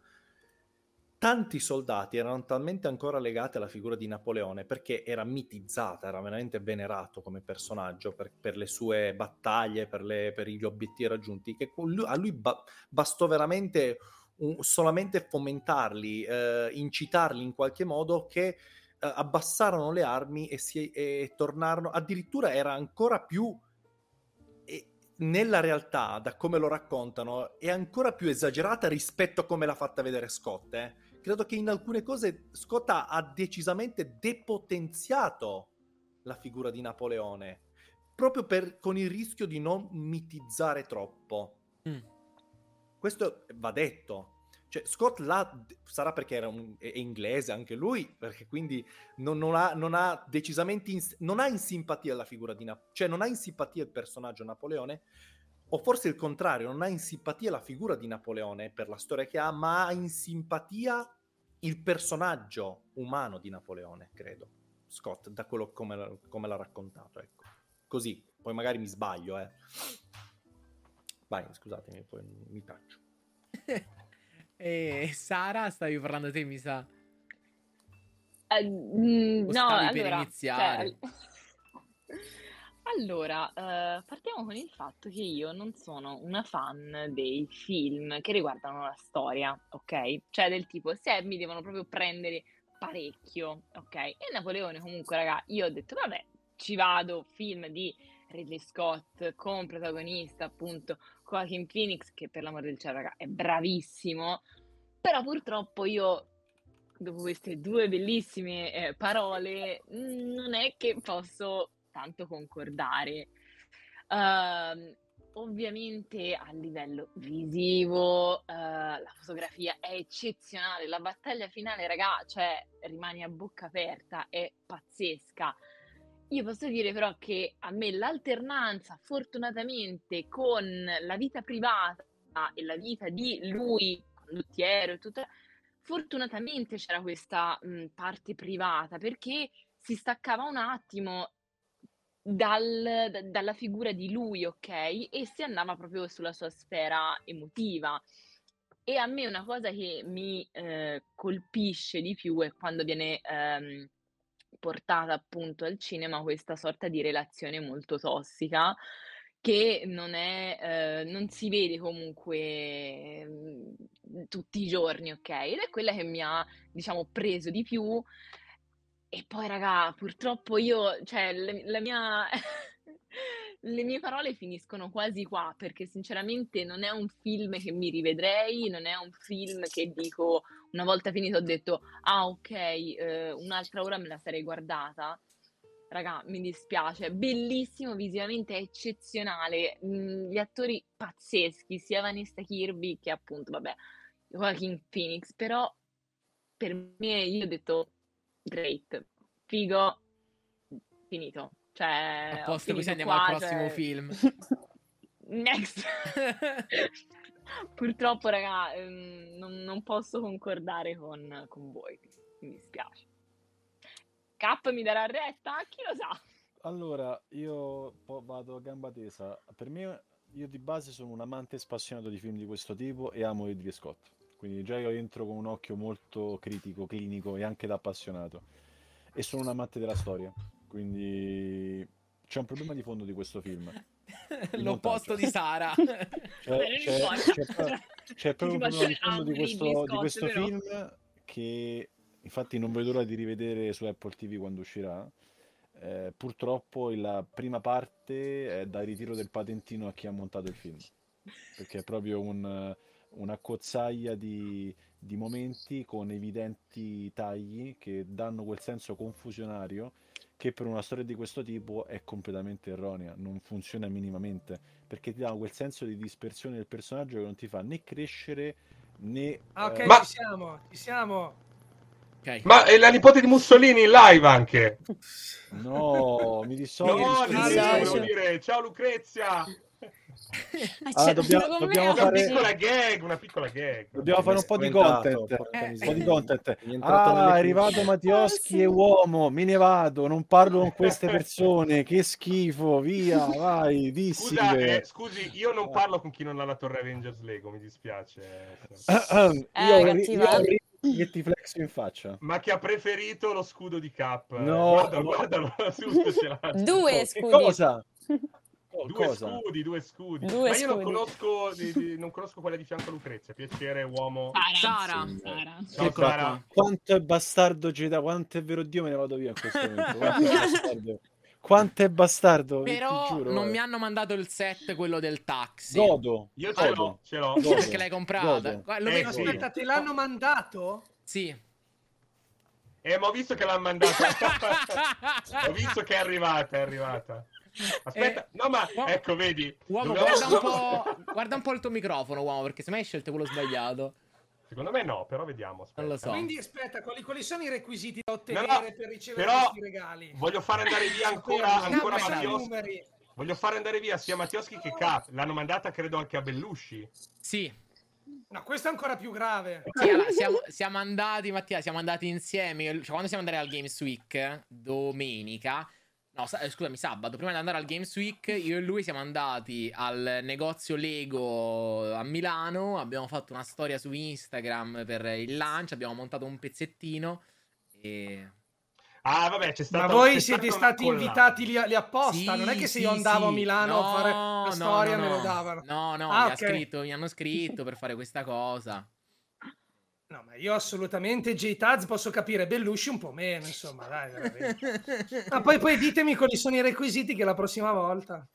tanti soldati erano talmente ancora legati alla figura di Napoleone perché era mitizzata, era veramente venerato come personaggio per, per le sue battaglie, per, le- per gli obiettivi raggiunti, che a lui ba- bastò veramente un- solamente fomentarli, eh, incitarli in qualche modo che eh, abbassarono le armi e, si, e tornarono, addirittura era ancora più nella realtà, da come lo raccontano, è ancora più esagerata rispetto a come l'ha fatta vedere Scott. eh. Credo che in alcune cose Scott ha, ha decisamente depotenziato la figura di Napoleone, proprio per- con il rischio di non mitizzare troppo.
Mm.
Questo va detto. Cioè, Scott là sarà perché era un- è inglese anche lui, perché quindi non, non ha, non ha decisamente in, non ha in simpatia la figura di Napoleone, cioè non ha in simpatia il personaggio Napoleone, o forse il contrario, non ha in simpatia la figura di Napoleone per la storia che ha, ma ha in simpatia il personaggio umano di Napoleone, credo. Scott, da quello come, come l'ha raccontato, ecco. Così, Poi magari mi sbaglio, eh. Vai, scusatemi, poi mi taccio.
e Sara, stavi parlando te, mi sa.
Eh, mm,
O
no,
per
allora,
iniziare?
cioè, allora, eh, partiamo con il fatto che io non sono una fan dei film che riguardano la storia, ok? Cioè del tipo, se mi devono proprio prendere parecchio, ok? E Napoleone comunque, raga, io ho detto, vabbè, ci vado, film di Ridley Scott con protagonista appunto Joaquin Phoenix, che per l'amor del cielo, raga, è bravissimo, però purtroppo io dopo queste due bellissime eh, parole, non è che posso tanto concordare. Ehm, ovviamente a livello visivo, eh, la fotografia è eccezionale, la battaglia finale, raga, cioè rimani a bocca aperta, è pazzesca. Io posso dire però che a me l'alternanza, fortunatamente, con la vita privata e la vita di lui, condottiero e tutto, fortunatamente c'era questa mh, parte privata perché si staccava un attimo dal- da- dalla figura di lui, ok? E si andava proprio sulla sua sfera emotiva. E a me una cosa che mi eh, colpisce di più è quando viene ehm, portata appunto al cinema questa sorta di relazione molto tossica che non è, eh, non si vede comunque mm, tutti i giorni, ok? Ed è quella che mi ha, diciamo, preso di più. E poi, raga, purtroppo io, cioè, le- la mia... le mie parole finiscono quasi qua, perché sinceramente non è un film che mi rivedrei, non è un film che dico, una volta finito ho detto, ah ok, eh, un'altra ora me la sarei guardata. Raga, mi dispiace, bellissimo visivamente, è eccezionale, gli attori pazzeschi, sia Vanessa Kirby che appunto, vabbè, Joaquin Phoenix, però per me io ho detto great, figo, finito. Cioè,
A posto, così andiamo al
qua,
prossimo
cioè,
film.
Next. Purtroppo, raga, ehm, non, non posso concordare con, con voi, mi dispiace. Cap mi darà retta? Chi lo sa?
Allora, io po- vado a gamba tesa. Per me, io di base sono un amante spassionato di film di questo tipo e amo Ridley Scott. Quindi già io entro con un occhio molto critico, clinico e anche da appassionato. E sono un amante della storia. Quindi c'è un problema di fondo di questo film. Il
L'opposto di Sara.
C'è, c'è- c'è c'è proprio un problema di fondo di questo, di questo film che infatti non vedo l'ora di rivedere su Apple TV quando uscirà. Eh, purtroppo la prima parte è da ritiro del patentino a chi ha montato il film, perché è proprio un, una cozzaia di, di momenti con evidenti tagli che danno quel senso confusionario che per una storia di questo tipo è completamente erronea, non funziona minimamente, perché ti dà quel senso di dispersione del personaggio che non ti fa né crescere né...
Ah, ok,
eh,
Ma-
ci siamo, ci siamo.
Ok.
Ma è la nipote di Mussolini in live anche.
No, mi dissocio.
No,
mi
di
dissocio.
Dire, ciao Lucrezia.
Ah,
Cioè,
dobbiamo- dobbiamo
Una
fare-
piccola gag, una piccola gag.
Dobbiamo fare un po' di content.
Eh,
Un po' di content.
È
Ah, è arrivato Mattioschi
Ah, sì.
e uomo, me ne vado, non parlo con queste persone, che schifo, via, vai,
Scusa,
dissime.
eh, scusi, io non parlo con chi non ha la Torre Avengers Lego, mi dispiace.
Io
Eh,
io ho ri- che ti flexo in faccia.
Ma che ha preferito lo scudo di Cap.
No.
guardalo, guardalo, l'ha.
Due
Che
scudi.
cosa?
Due
cosa?
scudi, due scudi.
Due
Ma io non
scudi.
conosco, di- di- non conosco quella di fianco a Lucrezia. Piacere, uomo.
Sara.
Sara.
Ciao,
Ecco,
Sara.
Quanto è bastardo Geda, quanto è vero Dio me ne vado via in questo momento. Quanto è bastardo,
Però
giuro,
non
guarda.
mi hanno mandato il set, quello del taxi.
Godo.
Io ce l'ho, ce l'ho.
Godo.
Perché l'hai comprata.
Godo.
Lo
Eh, sì.
aspetta, te l'hanno mandato?
Sì.
Eh, ma ho visto che l'ha mandata. ho visto che è arrivata, è arrivata. Aspetta,
Eh,
no, ma
uomo-
ecco, vedi.
Uomo, guarda un, po', guarda un po' il tuo microfono, uomo, perché se mai hai scelto quello sbagliato.
Secondo me no, però vediamo. aspetta.
Non lo so.
Quindi aspetta, quali, quali sono i requisiti da ottenere
No, no,
per ricevere
però
questi regali?
Voglio fare andare via ancora, ancora Mattioschi. Voglio fare andare via sia Mattioschi che Cap. L'hanno mandata, credo, anche a Bellusci.
Sì.
No, questo è ancora più grave.
Sì, allora, siamo, siamo andati, Mattia, siamo andati insieme. Cioè, quando siamo andati al Games Week, domenica, No, sa- eh, scusami, sabato, prima di andare al Games Week, io e lui siamo andati al negozio Lego a Milano, abbiamo fatto una storia su Instagram per il lancio, abbiamo montato un pezzettino e...
Ah, vabbè, c'è stato
Ma voi
c'è
siete stati
collana.
invitati lì, lì apposta?
Sì,
non è che se
sì,
io andavo a
sì.
Milano a fare
No,
la
no,
storia
no,
me lo
no.
davano.
No, no,
Ah,
mi, ha
ok.
scritto- mi hanno scritto per fare questa cosa.
No, ma io assolutamente J-Taz posso capire, Bellucci un po' meno, insomma, dai. veramente. Ma poi, poi ditemi quali sono i requisiti che la prossima volta.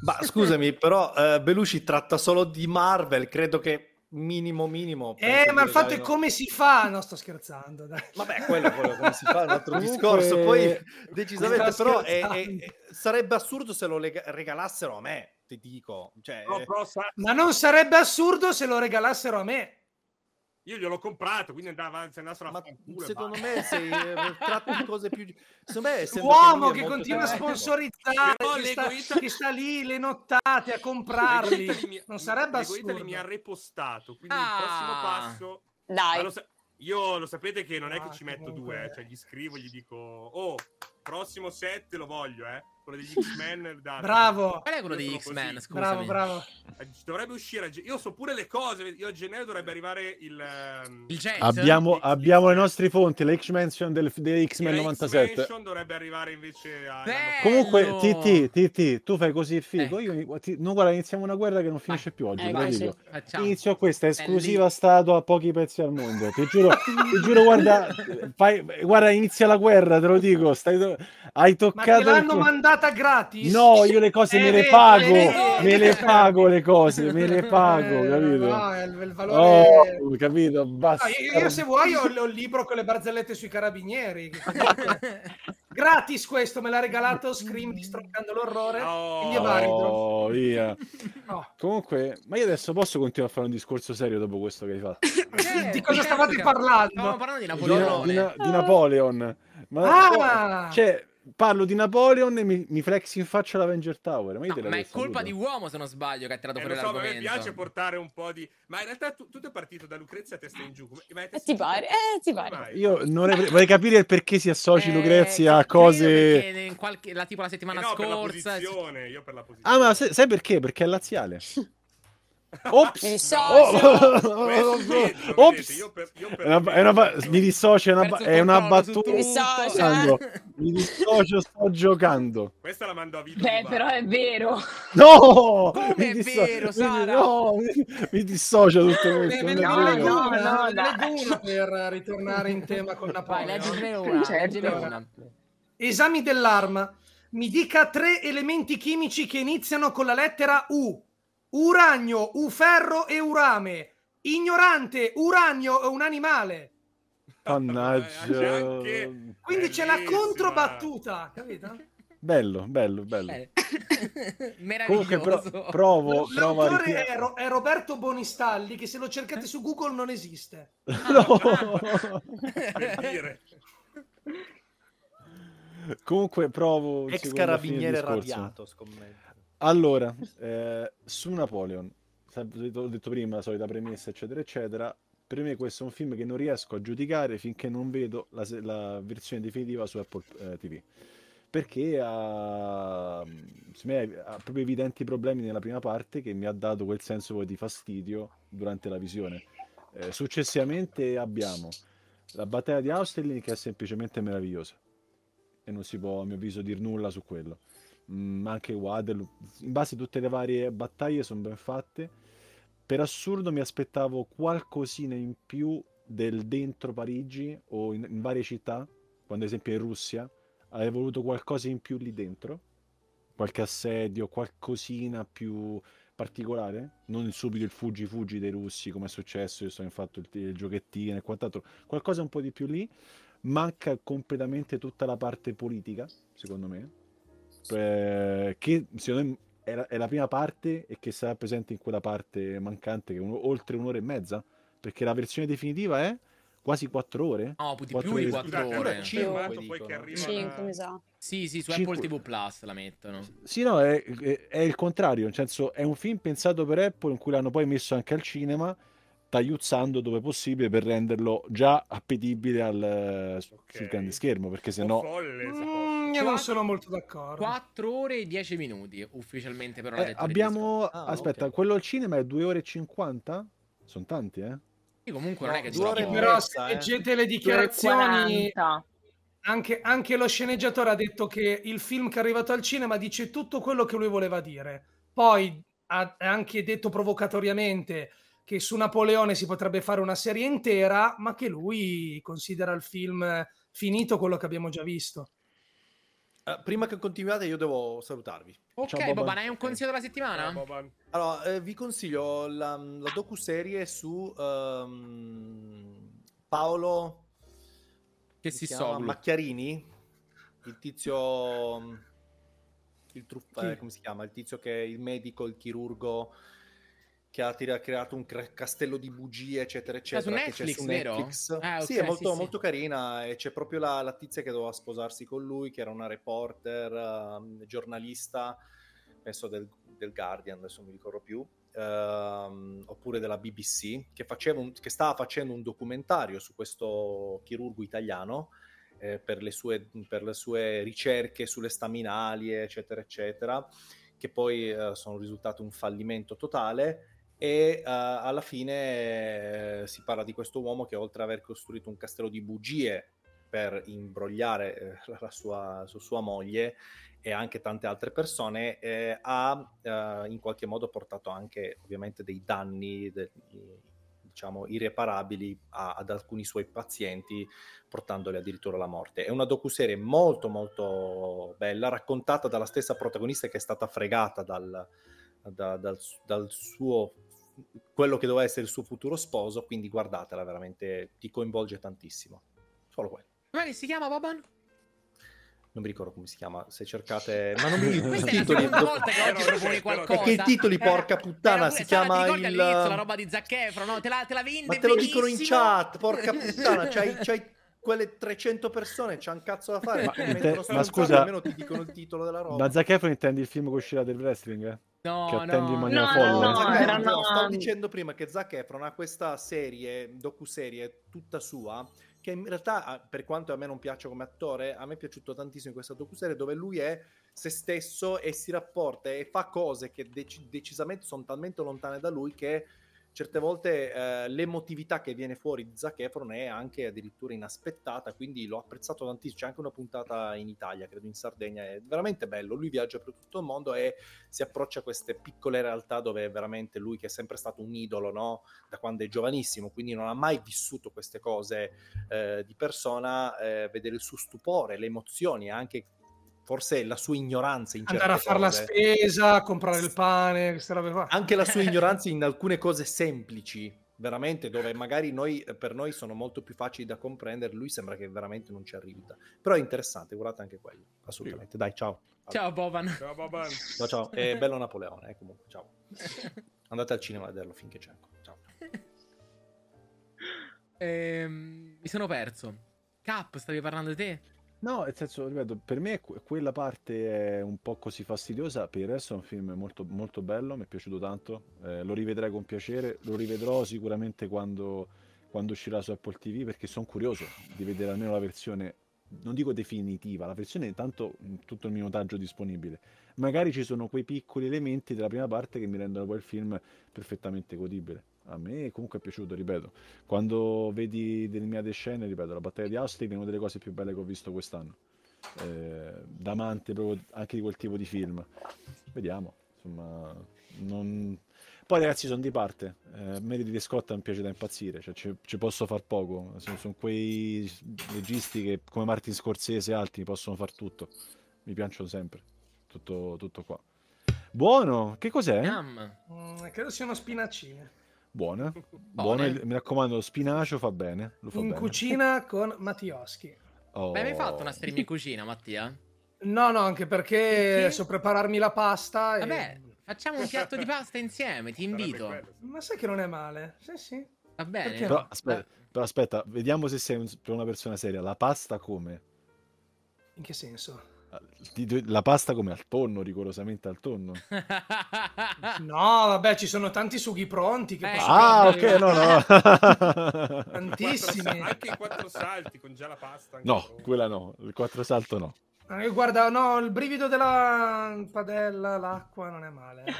Ma scusami, però eh, Belushi tratta solo di Marvel, credo che minimo minimo.
Eh, ma il fatto è
regalare-
come si fa? No, sto scherzando, dai.
Vabbè, quello, quello come si fa è un altro discorso. Poi, decisamente, però, è- è- sarebbe assurdo se lo lega- regalassero a me, ti dico. Cioè,
No, però sa-
Ma non sarebbe assurdo se lo regalassero a me.
Io gliel'ho comprato, quindi andava, se andassero a
ma
fanculo
secondo me se tratti di cose più... Secondo me,
L'uomo che continua a sponsorizzare,
Però
che sta, che sta lì le nottate a comprarli.
L'Ego Italy mi-
Non sarebbe assurdo.
mi ha repostato, quindi il
Ah.
prossimo passo...
Dai,
lo sa- io lo sapete che non è
Ah,
che ci metto
comunque-
due, eh, cioè gli scrivo, gli dico, oh, prossimo set lo voglio, eh, quello degli X-Men.
Bravo,
Qual è quello degli X-Men?
così.
Scusami.
bravo, bravo.
Eh, Dovrebbe uscire, ge- io so pure le cose, io a gennaio dovrebbe arrivare il... ehm,
Il jet?
Abbiamo, abbiamo le nostre fonti, la X-Mention del, dei X-Men
la
97.
X-Mention dovrebbe arrivare invece a...
Comunque! TT, TT, tu fai così figo.
Eh.
Io, ti- no, guarda, iniziamo una guerra che non finisce più oggi.
Eh, sì.
Inizio questa esclusiva statua a pochi pezzi al mondo. Ti giuro, ti giuro guarda, fai- guarda, inizia la guerra, te lo dico. Stai, hai
Ma te
toccato. il
l'hanno
tuo-
mandata gratis?
No, io le cose
Eh,
me le pago, me le pago le cose, me le pago,
Eh,
capito?
No, è il, il valore...
Oh, capito?
No,
Basta.
io, io se vuoi ho, ho il libro con le barzellette sui carabinieri. Gratis questo, me l'ha regalato Scream distroccando l'orrore.
No.
Oh, via.
No.
Comunque, ma io adesso posso continuare a fare un discorso serio dopo questo che hai fatto?
Eh,
Di cosa stavate parlando?
Stavamo parlando di
Di,
Napoleone.
di Na- di Napoleon. Ma
Ah!
cioè, parlo di Napoleon e mi, mi flexi in faccia l'Avenger Tower. Ma, io
No,
te
ma è colpa di uomo, se non sbaglio, che ha tirato
Eh,
fuori
so, ma a me
l'argomento.
piace portare un po' di... Ma in realtà tu- tutto è partito da Lucrezia a testa in giù. Ma è
Eh,
testa
ti pare, eh, ti pare.
Io non ne- vorrei capire il perché si associ
Eh,
Lucrezia a cose.
qualche- la, tipo la
Eh
settimana
no, per la
scorsa.
posizione, io per la posizione.
Ah, ma sai, sai perché? Perché è laziale. Ops!
Mi dissocio.
Oh,
peggio,
Ops!
io per- io per-
È una, è una mi dissocio, è una, è una battuta.
Mi dissocio.
giocando. Mi dissocio, sto giocando.
Questa la mando a Vito.
Beh, però è vero.
No!
Come
Mi
è
disso-
vero,
mi-
Sara?
No, mi, mi dissocio tutto
Ne
questo.
ne-
no,
una,
no, dai.
leggo una per ritornare in tema con
Vai, leggine una.
Certo.
leggine una.
Esami dell'arma. Mi dica tre elementi chimici che iniziano con la lettera U. Uranio, uferro e urame. Ignorante, uranio è un animale.
Mannaggia.
Quindi c'è la controbattuta, capito?
Bello, bello, bello.
Eh.
Comunque pro-
Meraviglioso.
provo, provo a
L'autore
ritirare.
è, Ro- è Roberto Bonistalli, che se lo cercate su Google non esiste.
No.
Per dire.
Comunque provo
Ex carabiniere radiato, scommetto.
Allora, eh, su Napoleon, ho detto prima, la solita premessa, eccetera, eccetera. Per me questo è un film che non riesco a giudicare finché non vedo la, la versione definitiva su Apple eh, TV. Perché ha, me, ha proprio evidenti problemi nella prima parte che mi ha dato quel senso di fastidio durante la visione. Eh, successivamente abbiamo la battaglia di Austerlitz che è semplicemente meravigliosa e non si può a mio avviso dir nulla su quello. Mm, anche Waterloo, in base a tutte le varie battaglie sono ben fatte. Per assurdo mi aspettavo qualcosina in più del dentro Parigi o in, in varie città, quando ad esempio in Russia, avrei voluto qualcosa in più lì dentro, qualche assedio, qualcosina più particolare, non subito il fuggi fuggi dei russi come è successo, io sto infatti il, il giochettino e quant'altro, qualcosa un po' di più lì, manca completamente tutta la parte politica, secondo me, eh, che secondo me è la, è la prima parte e che sarà presente in quella parte mancante che è un- oltre un'ora e mezza, perché la versione definitiva è quasi quattro ore.
No, di
Quattro
più di
ore.
4
Scusate,
ore.
Sì,
cinque,
poi
poi che arriva
mi sa.
Sì, sì, su
Cinque.
Apple TV Plus la mettono.
Sì, no, è, è- è il contrario, nel senso è un film pensato per Apple in cui l'hanno poi messo anche al cinema, tagliuzzando dove possibile per renderlo già appetibile al, sul
Ok.
grande schermo, perché sennò...
folle.
Mm, non
Quattro-
sono molto d'accordo.
4 ore e 10 minuti ufficialmente per una
Eh, abbiamo...
Ah,
Aspetta,
ok.
quello al cinema è 2 ore e 50? Sono tanti, eh?
Sì, comunque
No,
non è che
due ore e
poco.
Però se
eh.
leggete le
2 ore e
dichiarazioni,
40.
anche, anche lo sceneggiatore ha detto che il film che è arrivato al cinema dice tutto quello che lui voleva dire. Poi ha anche detto provocatoriamente che su Napoleone si potrebbe fare una serie intera, ma che lui considera il film finito quello che abbiamo già visto.
Eh, prima che continuiate, io devo salutarvi.
Ok,
Ciao, Boban.
Boban, hai un consiglio della settimana?
Boban.
Allora, eh, vi consiglio la, la docuserie su ehm, Paolo
Che si
chiama?
so.
Macchiarini, il tizio, il truff- eh, come si chiama? Il tizio che è il medico, il chirurgo che ha tira- creato un cre- castello di bugie, eccetera, eccetera.
su
che c'è
Netflix,
su? Netflix.
Ah,
Sì,
ok,
è molto,
sì, sì.
molto carina e c'è proprio la, la tizia che doveva sposarsi con lui, che era una reporter, ehm, giornalista, penso del, del Guardian, adesso non mi ricordo più, ehm, oppure della BBC, che, faceva un- che stava facendo un documentario su questo chirurgo italiano eh, per, le sue, per le sue ricerche sulle staminali, eccetera, eccetera, che poi eh, sono risultate un fallimento totale. E eh, alla fine eh, si parla di questo uomo che oltre ad aver costruito un castello di bugie per imbrogliare eh, la, sua, su sua moglie e anche tante altre persone, eh, ha eh, in qualche modo portato anche ovviamente dei danni de- diciamo irreparabili a- ad alcuni suoi pazienti portandoli addirittura alla morte. È una docuserie molto molto bella, raccontata dalla stessa protagonista che è stata fregata dal, da- dal, dal suo quello che doveva essere il suo futuro sposo, quindi guardatela, veramente ti coinvolge tantissimo. Solo quello.
Come si chiama Boban?
Non mi ricordo come si chiama, se cercate... Ma non mi ricordo i
Questa è la
titoli.
seconda
do-
volta che oggi
Però-
proponi
però-
qualcosa.
Perché i titoli, porca puttana, si chiama il-
la roba di Zac Efron, no? Te la, te la vende
Ma te lo dicono in chat, porca puttana, c'hai, c'hai quelle 300 persone, c'ha un cazzo da fare.
Ma
mettono
ma scusa-
almeno ti dicono il titolo della roba.
Da Zac Efron intendi il film che uscirà del wrestling? eh?
No,
Che attendi in
no.
maniera
No,
folle?
no, no, era
no, stavo dicendo prima che Zac Efron ha questa serie, docuserie tutta sua, che in realtà, ah, per quanto a me non piaccia come attore, a me è piaciuto tantissimo questa docuserie dove lui è se stesso e si rapporta e fa cose che dec- decisamente sono talmente lontane da lui che certe volte eh, l'emotività che viene fuori di Zac Efron è anche addirittura inaspettata, quindi l'ho apprezzato tantissimo. C'è anche una puntata in Italia, credo in Sardegna, è veramente bello. Lui viaggia per tutto il mondo e si approccia a queste piccole realtà dove veramente lui, che è sempre stato un idolo, no? da quando è giovanissimo, quindi non ha mai vissuto queste cose eh, di persona, eh, vedere il suo stupore, le emozioni, anche forse la sua ignoranza in
Andare a fare la spesa, comprare il pane, queste robe qua.
anche la sua ignoranza in alcune cose semplici, veramente, dove magari noi, per noi sono molto più facili da comprendere, lui sembra che veramente non ci arrivi. Però è interessante, guardate anche quello, assolutamente. Dai, ciao.
Ciao Boban.
Ciao, Boban.
Ciao, ciao. È bello Napoleone, eh, comunque, ciao. Andate al cinema a vederlo finché c'è ancora. Ciao.
Ehm, mi sono perso. Cap, stavi parlando te?
No, nel senso, ripeto, per me que- quella parte è un po' così fastidiosa, per il resto è un film molto, molto bello, mi è piaciuto tanto, eh, lo rivedrei con piacere, lo rivedrò sicuramente quando, quando uscirà su Apple TV perché sono curioso di vedere almeno la versione, non dico definitiva, la versione intanto tutto il minutaggio disponibile. Magari ci sono quei piccoli elementi della prima parte che mi rendono poi il film perfettamente godibile. A me comunque è piaciuto, ripeto. Quando vedi delle mie scene, ripeto, la battaglia di Austin è una delle cose più belle che ho visto quest'anno. Eh, da amante proprio anche di quel tipo di film. Vediamo, insomma, non... Poi ragazzi sono di parte, eh, Meredith di Scott mi piace da impazzire, cioè ci, ci posso far poco, sono, sono quei registi che come Martin Scorsese e altri possono far tutto, mi piacciono sempre, tutto, tutto qua. Buono, che cos'è?
Mm, credo siano
Buona, buono, mi raccomando, spinacio fa bene, lo fa
In
bene.
cucina con Mattioschi.
Oh.
Ma hai mai fatto una stream in cucina, Mattia?
No, no, anche perché, so prepararmi la pasta. E...
Vabbè, facciamo un piatto di pasta insieme, ti invito.
Ma sai che non è male? Sì, sì.
Va bene?
Però
no?
aspetta, però aspetta, vediamo se sei un- per una persona seria. La pasta come?
In che senso?
La pasta come al tonno, rigorosamente al tonno.
No, vabbè, ci sono tanti sughi pronti che
Eh,
Ah, ok, no, no.
Quattro
Tantissimi.
sa- anche i quattro salti con già la pasta.
No,
pronta.
quella no, il quattro salto no.
Io guarda, no, il brivido della padella, l'acqua non è male. eh.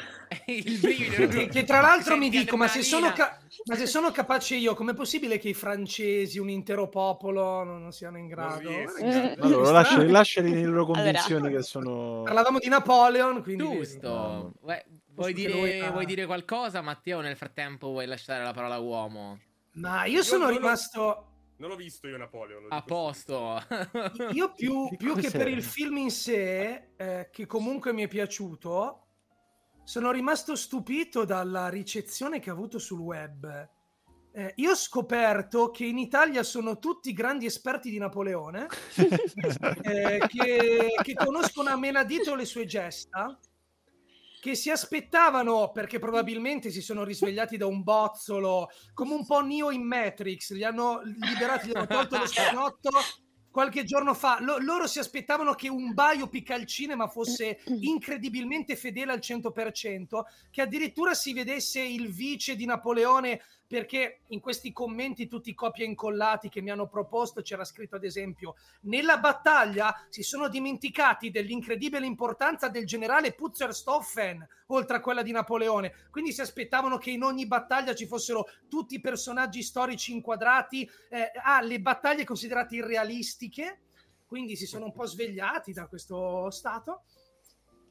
il brivido.
Che, che tra l'altro mi dico, ma se, sono ca- ma se sono capace io, com'è possibile che i francesi, un intero popolo, non, non siano in grado? che-
Allora, lasciali, lasciali nelle loro
Allora.
convinzioni che sono...
Parlavamo di Napoleon, quindi...
Giusto. Beh, vuoi, dire,
lui ha-
vuoi dire qualcosa, Matteo? Nel frattempo vuoi lasciare la parola a uomo?
Ma io sono
non lo-
rimasto...
Non l'ho visto io Napoleon. lo
A
dico
posto.
Io più,
Che
più che per il film in sé, eh, che comunque mi è piaciuto, sono rimasto stupito dalla ricezione che ha avuto sul web. Eh, io ho scoperto che in Italia sono tutti grandi esperti di Napoleone, eh, che, che conoscono a menadito le sue gesta, che si aspettavano, perché probabilmente si sono risvegliati da un bozzolo, come un po' Neo in Matrix, li hanno liberati, gli hanno tolto lo spanotto qualche giorno fa. Lo- loro si aspettavano che un biopic al cinema fosse incredibilmente fedele al 100%, che addirittura si vedesse il vice di Napoleone, perché in questi commenti tutti copia e incollati che mi hanno proposto c'era scritto ad esempio nella battaglia si sono dimenticati dell'incredibile importanza del generale Putzerstoffen oltre a quella di Napoleone quindi si aspettavano che in ogni battaglia ci fossero tutti i personaggi storici inquadrati eh, ah, le battaglie considerate irrealistiche. Quindi si sono un po' svegliati da questo stato.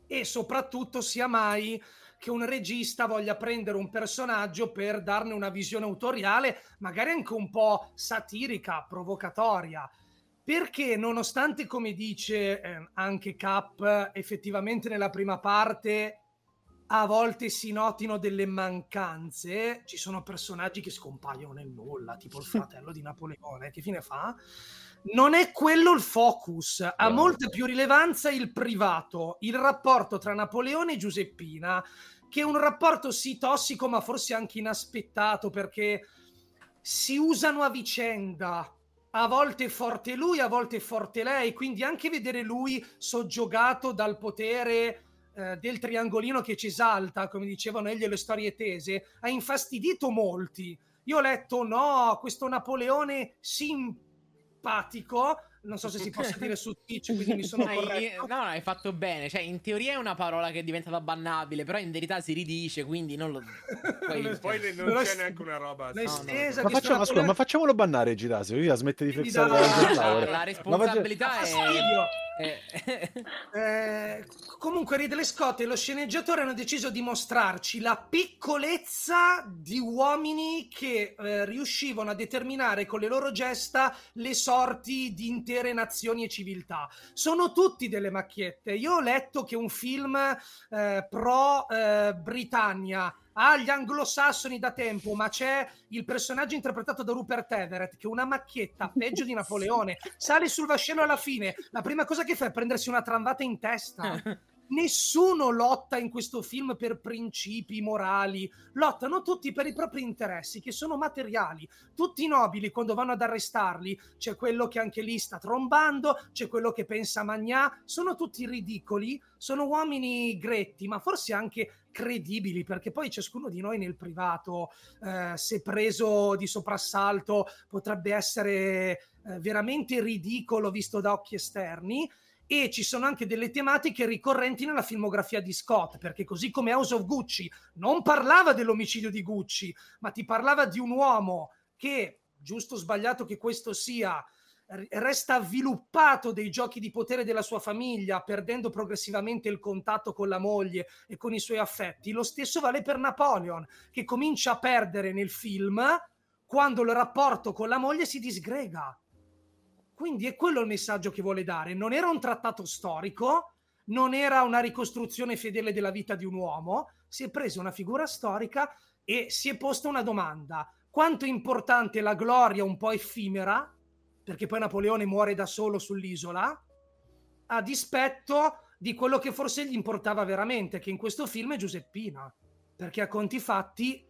E soprattutto sia mai che un regista voglia prendere un personaggio per darne una visione autoriale, magari anche un po' satirica, provocatoria. Perché nonostante, come dice eh, anche Cap, effettivamente nella prima parte a volte si notino delle mancanze, ci sono personaggi che scompaiono nel nulla, tipo il fratello di Napoleone, che fine fa? Non è quello il focus, ha molta più rilevanza il privato, il rapporto tra Napoleone e Giuseppina, che è un rapporto sì tossico, ma forse anche inaspettato, perché si usano a vicenda. A volte è forte lui, a volte è forte lei, quindi anche vedere lui soggiogato dal potere eh, del triangolino che ci esalta, come dicevano egli le storie tese, ha infastidito molti. Io ho letto, no, questo Napoleone simpatico, non so se si possa dire su Twitch, quindi mi sono
No,
corretto.
no, no, hai fatto bene. Cioè, in teoria è una parola che è diventata bannabile, però in verità si ridice, quindi non lo. Poi,
Poi non
Però
c'è neanche una roba.
no, no.
Ma, facciamo, ma scusa, ma facciamolo bannare Girasio, io smette di
da-
la
la, la
Ma
responsabilità
Fa
è.
fastidio.
è-
Eh, comunque Ridley Scott e lo sceneggiatore hanno deciso di mostrarci la piccolezza di uomini che eh, riuscivano a determinare con le loro gesta le sorti di intere nazioni e civiltà. Sono tutti delle macchiette. Io ho letto che un film eh, pro eh, Britannia ha gli anglosassoni da tempo, ma c'è il personaggio interpretato da Rupert Everett che è una macchietta peggio di Napoleone. Sale sul vascello alla fine. La prima cosa che fa è prendersi una tramvata in testa. Nessuno lotta in questo film per principi morali, lottano tutti per i propri interessi che sono materiali. Tutti i nobili quando vanno ad arrestarli, c'è quello che anche lì sta trombando, c'è quello che pensa Magnà, sono tutti ridicoli, sono uomini gretti, ma forse anche credibili, perché poi ciascuno di noi nel privato, eh, se preso di soprassalto, potrebbe essere eh, veramente ridicolo visto da occhi esterni e ci sono anche delle tematiche ricorrenti nella filmografia di Scott, perché così come House of Gucci non parlava dell'omicidio di Gucci, ma ti parlava di un uomo che, giusto o sbagliato che questo sia, resta avviluppato dei giochi di potere della sua famiglia, perdendo progressivamente il contatto con la moglie e con i suoi affetti. Lo stesso vale per Napoleon, che comincia a perdere nel film quando il rapporto con la moglie si disgrega. Quindi è quello il messaggio che vuole dare. Non era un trattato storico, non era una ricostruzione fedele della vita di un uomo, si è presa una figura storica e si è posta una domanda. Quanto è importante la gloria un po' effimera, perché poi Napoleone muore da solo sull'isola, a dispetto di quello che forse gli importava veramente, che in questo film è Giuseppina, perché a conti fatti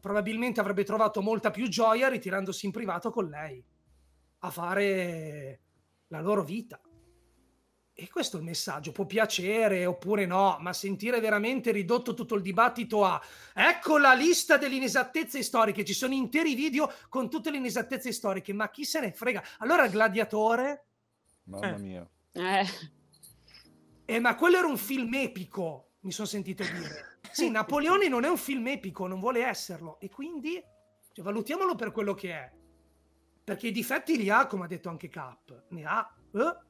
probabilmente avrebbe trovato molta più gioia ritirandosi in privato con lei a fare la loro vita. E questo è il messaggio, può piacere oppure no, ma sentire veramente ridotto tutto il dibattito a ecco la lista delle inesattezze storiche, ci sono interi video con tutte le inesattezze storiche, ma chi se ne frega? Allora Gladiatore,
Mamma
Eh.
mia.
Eh,
Eh, ma quello era un film epico, mi sono sentito dire. Sì, Napoleone non è un film epico, non vuole esserlo. E quindi cioè, valutiamolo per quello che è. Perché i difetti li ha, come ha detto anche Cap. Ne ha. eh?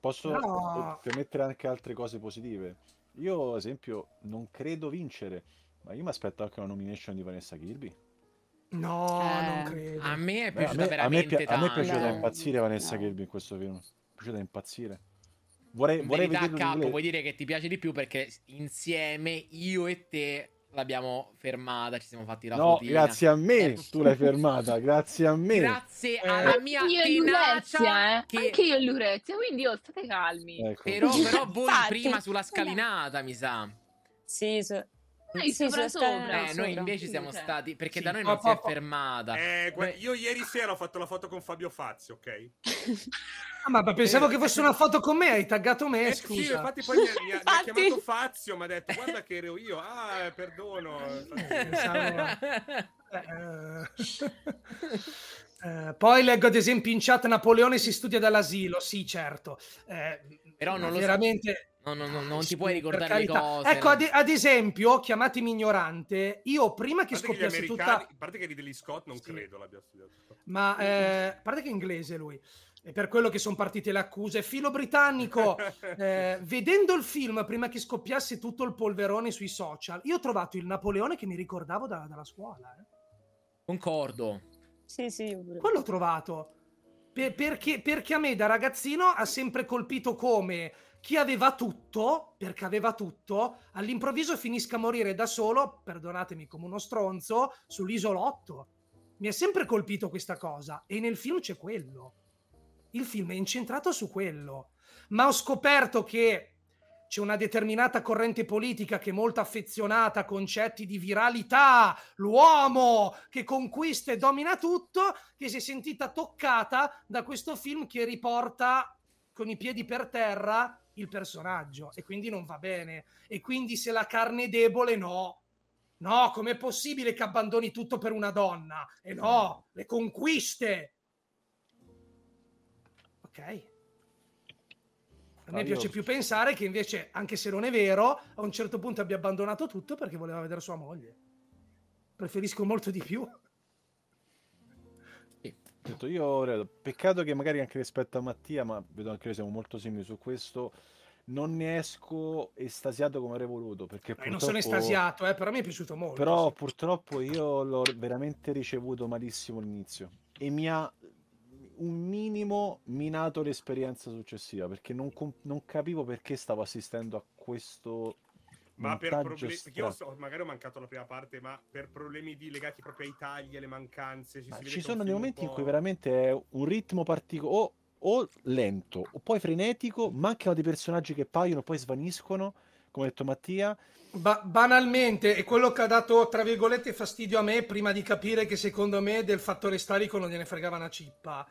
Posso
No.
permettere anche altre cose positive. Io, ad esempio, non credo vincere, ma io mi aspetto anche una nomination di Vanessa Kirby.
No,
Eh,
non credo.
A me è
Beh,
piaciuta
a, me, a, me,
veramente
pi- a me è piaciuta
No.
impazzire Vanessa
No.
Kirby in questo film. Mi è piaciuta da impazzire. Vorrei, vorrei
Capo,
inglese.
vuoi dire che ti piace di più perché insieme io e te l'abbiamo fermata, ci siamo fatti la
No,
fotina.
grazie a me
Eh,
tu l'hai fermata, grazie a me.
Grazie
Eh,
alla mia
Io
tenacia
eh?
che...
Anche io e Lurezia, quindi oh, state calmi.
Ecco.
Però, però voi prima sulla scalinata, mi sa.
Sì, so-
Noi
sì,
sopra sopra.
Eh, noi invece
Sì,
siamo
cioè.
stati... Perché
Sì,
da noi non si è fermata.
Eh, guarda,
Noi-
io ieri sera ho fatto la foto con Fabio Fazio, ok?
Ah, ma pensavo che fosse una foto con me, hai taggato me,
Eh, sì,
scusa.
infatti poi mi, ha- mi ha, mi ha chiamato Fazio, mi ha detto guarda che ero io. Ah, eh, perdono.
Pensavo- Eh, eh, poi leggo ad esempio in chat Napoleone si studia dall'asilo, sì certo. Eh,
Però non lo so. No, no, no, non ti puoi ricordare le cose.
Ecco,
no?
ad, ad esempio, chiamatemi ignorante, io prima che
che
scoppiasse
americani,
tutta...
a parte che Ridley Scott non
Sì.
credo l'abbia studiato.
Ma eh, a parte che è inglese lui, è per quello che sono partite le accuse. Filo britannico, eh, vedendo il film prima che scoppiasse tutto il polverone sui social, io ho trovato il Napoleone che mi ricordavo da- dalla scuola. eh.
Concordo.
Sì, sì.
Quello ho trovato. Per- perché, perché a me da ragazzino ha sempre colpito come chi aveva tutto, perché aveva tutto, all'improvviso finisca a morire da solo, perdonatemi come uno stronzo, sull'isolotto. Mi ha sempre colpito questa cosa e nel film c'è quello. Il film è incentrato su quello. Ma ho scoperto che c'è una determinata corrente politica che è molto affezionata a concetti di viralità, l'uomo che conquista e domina tutto, che si è sentita toccata da questo film che riporta con i piedi per terra il personaggio e quindi non va bene. E quindi se la carne è debole, no. No, com'è possibile che abbandoni tutto per una donna? E no, le conquiste. Ok. A me piace più pensare che invece, anche se non è vero, a un certo punto abbia abbandonato tutto perché voleva vedere sua moglie. Preferisco molto di più.
Detto, io credo, peccato che magari anche rispetto a Mattia, ma vedo anche noi siamo molto simili su questo, non ne esco estasiato come avrei voluto, perché
Eh, non sono estasiato, eh, però mi è piaciuto molto.
Però
sì.
purtroppo io l'ho veramente ricevuto malissimo all'inizio e mi ha un minimo minato l'esperienza successiva, perché non, non capivo perché stavo assistendo a questo
Ma per problemi. Perché io so, magari ho mancato la prima parte, ma per problemi di- legati proprio ai tagli, alle mancanze. Ci,
Ma
si vede
ci sono dei momenti in cui veramente è un ritmo particolare, o, o lento, o poi frenetico, mancano dei personaggi che paiono, poi svaniscono, come ha detto Mattia.
Ba- banalmente, è quello che ha dato, tra virgolette, fastidio a me prima di capire che secondo me del fattore storico non gliene fregava una cippa.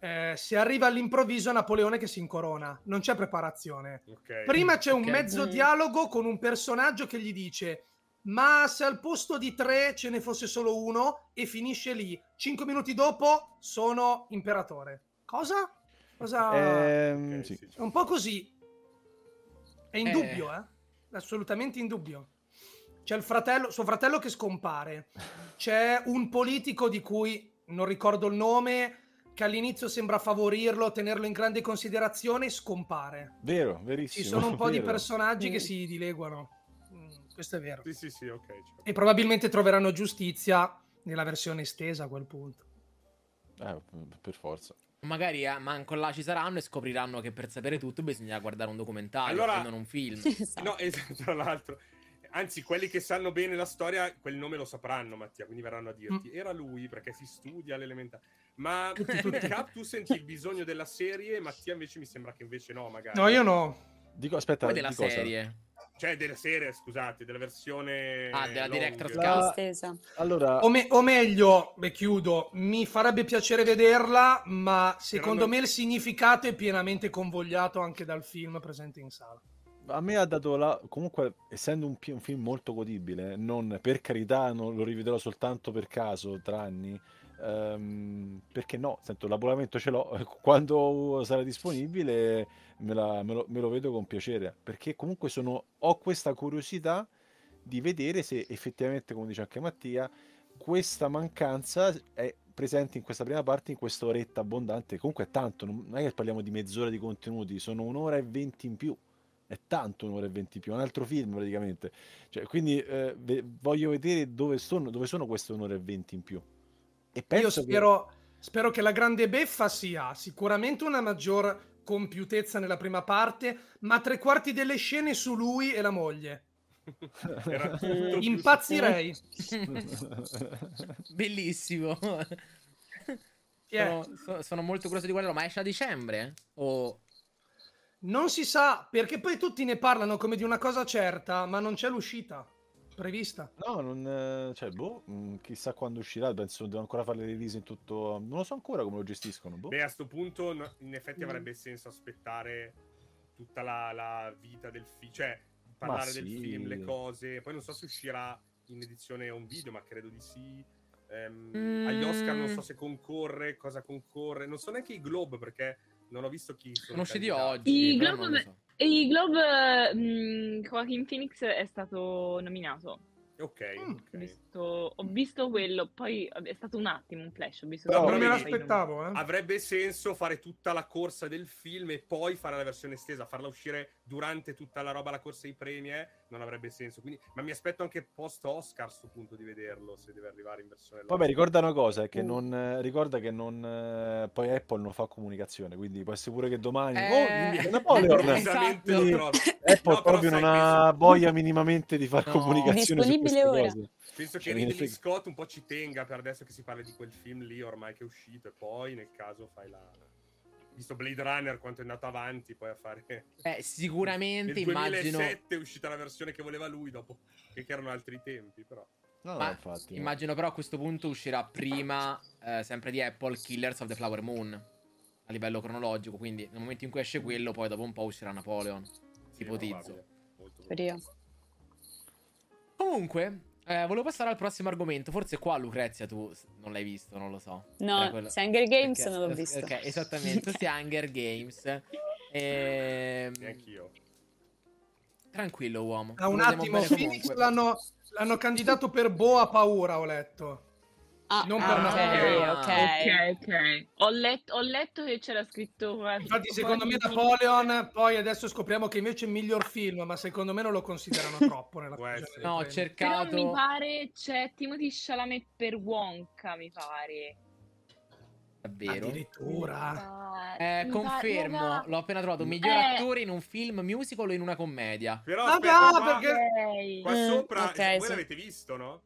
Eh, se arriva all'improvviso Napoleone che si incorona, non c'è preparazione.
Ok.
Prima c'è un
Ok.
mezzo
Mm.
dialogo con un personaggio che gli dice: Ma se al posto di tre ce ne fosse solo uno, e finisce lì. Cinque minuti dopo sono imperatore. Cosa? Cosa?
Sì.
sì,
È un po' così. È in
Eh.
dubbio, eh? Assolutamente in dubbio. C'è il fratello, suo fratello che scompare. C'è un politico di cui non ricordo il nome, che all'inizio sembra favorirlo, tenerlo in grande considerazione, scompare.
Vero, verissimo.
Ci sono un po' di
vero.
personaggi
Mm.
che si dileguano. Mm, questo è vero.
Sì, sì, sì, ok. ci
E probabilmente troveranno giustizia nella versione estesa a quel punto.
Eh, per forza.
Magari eh, manco là ci saranno e scopriranno che per sapere tutto bisogna guardare un documentario
Allora-
e non un film.
No, esatto, tra l'altro. Anzi, quelli che sanno bene la storia, quel nome lo sapranno, Mattia, quindi verranno a dirti. Era lui perché si studia all'elementare. Ma. Cap, tu senti il bisogno della serie, Mattia invece mi sembra che invece no, magari.
No, io no.
Dico, aspetta,
Poi della
di cosa?
serie.
Cioè, della serie, scusate, della versione...
Ah, della
long.
director's
La-
cut.
Allora,
O, me- o meglio, beh, chiudo, mi farebbe piacere vederla, ma secondo
non-
me il significato è pienamente convogliato anche dal film presente in sala.
A me ha dato la... Comunque, essendo un, un film molto godibile, non per carità, non lo rivedrò soltanto per caso tra anni, ehm, perché no? Sento, l'abbonamento ce l'ho, quando sarà disponibile me, la- me lo, me lo vedo con piacere, perché comunque sono, ho questa curiosità di vedere se effettivamente, come dice anche Mattia, questa mancanza è presente in questa prima parte, in questa oretta abbondante. Comunque è tanto, non è che parliamo di mezz'ora di contenuti, sono un'ora e venti in più. È tanto un'ora e venti in più, è un altro film praticamente. Cioè, quindi eh, ve- voglio vedere dove sono, dove sono queste un'ora e venti in più. E
Io
penso che...
spero, spero che la grande beffa sia sicuramente una maggior compiutezza nella prima parte, ma tre quarti delle scene su lui e la moglie. Impazzirei.
Bellissimo.
È?
Sono, so- sono molto curioso di guardarlo, ma esce a dicembre? O...
Non si sa, perché poi tutti ne parlano come di una cosa certa, ma non c'è l'uscita prevista.
No, non, eh, cioè, boh, mm, chissà quando uscirà, penso devo ancora fare le release in tutto... Non lo so ancora come lo gestiscono, boh.
Beh, a sto punto no- in effetti
Mm.
avrebbe senso aspettare tutta la, la vita del film, cioè parlare del
sì.
film, le cose. Poi non so se uscirà in edizione un video, ma credo di sì. Ehm,
Mm.
Agli Oscar non so se concorre, cosa concorre. Non so neanche i Globe perché non ho visto chi sono.
Usciti
candidati.
oggi.
I
però lo so.
E i Globe, mh, Joaquin Phoenix è stato nominato.
Ok,
Mm.
Ho
ok.
visto, ho visto quello, poi è stato un attimo, un flash. Ho visto
Però
non
quello
me l'aspettavo, eh.
Avrebbe senso fare tutta la corsa del film e poi fare la versione estesa, farla uscire durante tutta la roba, la corsa ai premi, eh, non avrebbe senso. Quindi, ma mi aspetto anche post Oscar a sto punto di vederlo, se deve arrivare in versione
Vabbè, ricorda una cosa, è che
Mm.
non, eh, ricorda che non, eh, poi Apple non fa comunicazione, quindi può essere pure che domani...
Eh,
oh, Napoleon!
Esatto.
Apple
No,
proprio non ha voglia minimamente di fare
No.
comunicazione su
Disponibile
queste
ora.
cose.
Penso che
Cioè,
Ridley
frega.
Scott un po' ci tenga per adesso che si parli di quel film lì ormai che è uscito e poi nel caso fai la... Visto Blade Runner quanto è andato avanti poi a fare...
Eh, sicuramente
Nel
immagino...
2007 è uscita la versione che voleva lui dopo che erano altri tempi però.
No, no,
Ma
infatti. no.
immagino però a questo punto uscirà prima, eh, sempre di Apple, Killers of the Flower Moon. A livello cronologico, quindi nel momento in cui esce quello, poi dopo un po' uscirà Napoleon.
Sì,
Ipotizzo.
molto
Speriamo.
Comunque, eh, volevo passare al prossimo argomento. Forse qua, Lucrezia, tu non l'hai visto, non lo so.
No,
quello-
se Hunger Games
Perché-
non l'ho visto.
Ok, esattamente. Sia Hunger Games. Ehm,
Neanch'io.
tranquillo, uomo.
Da un attimo, Phoenix l'hanno, l'hanno candidato per Boa Paura, ho letto.
Ah,
Non
per
ok,
Napoleon.
ok.
Ok, ok. Ho, let- ho letto che c'era scritto.
Infatti, secondo me Napoleon, poi adesso scopriamo che invece è il miglior film, ma secondo me non lo considerano troppo nella
No, ho
premi.
Però
cercato.
mi pare c'è Timothy Chalamet per Wonka, mi pare.
Davvero.
Addirittura.
Ah,
Eh, confermo,
pare-
l'ho appena trovato. Miglior
Eh.
attore in un film musical o in una commedia.
Però
Ah,
aspetta,
no,
qua,
perché-
qua sopra
ok,
voi
sì.
l'avete visto, no?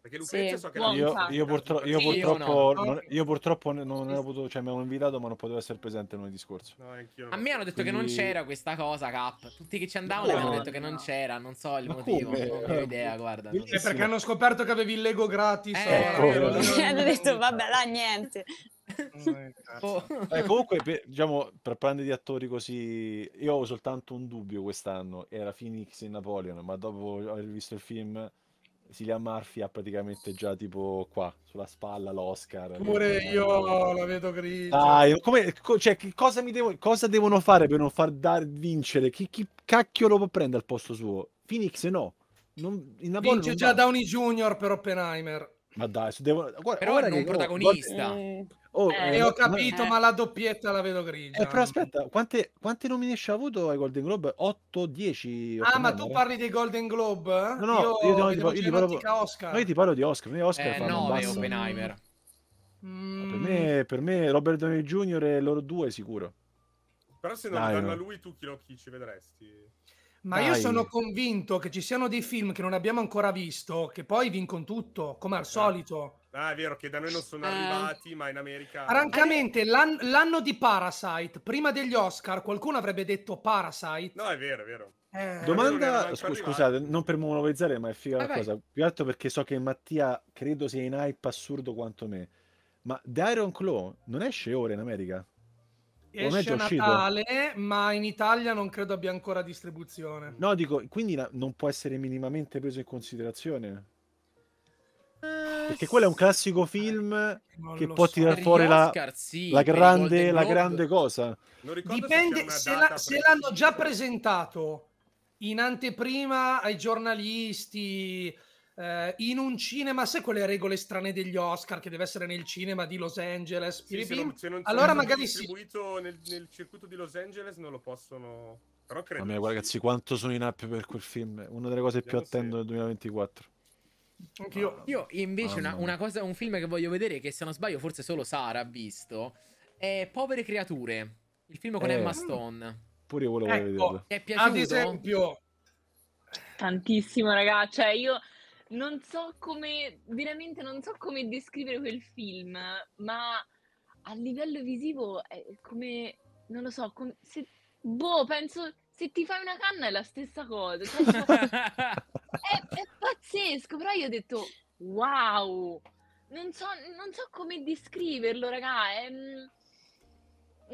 Perché Lucrezia
Sì.
so che.
Io, io, purtro- io purtroppo,
no.
non, io purtroppo ne- non ero potuto, cioè mi avevano invitato ma non potevo essere presente lunedì scorso.
No, non
A me hanno detto che non
Quindi-
c'era questa cosa, Cap. Tutti che ci andavano
No,
mi hanno detto che
no.
non c'era. Non so il
Ma
motivo.
come?
Non ho idea, guarda. non-
Eh, perché hanno scoperto che avevi il Lego gratis.
Eh,
allora,
proprio.
non-
Hanno detto, vabbè, là niente.
Eh, cazzo.
Oh.
Eh, comunque, per, diciamo, per parlare di attori così, io avevo soltanto un dubbio quest'anno, era Phoenix in Napoleon, ma dopo aver visto il film, Cillian Murphy ha praticamente già tipo qua, sulla spalla l'Oscar.
Pure io la vedo grigia.
Dai, come, co- cioè, che cosa, mi devo, cosa devono fare per non far dar vincere? Chi, chi cacchio lo può prendere al posto suo? Phoenix no. Non, in Napoleon
Vince già
va.
Downey Jr. per Oppenheimer.
Ma dai, se devo... guarda,
Però
guarda
non
che- oh,
protagonista.
Mm,
oh,
Eh,
E ho
no-
capito,
eh.
ma la doppietta la vedo grigia.
Eh, però aspetta, quante, quante nomination ha avuto ai Golden Globe? 8, 10?
Ah, ma tu parli dei Golden Globe?
No, no,
io,
io ti-
vedevo
io ti
già in
parlo-
Oscar.
No, io ti parlo di Oscar, noi Oscar
Eh,
fanno
9
bassa.
Oppenheimer.
Mm,
Per me, per me Robert Downey Jr. e loro due sicuro.
Però se non
Dai,
danno
no.
a lui, tu chi, lo, chi ci vedresti?
Ma io
Dai.
sono convinto che ci siano dei film che non abbiamo ancora visto, che poi vincono tutto, come al solito.
Ah, è vero che da noi non sono
Eh.
arrivati, ma in America...
Francamente, l'an- l'anno di Parasite, prima degli Oscar, qualcuno avrebbe detto Parasite.
No, è vero, è vero.
Eh,
Domanda, scu- scusate, non per monopolizzare, ma è figa
Vai,
la
vai.
cosa. Più che altro perché so che Mattia credo sia in hype assurdo quanto me. Ma The Iron Claw non esce ora in America?
Esce a
uscito?
Natale, ma in Italia non credo abbia ancora distribuzione.
No, dico, quindi na- non può essere minimamente preso in considerazione? Perché quello è un classico film che può
so.
tirare fuori la,
Oscar, sì,
la grande, la grande cosa.
Se
Dipende se, la- se
precisa.
l'hanno già presentato in anteprima ai giornalisti, eh, in un cinema, sai quelle regole strane degli Oscar che deve essere nel cinema di Los Angeles?
Sì, se non, se non-
allora magari sì.
distribuito nel, nel circuito di Los Angeles non lo possono... Però credo
Mamma mia,
sì.
ragazzi, quanto sono in app per quel film. Una delle cose più
Vediamo se-
attendo del 2024.
Anch'io.
Io invece una, una cosa, un film che voglio vedere, che se non sbaglio forse solo Sara ha visto, è Povere creature, il film con
Eh.
Emma Stone.
Pure io volevo
Ecco.
vederlo.
Ti è piaciuto?
Ad esempio,
Tantissimo, ragazzi. Cioè, io non so come, veramente non so come descrivere quel film, ma a livello visivo è come, non lo so, com- se, boh, penso, se ti fai una canna è la stessa cosa. Cioè, è, è pazzesco, però io ho detto, wow, non so, non so come descriverlo, raga, è...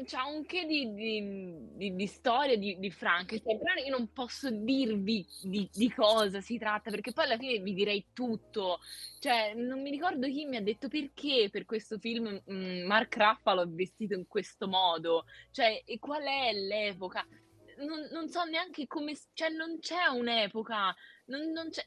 C'ha un che di, di, di- di storia di, di Frankenstein, però io non posso dirvi di, di cosa si tratta, perché poi alla fine vi direi tutto. Cioè, non mi ricordo chi mi ha detto perché per questo film mm, Mark Ruffalo è vestito in questo modo, cioè, e qual è l'epoca. Non, non so neanche come, cioè, non c'è un'epoca, non, non c'è...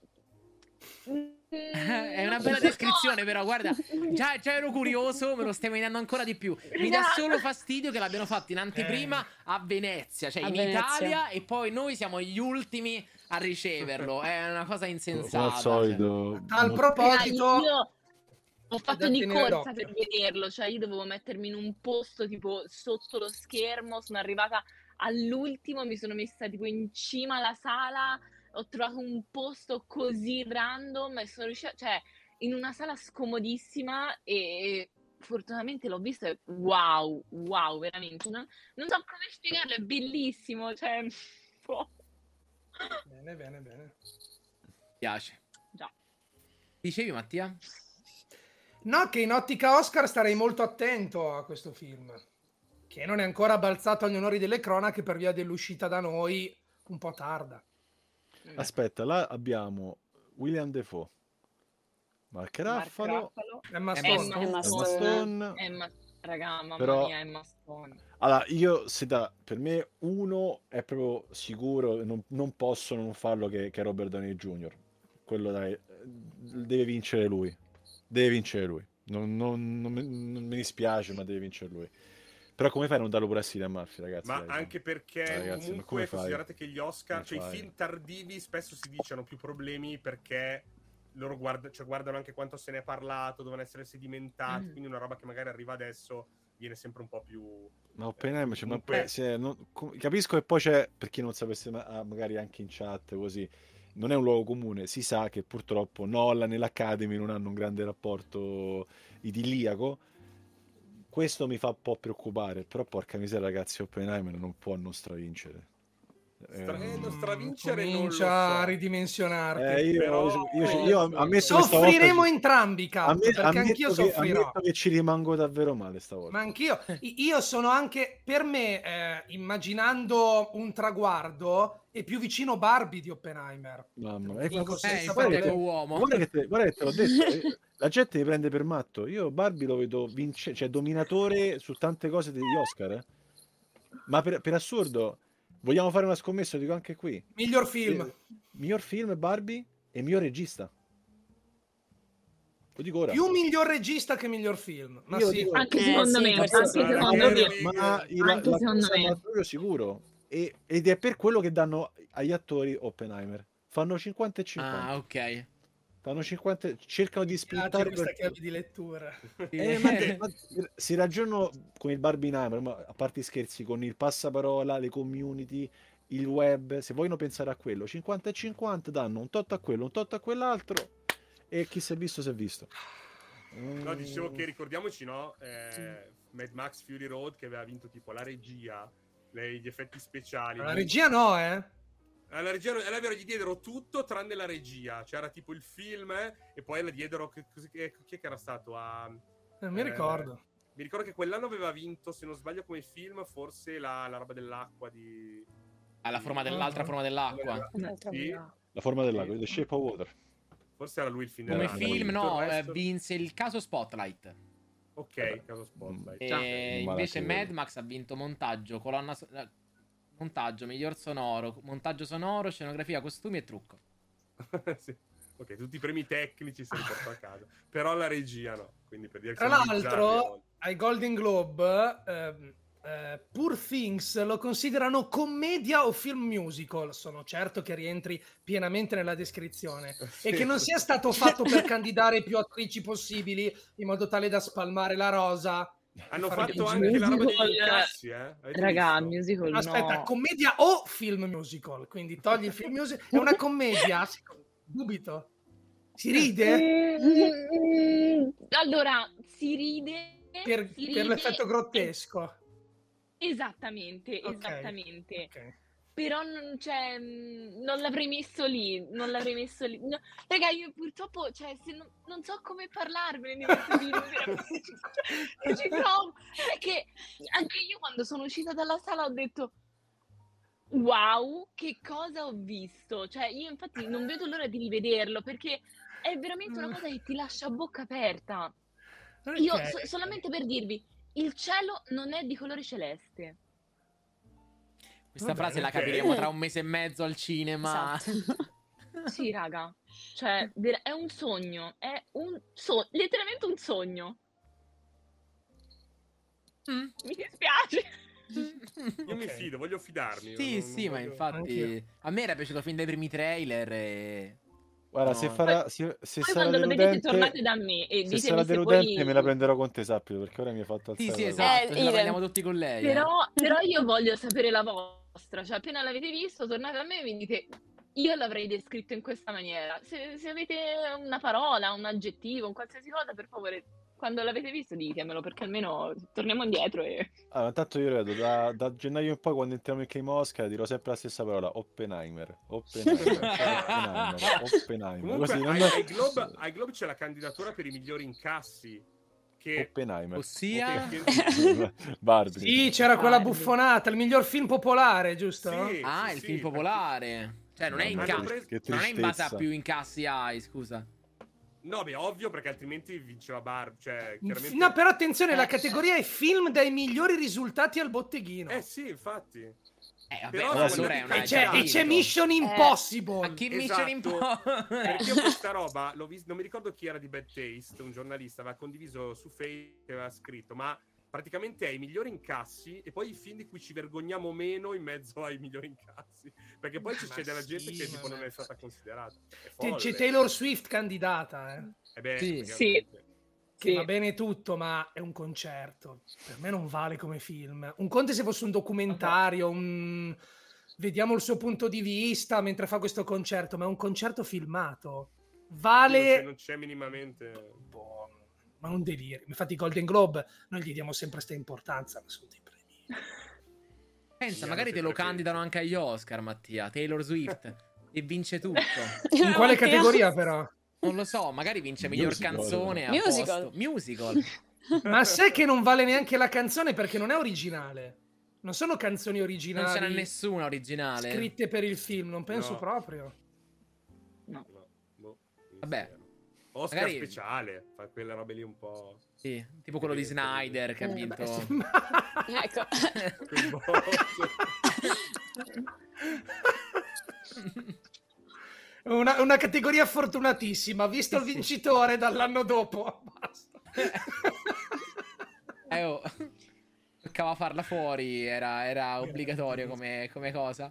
È una bella descrizione, però guarda, già, già ero curioso, me lo stai vedendo ancora di più. Mi dà
Esatto.
solo fastidio che l'abbiano fatto in anteprima a Venezia, cioè
A
in
Venezia.
Italia, e poi noi siamo gli ultimi a riceverlo. È una cosa insensata.
al solito.
Tal
molto-
proposito,
io ho fatto di corsa per vederlo, cioè io dovevo mettermi in un posto tipo sotto lo schermo, sono arrivata all'ultimo, mi sono messa tipo in cima alla sala, ho trovato un posto così random e sono riuscita, cioè in una sala scomodissima e fortunatamente l'ho visto e wow, wow, veramente, non, non so come spiegarlo, è bellissimo, cioè... boh.
bene, bene, bene.
Mi piace.
Già.
Dicevi, Mattia?
No, che in ottica Oscar starei molto attento a questo film, che non è ancora balzato agli onori delle cronache per via dell'uscita da noi un po' tarda.
Aspetta, là abbiamo William Defoe, Mark Ruffalo,
Emma Stone.
Emma Stone.
Emma, raga, mamma
Però-
mia, Emma Stone.
Allora, io se da, per me uno è proprio sicuro, non, non posso non farlo che, che è Robert Downey Jr. Quello dai, eh, deve vincere lui. Deve vincere lui. Non, non- non mi, non mi dispiace, ma deve vincere lui. Però come fai a non darlo pure a Cillian Murphy, ragazzi?
Ma
dai,
anche perché
Eh, ragazzi, ma
comunque considerate che gli Oscar, cioè i film tardivi spesso si dice hanno più problemi perché loro guarda- cioè, guardano anche quanto se ne è parlato, devono essere sedimentati,
Mm.
quindi una roba che magari arriva adesso viene sempre un po' più...
Ma Oppenheimer, cioè, ma
Comunque-
se- non- com- capisco che poi c'è, per chi non sapesse ma- ah, magari anche in chat così, non è un luogo comune, si sa che purtroppo Nolan e l'Academy non hanno un grande rapporto idilliaco, questo mi fa un po' preoccupare, però porca miseria ragazzi, Oppenheimer non può non stravincere.
Stra-
Eh,
eh, non stravincere non lo
Comincia a
so.
ridimensionarti.
eh, io,
Però-
io- io ammetto che stavolta
Soffriremo
ci-
entrambi, cazzo,
amme-
perché
ammetto
anch'io
che-
soffrirò.
ammetto che ci rimango davvero male stavolta.
Ma anch'io. Io sono anche, per me, eh, immaginando un traguardo, è più vicino Barbie di Oppenheimer.
Mamma mia,
Dico
Eh,
guarda che-
è uomo.
Guarda che te, guarda che te l'ho detto, eh, la gente mi prende per matto. Io Barbie lo vedo vince, cioè dominatore su tante cose degli Oscar. eh. Ma per, per assurdo, vogliamo fare una scommessa? Dico anche qui:
Miglior film.
Eh, miglior film Barbie e miglior regista. Lo dico ora.
Più miglior regista che miglior film. Ma sì.
dico-
Anche
Eh,
secondo
sì,
me, anche secondo me.
io.
ma il-
Anche
la
secondo
cosa
me.
sicuro. E- ed è per quello che danno agli attori Oppenheimer. Fanno 50 e 50.
Ah, ok.
Fanno 50, cercano di splittare
questa
per-
chiave di lettura.
Eh, ma, ma si ragionano con il Barbenheimer, ma a parte i scherzi, con il passaparola, le community, il web, se vogliono pensare a quello, 50 e 50 danno un tot a quello, un tot a quell'altro e chi si è visto si è visto.
No, dicevo
Mm.
che ricordiamoci, no? Eh, Mad Max Fury Road che aveva vinto tipo la regia, le- gli effetti speciali.
La regia no, eh.
Alla regia, è vero, gli diedero tutto tranne la regia. C'era tipo il film eh, e poi le diedero. Che, che- chi è che era stato? A,
Non mi
Eh,
ricordo.
mi ricordo che quell'anno aveva vinto, se non sbaglio, come film, forse la, la roba dell'acqua di.
Alla forma dell'altra forma dell'acqua.
Sì.
La forma dell'acqua, The Shape of Water.
Forse era lui il film
Come film, no, eh,
resto-
vinse il caso Spotlight.
Ok, caso Spotlight.
E invece. Mad Max ha vinto montaggio, colonna eh, montaggio, miglior sonoro, montaggio sonoro, scenografia, costumi e trucco.
Sì. Ok, tutti i premi tecnici se li porto a casa. Però la regia no. Quindi per dire che
Tra l'altro, ai Golden Globe, ehm, eh, Poor Things lo considerano commedia o film musical. Sono certo che rientri pienamente nella descrizione. E che non sia stato fatto per candidare più attrici possibili in modo tale da spalmare la rosa.
Hanno fatto anche la roba degli
musical-
incassi, eh? Avete
Raga,
visto?
musical
Aspetta,
no.
commedia o film musical? Quindi togli il film musical. È una commedia? Dubito. Si ride?
Mm, Allora, si ride
Per,
si
per
ride
l'effetto grottesco.
Esattamente,
Ok,
esattamente.
ok.
Però non, cioè, mm, non l'avrei messo lì, non l'avrei messo lì. No, raga, io purtroppo, cioè, se non, non so come parlarvene di questo film, veramente, non ci provo. Perché anche io quando sono uscita dalla sala ho detto, wow, che cosa ho visto? Cioè, io infatti non vedo l'ora di rivederlo, perché è veramente una cosa che ti lascia a bocca aperta. Io,
Ok.
so- solamente per dirvi, il cielo non è di colore celeste.
Questa
Va
frase la capiremo tra un mese e mezzo al cinema.
Esatto.
Sì, raga, cioè è un sogno, è un so- letteralmente un sogno.
Mm.
Mi dispiace.
Io mi
Ok.
fido, voglio fidarmi.
Sì,
non-
sì,
non
ma
voglio-
infatti
Anch'io.
a me era piaciuto fin dai primi trailer e...
Guarda,
No.
se, farà, se, se
Poi
sarà
quando lo vedete tornate da me e
se
ditemi
sarà
se
deludente
poi...
me la prenderò con te, sappilo, perché ora mi hai fatto alzare
Sì, sì, esatto,
Eh,
la prendiamo tutti con lei. eh.
Però, però io voglio sapere la vostra, cioè appena l'avete visto tornate a me e mi dite io l'avrei descritto in questa maniera. Se, se avete una parola, un aggettivo, un qualsiasi cosa, per favore, quando l'avete visto ditemelo perché almeno torniamo indietro e...
Allora, intanto io vedo da, da gennaio in poi quando entriamo in Game Oscar dirò sempre la stessa parola, Oppenheimer, Oppenheimer, Oppenheimer, Oppenheimer.
Comunque,
Così, non
ai,
è-
ai Globe, ai Globe c'è la candidatura per i migliori incassi. Che
Oppenheimer.
Ossia...
Barbie.
Sì, c'era quella
Barbie.
buffonata, il miglior film popolare, giusto?
Sì,
Ah,
sì,
il
sì,
film popolare. Cioè, non è in
preso-
Che
Non è in base a più incassi hai, scusa.
No, beh, ovvio, perché altrimenti vinceva Bar. Cioè, chiaramente...
No, però attenzione, la
Eh.
categoria è film dai migliori risultati al botteghino.
Eh sì, infatti.
Eh, vabbè,
Però
ma allora è una
e, c'è, e c'è. Mission
Eh.
Impossible.
Ma chi Mission
Esatto.
Impossible?
Perché io questa roba l'ho vista, non mi ricordo chi era di Bad Taste, un giornalista, aveva condiviso su Facebook e aveva scritto, ma praticamente è i migliori incassi e poi i film di cui ci vergogniamo meno in mezzo ai migliori incassi. Perché poi ci
Ma
c'è della
sì,
gente che tipo
ma-
non è stata considerata. È
C'è-
folle.
C'è Taylor Swift candidata, eh,
Eh beh,
Sì.
Sì.
Che va bene tutto, ma è un concerto. Per me non vale come film. Un conto se fosse un documentario, un... vediamo il suo punto di vista mentre fa questo concerto, ma è un concerto filmato. Vale...
non c'è minimamente...
Boh, ma un delirio. Infatti i Golden Globe noi gli diamo sempre questa importanza, ma sono dei premi.
Pensa,
Sì,
magari te lo candidano anche agli Oscar, Mattia. Taylor Swift. e vince tutto.
In quale categoria però?
Non lo so, magari vince miglior
Musical.
canzone. a
Musical.
posto. Musical.
Ma sai che non vale neanche la canzone perché non è originale. Non sono canzoni
Non ce n'è
originali
nessuna originale.
scritte per il film, non penso
No.
proprio.
No, boh,
Vabbè.
Oscar
Magari-
speciale, fa quelle robe lì un po'...
Sì, tipo quello di Snyder che ha
Eh,
vinto.
Ecco.
Una, una categoria fortunatissima, visto il vincitore dall'anno dopo. Basta.
Eh, oh. Toccava farla fuori, era, era obbligatorio come, come cosa.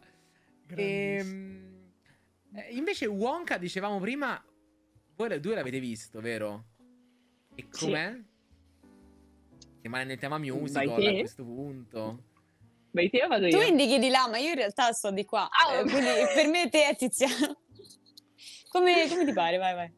Grandissimo.
Ehm, eh, invece Wonka, dicevamo prima, voi le due l'avete visto, vero? E
Sì.
com'è? Rimane nel tema musical a questo punto.
Vai te vado
Tu
io?
indichi di là, ma io in realtà sto di qua.
Ah,
Eh, quindi per me te è Tiziano. Come, come ti pare, vai, vai.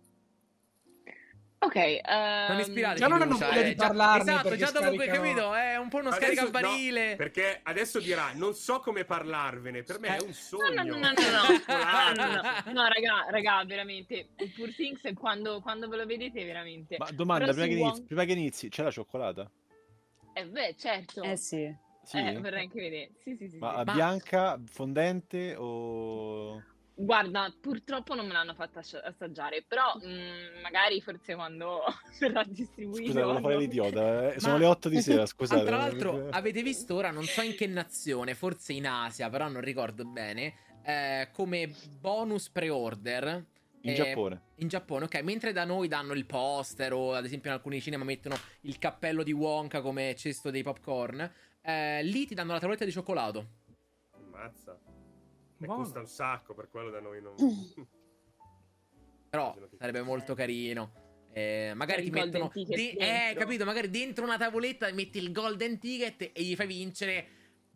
Ok,
um...
non
ispirare.
Già non hanno voglia di parlarne.
Esatto, già dopo che capito, è un po' uno scaricabarile.
No, perché adesso dirà, non so come parlarvene, per me è un
eh,
sogno.
No, no, no, no, no, no, no, raga, raga, veramente, Poor Things quando, quando ve lo vedete veramente.
Ma domanda, prima che, inizi, prima che, inizi, c'è la cioccolata?
Eh beh, certo.
Eh sì.
sì.
Eh, vorrei anche vedere. Sì, sì, sì.
Ma
sì.
bianca, fondente o...
Guarda, purtroppo non me l'hanno fatta assaggiare, però mm, magari forse quando verrà distribuito.
Scusa, volevo fare l'idiota. eh. Sono
Ma-
le 8 di sera, scusate.
Ah, tra l'altro, avete visto ora, non so in che nazione, forse in Asia, però non ricordo bene, eh, come bonus pre-order.
In
eh,
Giappone.
In Giappone, ok. Mentre da noi danno il poster o ad esempio in alcuni cinema mettono il cappello di Wonka come cesto dei popcorn, eh, lì ti danno la tavoletta di cioccolato.
Ammazza. E
Buono.
costa un sacco, per quello da noi non...
Però
Immagino che
sarebbe molto carino. Eh, magari ti mettono. de- eh, capito? Magari dentro una tavoletta metti il golden ticket e gli fai vincere.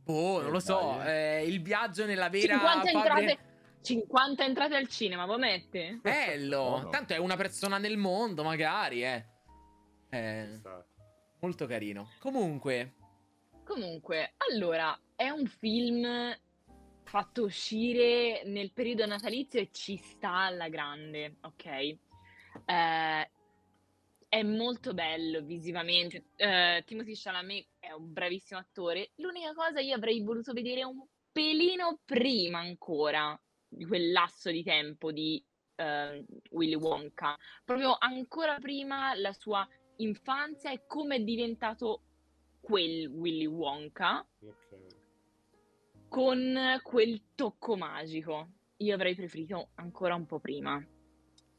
Boh, non lo so. eh, il viaggio nella vera
50
fabbrica-
entrate, 50 entrate al cinema, voi mette?
Bello.
Buono.
Tanto è una persona nel mondo, magari, eh. Eh, molto carino. Comunque,
Comunque, allora, è un film fatto uscire nel periodo natalizio e ci sta alla grande, ok? Eh, è molto bello visivamente. Eh, Timothy Chalamet è un bravissimo attore. L'unica cosa io avrei voluto vedere un pelino prima ancora di quel lasso di tempo di eh, Willy Wonka. Proprio ancora prima la sua infanzia e come è diventato quel Willy Wonka
Ok.
Con quel tocco magico. Io avrei preferito ancora un po' prima.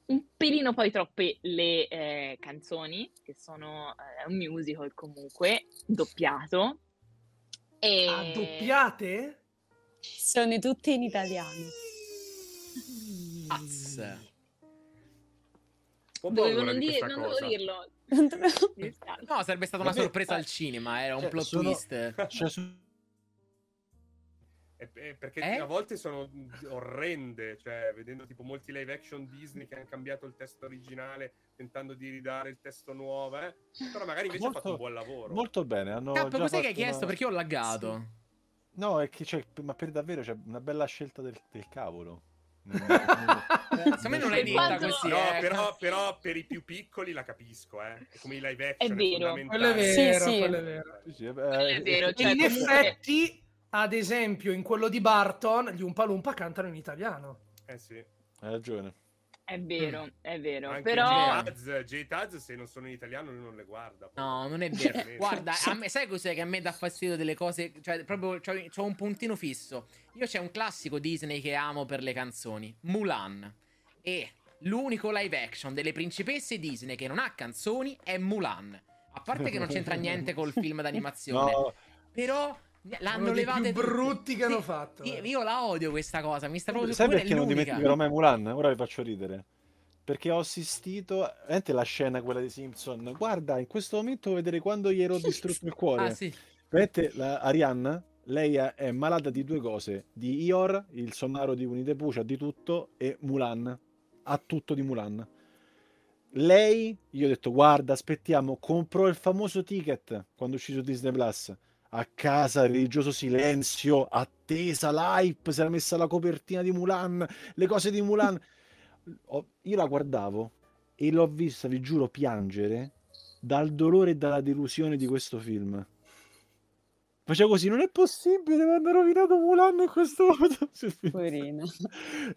Un pelino poi troppe le eh, canzoni, che sono eh, un musical comunque, doppiato. E...
Ah, doppiate?
Sono tutte in italiano.
Az.
Un po'
Dovevo
buona
non,
di
dire, non
cosa.
dovevo dirlo. Dispiace.
No, sarebbe stata una
Vabbè,
sorpresa
eh,
al cinema. Era un
cioè,
plot
sono-
twist.
Cioè, su-
Eh, perché
Eh?
a volte sono orrende, cioè vedendo tipo molti live action Disney che hanno cambiato il testo originale tentando di ridare il testo nuovo, eh. però magari invece
Molto-
ha fatto un buon lavoro.
Molto bene. Hanno
Cap,
già
cos'è che hai chiesto?
una-
Perché io ho laggato.
No, è che c'è, ma per davvero c'è una bella scelta del, del cavolo.
Secondo me non l'hai detta
quanto-
così.
No,
eh.
però, però per i più piccoli la capisco, eh. È come i live action.
È vero.
Quello è.
Sì,
vero,
sì.
quello è vero.
Sì, sì, eh,
È vero, cioè,
in
comunque-
effetti, ad esempio, in quello di Barton, gli Umpa Lumpa cantano in italiano.
Eh sì.
Hai ragione.
È vero, è vero.
Anche
Però
J-Taz, se non sono in italiano lui non le guarda.
No, non è vero. Guarda, a me, sai cos'è che a me dà fastidio delle cose? Cioè, proprio c'ho, c'ho un puntino fisso. Io c'è un classico Disney che amo per le canzoni: Mulan. E l'unico live action delle principesse Disney che non ha canzoni è Mulan. A parte che non c'entra niente col film d'animazione,
No,
però l'hanno
Uno dei
levata
più
tutte.
brutti che hanno fatto.
Io, io la odio questa cosa. Mi sta proprio
sai
è
perché non dimenticherò mai Mulan? Ora vi faccio ridere. Perché ho assistito, veramente la scena quella di Simpson. Guarda, in questo momento vedere quando gli ero distrutto il cuore.
Ah, sì.
Vedete, la Arianna, lei è, è malata di due cose: di Ior, il somaro di Pooh, c'ha di tutto, e Mulan. Ha tutto di Mulan. Lei, io ho detto, guarda, aspettiamo, comprò il famoso ticket quando uscì su Disney Plus. A casa, religioso silenzio, attesa, l'hype, si era messa la copertina di Mulan, le cose di Mulan. Io la guardavo e l'ho vista, vi giuro, piangere dal dolore e dalla delusione di questo film. Faceva così, non è possibile, mi hanno rovinato Mulan in questo modo.
Poverino.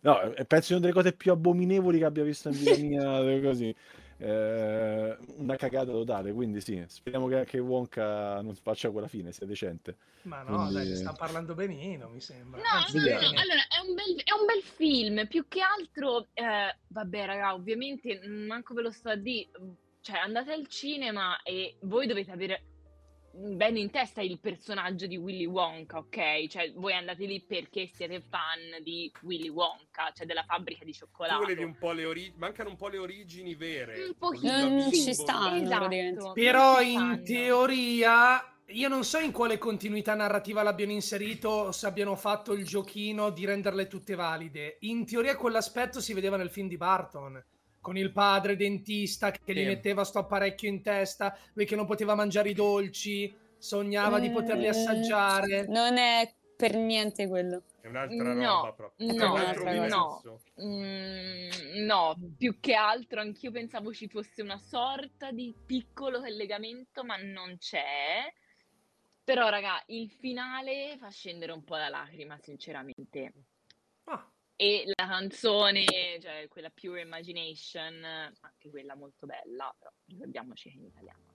No, penso sia una delle cose più abominevoli che abbia visto in vita mia, così. Eh, una cagata totale, quindi sì, speriamo che anche Wonka non faccia quella fine, sia decente.
Ma no,
Quindi-
dai, sta parlando benino, mi sembra.
No,
Anzi,
no, no, allora è un bel, è un bel film, più che altro, eh, vabbè raga, ovviamente manco ve lo sto a dire, cioè andate al cinema e voi dovete avere bene in testa il personaggio di Willy Wonka, ok? Cioè voi andate lì perché siete fan di Willy Wonka, cioè della fabbrica di
Tu
cioccolato.
volevi un po' le origini, mancano un po' le origini vere.
Un pochino,
bimbo.
ci stanno,
esatto.
Però in
stanno.
teoria, io non so in quale continuità narrativa l'abbiano inserito o se abbiano fatto il giochino di renderle tutte valide. In teoria quell'aspetto si vedeva nel film di Barton. Con il padre dentista che gli
Sì.
metteva sto apparecchio in testa, lui che non poteva mangiare i dolci, sognava di poterli
Eh,
assaggiare.
Non è per niente quello.
È un'altra
No,
roba proprio.
no,
è un altro
no.
Mm, no, più che altro anch'io pensavo ci fosse una sorta di piccolo collegamento, ma non c'è. Però, raga, il finale fa scendere un po' la lacrima, sinceramente. E la canzone, cioè quella Pure Imagination, anche quella molto bella, però ricordiamoci che è in italiano.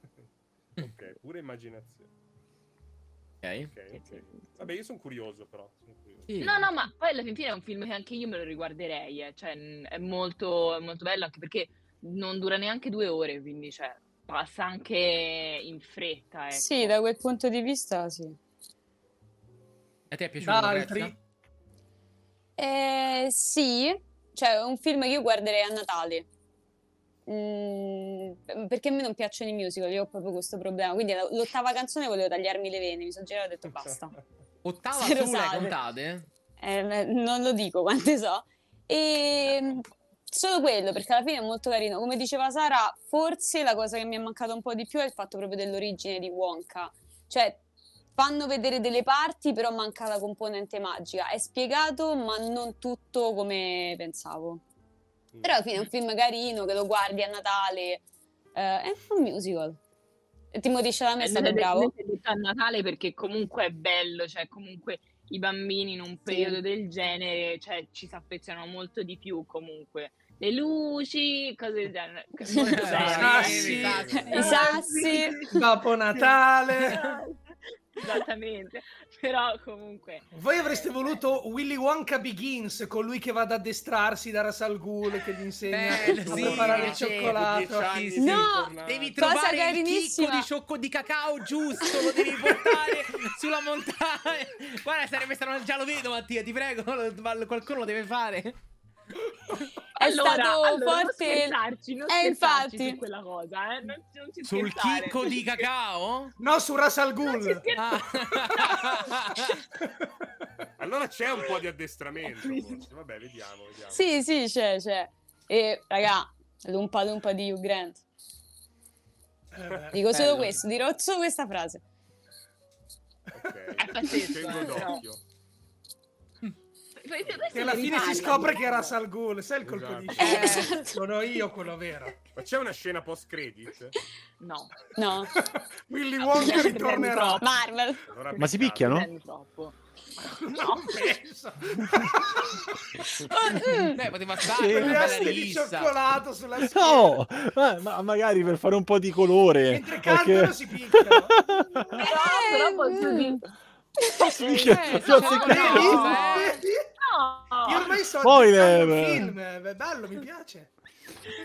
Ok, pure immaginazione.
Ok.
Ok, ok. Vabbè, io sono curioso però. sono curioso.
Sì.
No, no, ma poi alla fin fine è un film che anche io me lo riguarderei, eh. Cioè, è molto, è molto bello anche perché non dura neanche due ore, quindi cioè, passa anche in fretta, ecco.
Sì, da quel punto di vista sì.
A te è piaciuto?
Da altri?
Eh, sì, cioè è un film che io guarderei a Natale. Mm, perché a me non piacciono i musical, io ho proprio questo problema. Quindi l'ottava canzone volevo tagliarmi le vene, mi sono girata e ho detto basta.
Ottava
Se sale.
contate?
Eh, non lo dico quante so. E solo quello, perché alla fine è molto carino. Come diceva Sara, forse la cosa che mi è mancata un po' di più è il fatto proprio dell'origine di Wonka. Cioè, fanno vedere delle parti, però manca la componente magica. È spiegato, ma non tutto come pensavo. Però alla fine è un film carino che lo guardi a Natale. eh, è un musical. Timothy Chalamet è
Eh,
stato bravo.
a Natale perché comunque è bello, cioè comunque i bambini in un periodo del genere, cioè ci si affezionano molto di più comunque. Le luci, cose del genere. Molto
Sì,
bello.
sassi.
I sassi.
Dopo Natale.
Esattamente, però comunque
Voi avreste voluto Willy Wonka Begins, colui che va ad addestrarsi da Ras Al Ghul che gli insegna
Bello,
a
sì,
preparare il
sì,
cioccolato.
Sì,
sei
No.
Devi trovare il chicco di ciocco di cacao giusto, lo devi portare sulla montagna. Guarda, sarebbe stato già lo vedo, Mattia, ti prego, qualcuno lo deve fare.
È
allora,
stato
allora, non
forte.
scherzarci, non
Eh,
scherzarci
infatti.
su quella cosa, eh? Non, non ci
Sul chicco di cacao?
No, su Ras Al
Non ci
Ghul.
scherzare.
Ah.
Allora c'è un po' di addestramento. forse. Vabbè, vediamo, vediamo.
Sì, sì, c'è, c'è. E, raga, l'umpa lumpa di Hugh Grant.
Eh,
Dico solo
Bello.
questo, dirò solo questa frase.
Ok.
È pazzesco,
Tengo
eh,
d'occhio.
Che alla fine si scopre che era Ras Al Ghul, sai il colpo di
Esatto.
scena?
Esatto.
Sono io quello vero.
Ma c'è una scena post credit?
No,
No,
Willy Wonka ritornerà.
Marvel.
Allora,
Ma si picchiano?
troppo.
Non penso.
Beh, poteva una bella
Reasti di cioccolato sulla schiena.
No, ma, ma magari per fare un po' di colore.
Mentre
perché-
cantano si picchiano.
Però, però posso dire...
Si picchia-
Eh, eh.
Vedi?
No!
Io ormai so
Spoiler.
il film, è bello, mi piace.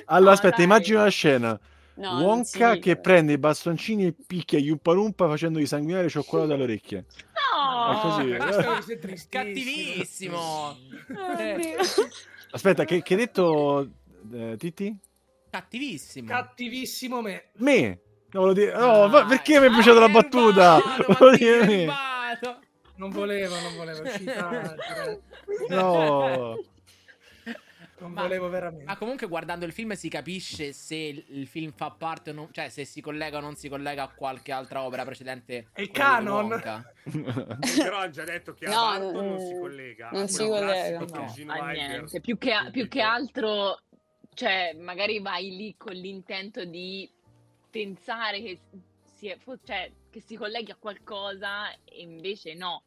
Allora,
No,
aspetta,
dai.
immagina una scena.
No,
Wonka che prende i bastoncini e picchia gli Umpa facendogli sanguinare cioccolato dalle orecchie.
No!
È così.
Eh.
Cattivissimo.
Oddio.
Aspetta, che, che hai detto eh, Titti?
Cattivissimo.
Cattivissimo me.
Me? No, dire... No,
Ah,
perché mi hai bruciato la battuta? Volevo dire me.
Rubato.
Non volevo, non volevo, uscita.
No.
Non
Ma-
volevo veramente.
Ma comunque guardando il film si capisce se il il film fa parte o non, cioè se si collega o non si collega a qualche altra opera precedente. Willy
canon?
Wonka.
Però hanno già detto che a
No,
Barton
non-
non si collega.
non
a
si collega.
classico
No,
a niente. Più che, più che altro, cioè, magari vai lì con l'intento di pensare che si, è- fo- cioè, che si colleghi a qualcosa e invece no,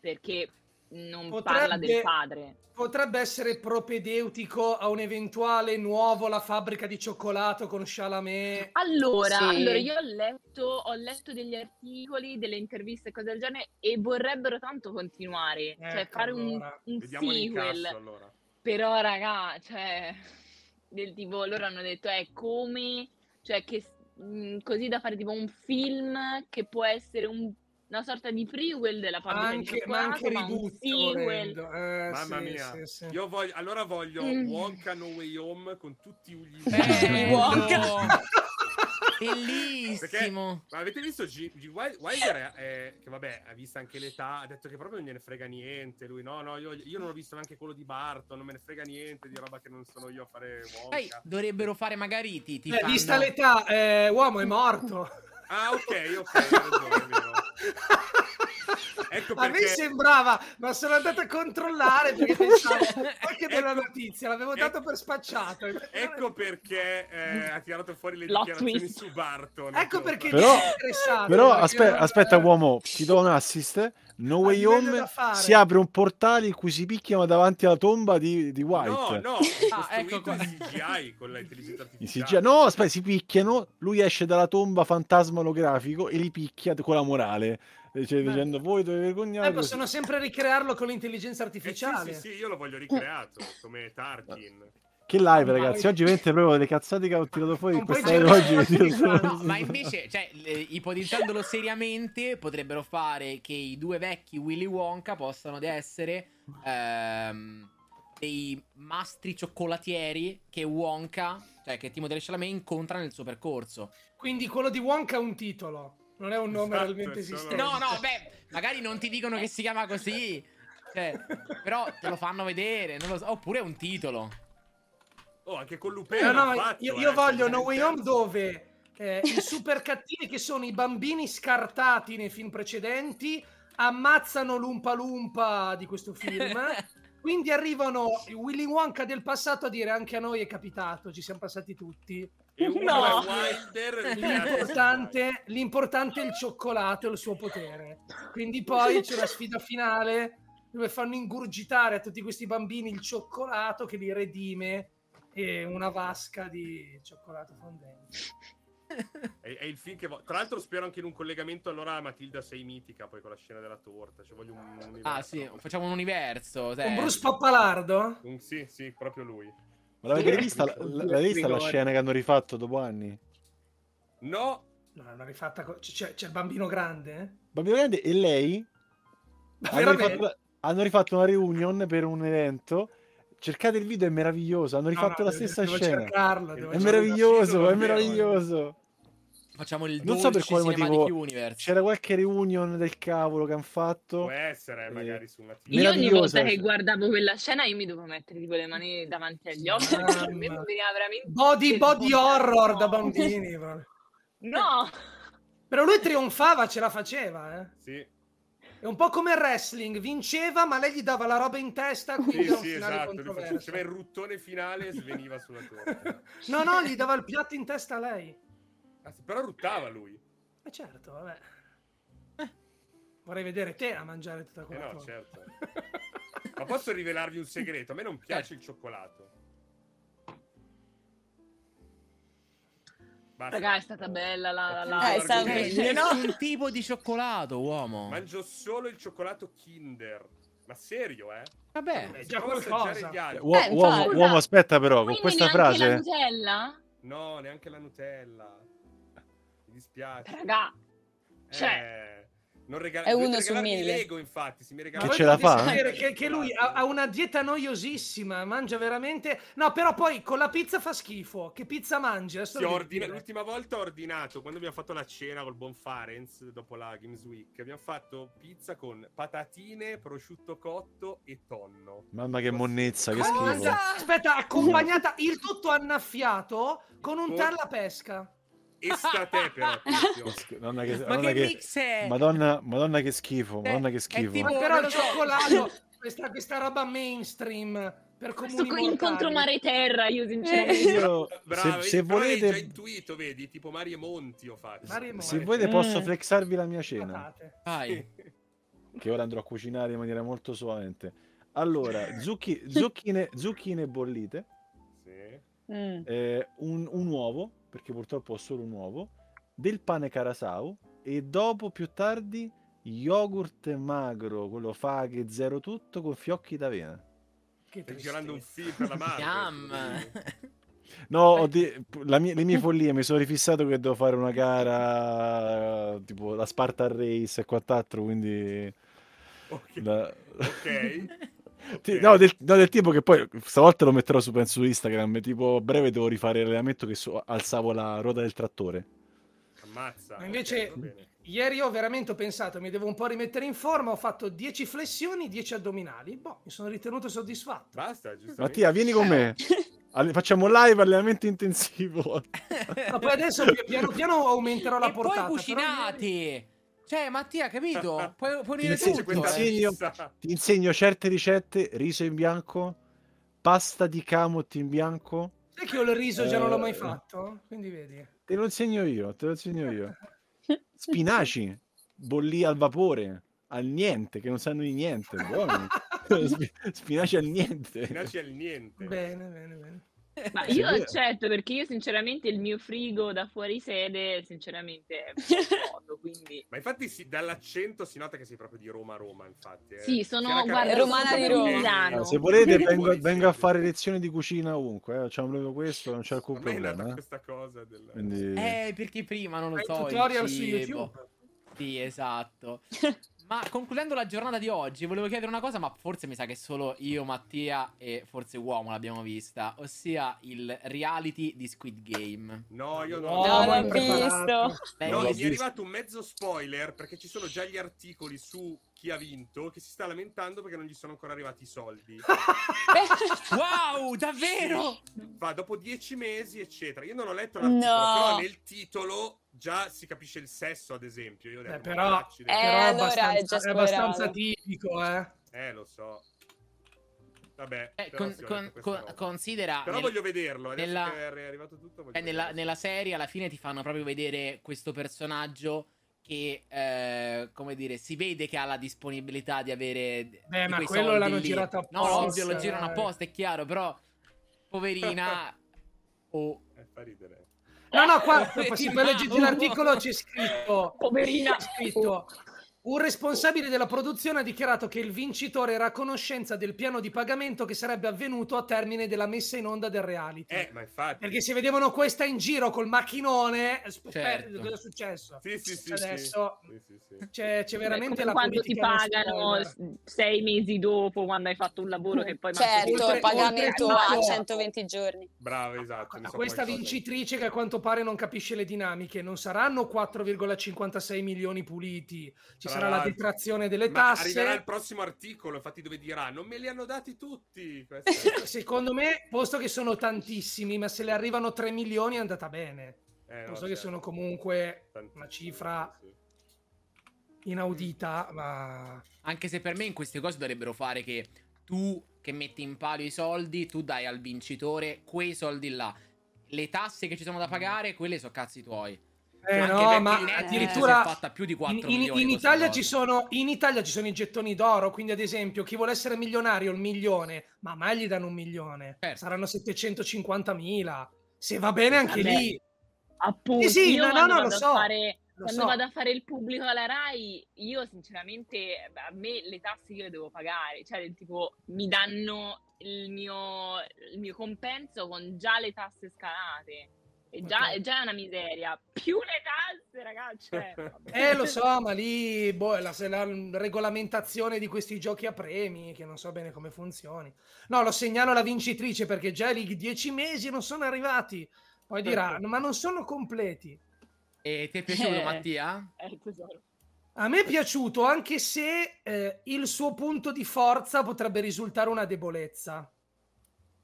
perché non parla del
Potrebbe-
padre.
Potrebbe essere propedeutico a un eventuale nuovo La fabbrica di cioccolato con Chalamet.
Allora,
Sì.
allora, io ho letto, ho letto degli articoli, delle interviste e cose del genere e vorrebbero tanto continuare, cioè
Ecco,
fare un,
allora.
un
Vediamo
sequel.
l'incasso allora.
Però, raga, cioè, del tipo, loro hanno detto, è come, cioè, che mh, così da fare tipo un film che può essere un- una sorta di prequel della fabbrica di
Anche, ma anche
cioccolato, ma sequel.
volendo. Eh,
Mamma
sì,
mia.
sì, sì.
Io voglio, allora voglio
Mm.
Wonka No Way Home con tutti gli
Bello.
Wonka.
Bellissimo.
Ma avete visto G, G- Wil- Wilder è, è- che vabbè ha visto anche l'età ha detto che proprio non gliene frega niente lui no no io, io non ho visto neanche quello di Barton non me ne frega niente di roba che non sono io a fare Wonka
Poi dovrebbero fare magari ti, ti
Eh,
fanno-
vista l'età, eh, uomo è morto.
ah ok ok ragione ecco
A me
perché
sembrava, ma sono andato a controllare perché pensavo anche della
Ecco-
notizia, l'avevo dato per spacciato.
ecco perché eh, ha tirato fuori le dichiarazioni
twist.
su Barton
Ecco perché
Però-
mi è interessato.
Però
perché
aspe- aspetta, uomo, ti do un assist. No Way Home si apre un portale in cui si picchiano davanti alla tomba di, di White.
No, no,
Ah, ecco
in CGI con l'intelligenza
In
artificiale.
CGI. No, aspetta, si picchiano, lui esce dalla tomba fantasma olografico e li picchia con la morale, eh, cioè,
Beh.
dicendo voi dovete
Eh,
vergognarvi.
possono sempre ricrearlo con l'intelligenza
Eh sì,
artificiale.
sì, sì, io lo voglio ricreato come Tarkin.
Che live,
Ma-
ragazzi, oggi veramente proprio delle cazzate che ho tirato fuori in questa live
cercare
oggi.
cosa.
No, ma invece, cioè, le- ipotizzandolo seriamente, potrebbero fare che i due vecchi Willy Wonka possano essere ehm, dei mastri cioccolatieri che Wonka, cioè che Timothée Chalamet incontra nel suo percorso.
Quindi quello di Wonka è un titolo, non è un nome
Esatto,
realmente esistente.
No, no, beh, magari non ti dicono che si chiama così. Cioè, però te lo fanno vedere, non lo so. Oppure è un titolo.
Oh, anche con Lupin
No,
l'hanno
no,
fatto,
io,
eh,
io voglio
cioè,
No Way Home dove eh, i super cattivi che sono i bambini scartati nei film precedenti ammazzano l'Umpa Lumpa di questo film. Quindi arrivano i Willy Wonka del passato a dire anche a noi è capitato, ci siamo passati tutti.
E
No.
L'importante, l'importante è il cioccolato e il suo potere. Quindi poi c'è la sfida finale dove fanno ingurgitare a tutti questi bambini il cioccolato che li redime e una vasca di cioccolato fondente.
È, è il film che vo- Tra l'altro spero anche in un collegamento allora a Matilda 6 mitica, poi con la scena della torta. Cioè voglio un, un universo.
Ah, sì, facciamo un universo. cioè.
Con Bruce Pappalardo?
Un- sì, sì, proprio lui.
Ma l'avete vista, la- la- l'avete vista la scena che hanno rifatto dopo anni?
No,
No, l'hanno rifatta. co- C'è, c'è il bambino grande? eh?
Bambino Grande e lei hanno rifatto, la- hanno rifatto una reunion per un evento. Cercate il video, è meraviglioso. Hanno
No,
rifatto
no,
la
devo-
stessa
devo
scena.
cercarlo, devo
È meraviglioso, è meraviglioso.
Facciamo il
Non so per quale motivo
Universe.
c'era qualche reunion del cavolo che hanno fatto.
può essere
Eh,
magari su una TV.
Io ogni volta che guardavo quella scena io mi dovevo mettere tipo le mani davanti agli occhi perché me veniva veramente
Body, body horror da
No.
bambini. proprio.
No,
Però lui trionfava, ce la faceva, eh.
Sì,
È un po' come il wrestling, vinceva, ma lei gli dava la roba in testa, quindi
sì, sì, esatto. Faceva il ruttone finale e sveniva sulla torta.
No, no, gli dava il piatto in testa a lei.
Ah, però ruttava lui.
Ma certo, vabbè. Eh, Vorrei vedere te a mangiare tutta
Eh
quella
no,
cosa.
certo. Ma posso rivelarvi un segreto? A me non piace il cioccolato. Basta.
raga, è stata bella la, la, la-
Eh.
C'è
meglio, no?
nessun tipo di cioccolato, uomo.
Mangio solo il cioccolato Kinder. Ma serio, eh?
Vabbè.
È già
Provo a
qualcosa.
altri.
Uo-
Eh,
uomo, uomo, aspetta però, con
Quindi
questa
neanche la
frase...
Nutella?
No, neanche la Nutella. Mi dispiace.
Raga, cioè,
Eh, non regala-
È uno su mille.
Lego, infatti. Si mi regala
Che ce la fa?
sapere Che, che lui ha, ha una dieta noiosissima, mangia veramente... No, però poi con la pizza fa schifo. Che pizza mangi? Adesso
Sì,
lo
ho
devi
ordina-. L'ultima volta ho ordinato, quando abbiamo fatto la cena col buon Farenz, dopo la Games Week, abbiamo fatto pizza con patatine, prosciutto cotto e tonno.
Mamma che monnezza, che schifo.
Aspetta, accompagnata il tutto annaffiato con un
Con-
tè
Estate però,
Madonna che,
Ma
madonna
che
che-
mix è?
Madonna, madonna che schifo,
Eh,
madonna che
è
schifo.
tipo-
Ma però il
lo so.
cioccolato, questa, questa roba mainstream per comuni
co- incontro mare terra, io sinceramente.
Io, se, se
hai già
volete,
intuito, vedi, tipo Mari e Monti ho fatto.
Mari Monti.
se volete posso
Mm.
flexarvi la mia cena.
Vai.
che ora andrò a cucinare in maniera molto suavemente. Allora, zucchi- zucchine, zucchine bollite,
Sì.
Mm.
eh, un, un uovo, perché purtroppo ho solo un uovo, del pane carasau e dopo più tardi yogurt magro, quello faghe zero tutto con fiocchi d'avena.
Che
Stai girando un film per la.
Yum.
No, de- la mia- le mie follie mi sono rifissato che devo fare una gara tipo la Spartan Race e quant'altro, quindi...
Ok.
la-
Ok.
Ti-. No, del, no, del tipo che poi stavolta lo metterò su, penso, su Instagram. Tipo, a breve devo rifare l'allenamento che so- alzavo la ruota del trattore.
Ammazza.
Ma invece-
ok, va bene.
Ieri ho veramente ho pensato, mi devo un po' rimettere in forma, ho fatto 10 flessioni, 10 addominali. Boh, mi sono ritenuto soddisfatto.
Basta.
Mattia, vieni con me. Facciamo live allenamento intensivo.
Ma poi adesso pi- piano piano aumenterò la
e poi
portata. però
cucinati. Cioè, Mattia, capito? Puoi, puoi
Ti
unire tutto.
ti
Questa
eh.
insegno-. Ti insegno certe ricette: riso in bianco, pasta di camot in bianco.
Sai che io il riso già non l'ho mai
Eh.
fatto? Quindi vedi.
Te lo insegno io, te lo insegno io. Spinaci, bolli al vapore. al niente, che non sanno di niente. Buoni. Spi- spinaci al niente.
Spinaci al niente.
Bene, bene, bene.
Ma io accetto perché io sinceramente il mio frigo da fuori sede sinceramente è vuoto, quindi
Ma infatti sì, dall'accento si nota che sei proprio di Roma Roma, infatti. eh.
Sì, sono- guarda,
romana di Roma.
Ah, se volete vengo, vengo a fare lezioni di cucina ovunque, eh. facciamo proprio questo, non c'è alcun problema. eh.
questa cosa del...
Quindi...
Eh, perché prima non lo
Fai
so. il
tutorial su. YouTube.
Sì, esatto. Ma concludendo la giornata di oggi, volevo chiedere una cosa, ma forse mi sa che solo io, Mattia e forse Uomo l'abbiamo vista, ossia il reality di Squid Game.
No, io non
No,
No, l'ho
preparato.
visto.
L'hai
No, mi è arrivato un mezzo spoiler perché ci sono già gli articoli su chi ha vinto che si sta lamentando perché non gli sono ancora arrivati i soldi.
Wow, davvero?
Va dopo dieci mesi, eccetera. Io non ho letto l'articolo,
No.
però nel titolo già si capisce il sesso, ad esempio. Io detto,
Eh, però.
Eh,
però è
allora è
abbastanza,
già
è abbastanza tipico, eh.
Eh, lo so. Vabbè,
Eh,
però
con- con- con- considera.
Però
nel-
voglio vederlo. Adesso
nella-
che è arrivato tutto, voglio
eh, nella,
vederlo.
nella serie alla fine ti fanno proprio vedere questo personaggio che, eh, come dire, si vede che ha la disponibilità di avere.
Beh,
di
ma
quei
quello
soldi
l'hanno
lì.
girato
No,
apposta,
ovvio, lo girano
dai.
apposta, è chiaro, però. Poverina. oh.
Eh, fa ridere.
No, no, qua
Eh,
se leggete l'articolo c'è scritto,
poverina.
c'è scritto un responsabile della produzione ha dichiarato che il vincitore era a conoscenza del piano di pagamento che sarebbe avvenuto a termine della messa in onda del reality.
Eh, ma infatti.
Perché se vedevano questa in giro col macchinone, aspetta,
Certo.
cosa è successo?
Sì, sì, sì.
Adesso
sì. Sì,
c'è, c'è veramente
Come
la
quando ti pagano sei mesi dopo quando hai fatto un lavoro che poi
Certo,
Oltre-
pagamento
oltre-
a 120 giorni.
Bravo, esatto. ne
A
so
questa
qualcosa.
vincitrice che a quanto pare non capisce le dinamiche, non saranno 4,56 milioni puliti, ci sarà la detrazione delle
Ma arriverà il
tasse.
prossimo articolo, infatti, dove dirà: Non me li hanno dati tutti.
Secondo me, posto che sono tantissimi, ma se le arrivano 3 milioni è andata bene.
Eh, no,
Posto che
certo.
sono comunque
Tantissimo,
una cifra
sì.
inaudita, ma
Anche se per me in queste cose dovrebbero fare che tu che metti in palio i soldi, tu dai al vincitore quei soldi là. Le tasse che ci sono da pagare, quelle sono cazzi tuoi.
Eh, no, ma addirittura
si è fatta più di 4
in, in- Italia ci sono, in Italia ci sono i gettoni d'oro, quindi ad esempio chi vuole essere milionario il milione, ma mai gli danno un milione,
Certo.
saranno 750 mila. Se va bene anche
Vabbè.
lì.
Appunto,
Sì, sì,
io
no,
quando
no, lo
vado a
so,
fare-
lo
quando
so.
vado a fare il pubblico alla Rai, io sinceramente, a me le tasse io le devo pagare, cioè del tipo mi danno il mio, il mio compenso con già le tasse scalate. E già, è già una miseria. Più le tasse, ragazzi. Cioè.
Eh, lo so, ma lì boh, la, la regolamentazione di questi giochi a premi, che non so bene come funzioni. No, lo segnalo alla vincitrice perché già lì 10 mesi non sono arrivati. Poi dirà, ma non sono completi.
E ti è piaciuto,
Eh.
Mattia?
Eh, tesoro.
A me è piaciuto anche se eh, il suo punto di forza potrebbe risultare una debolezza.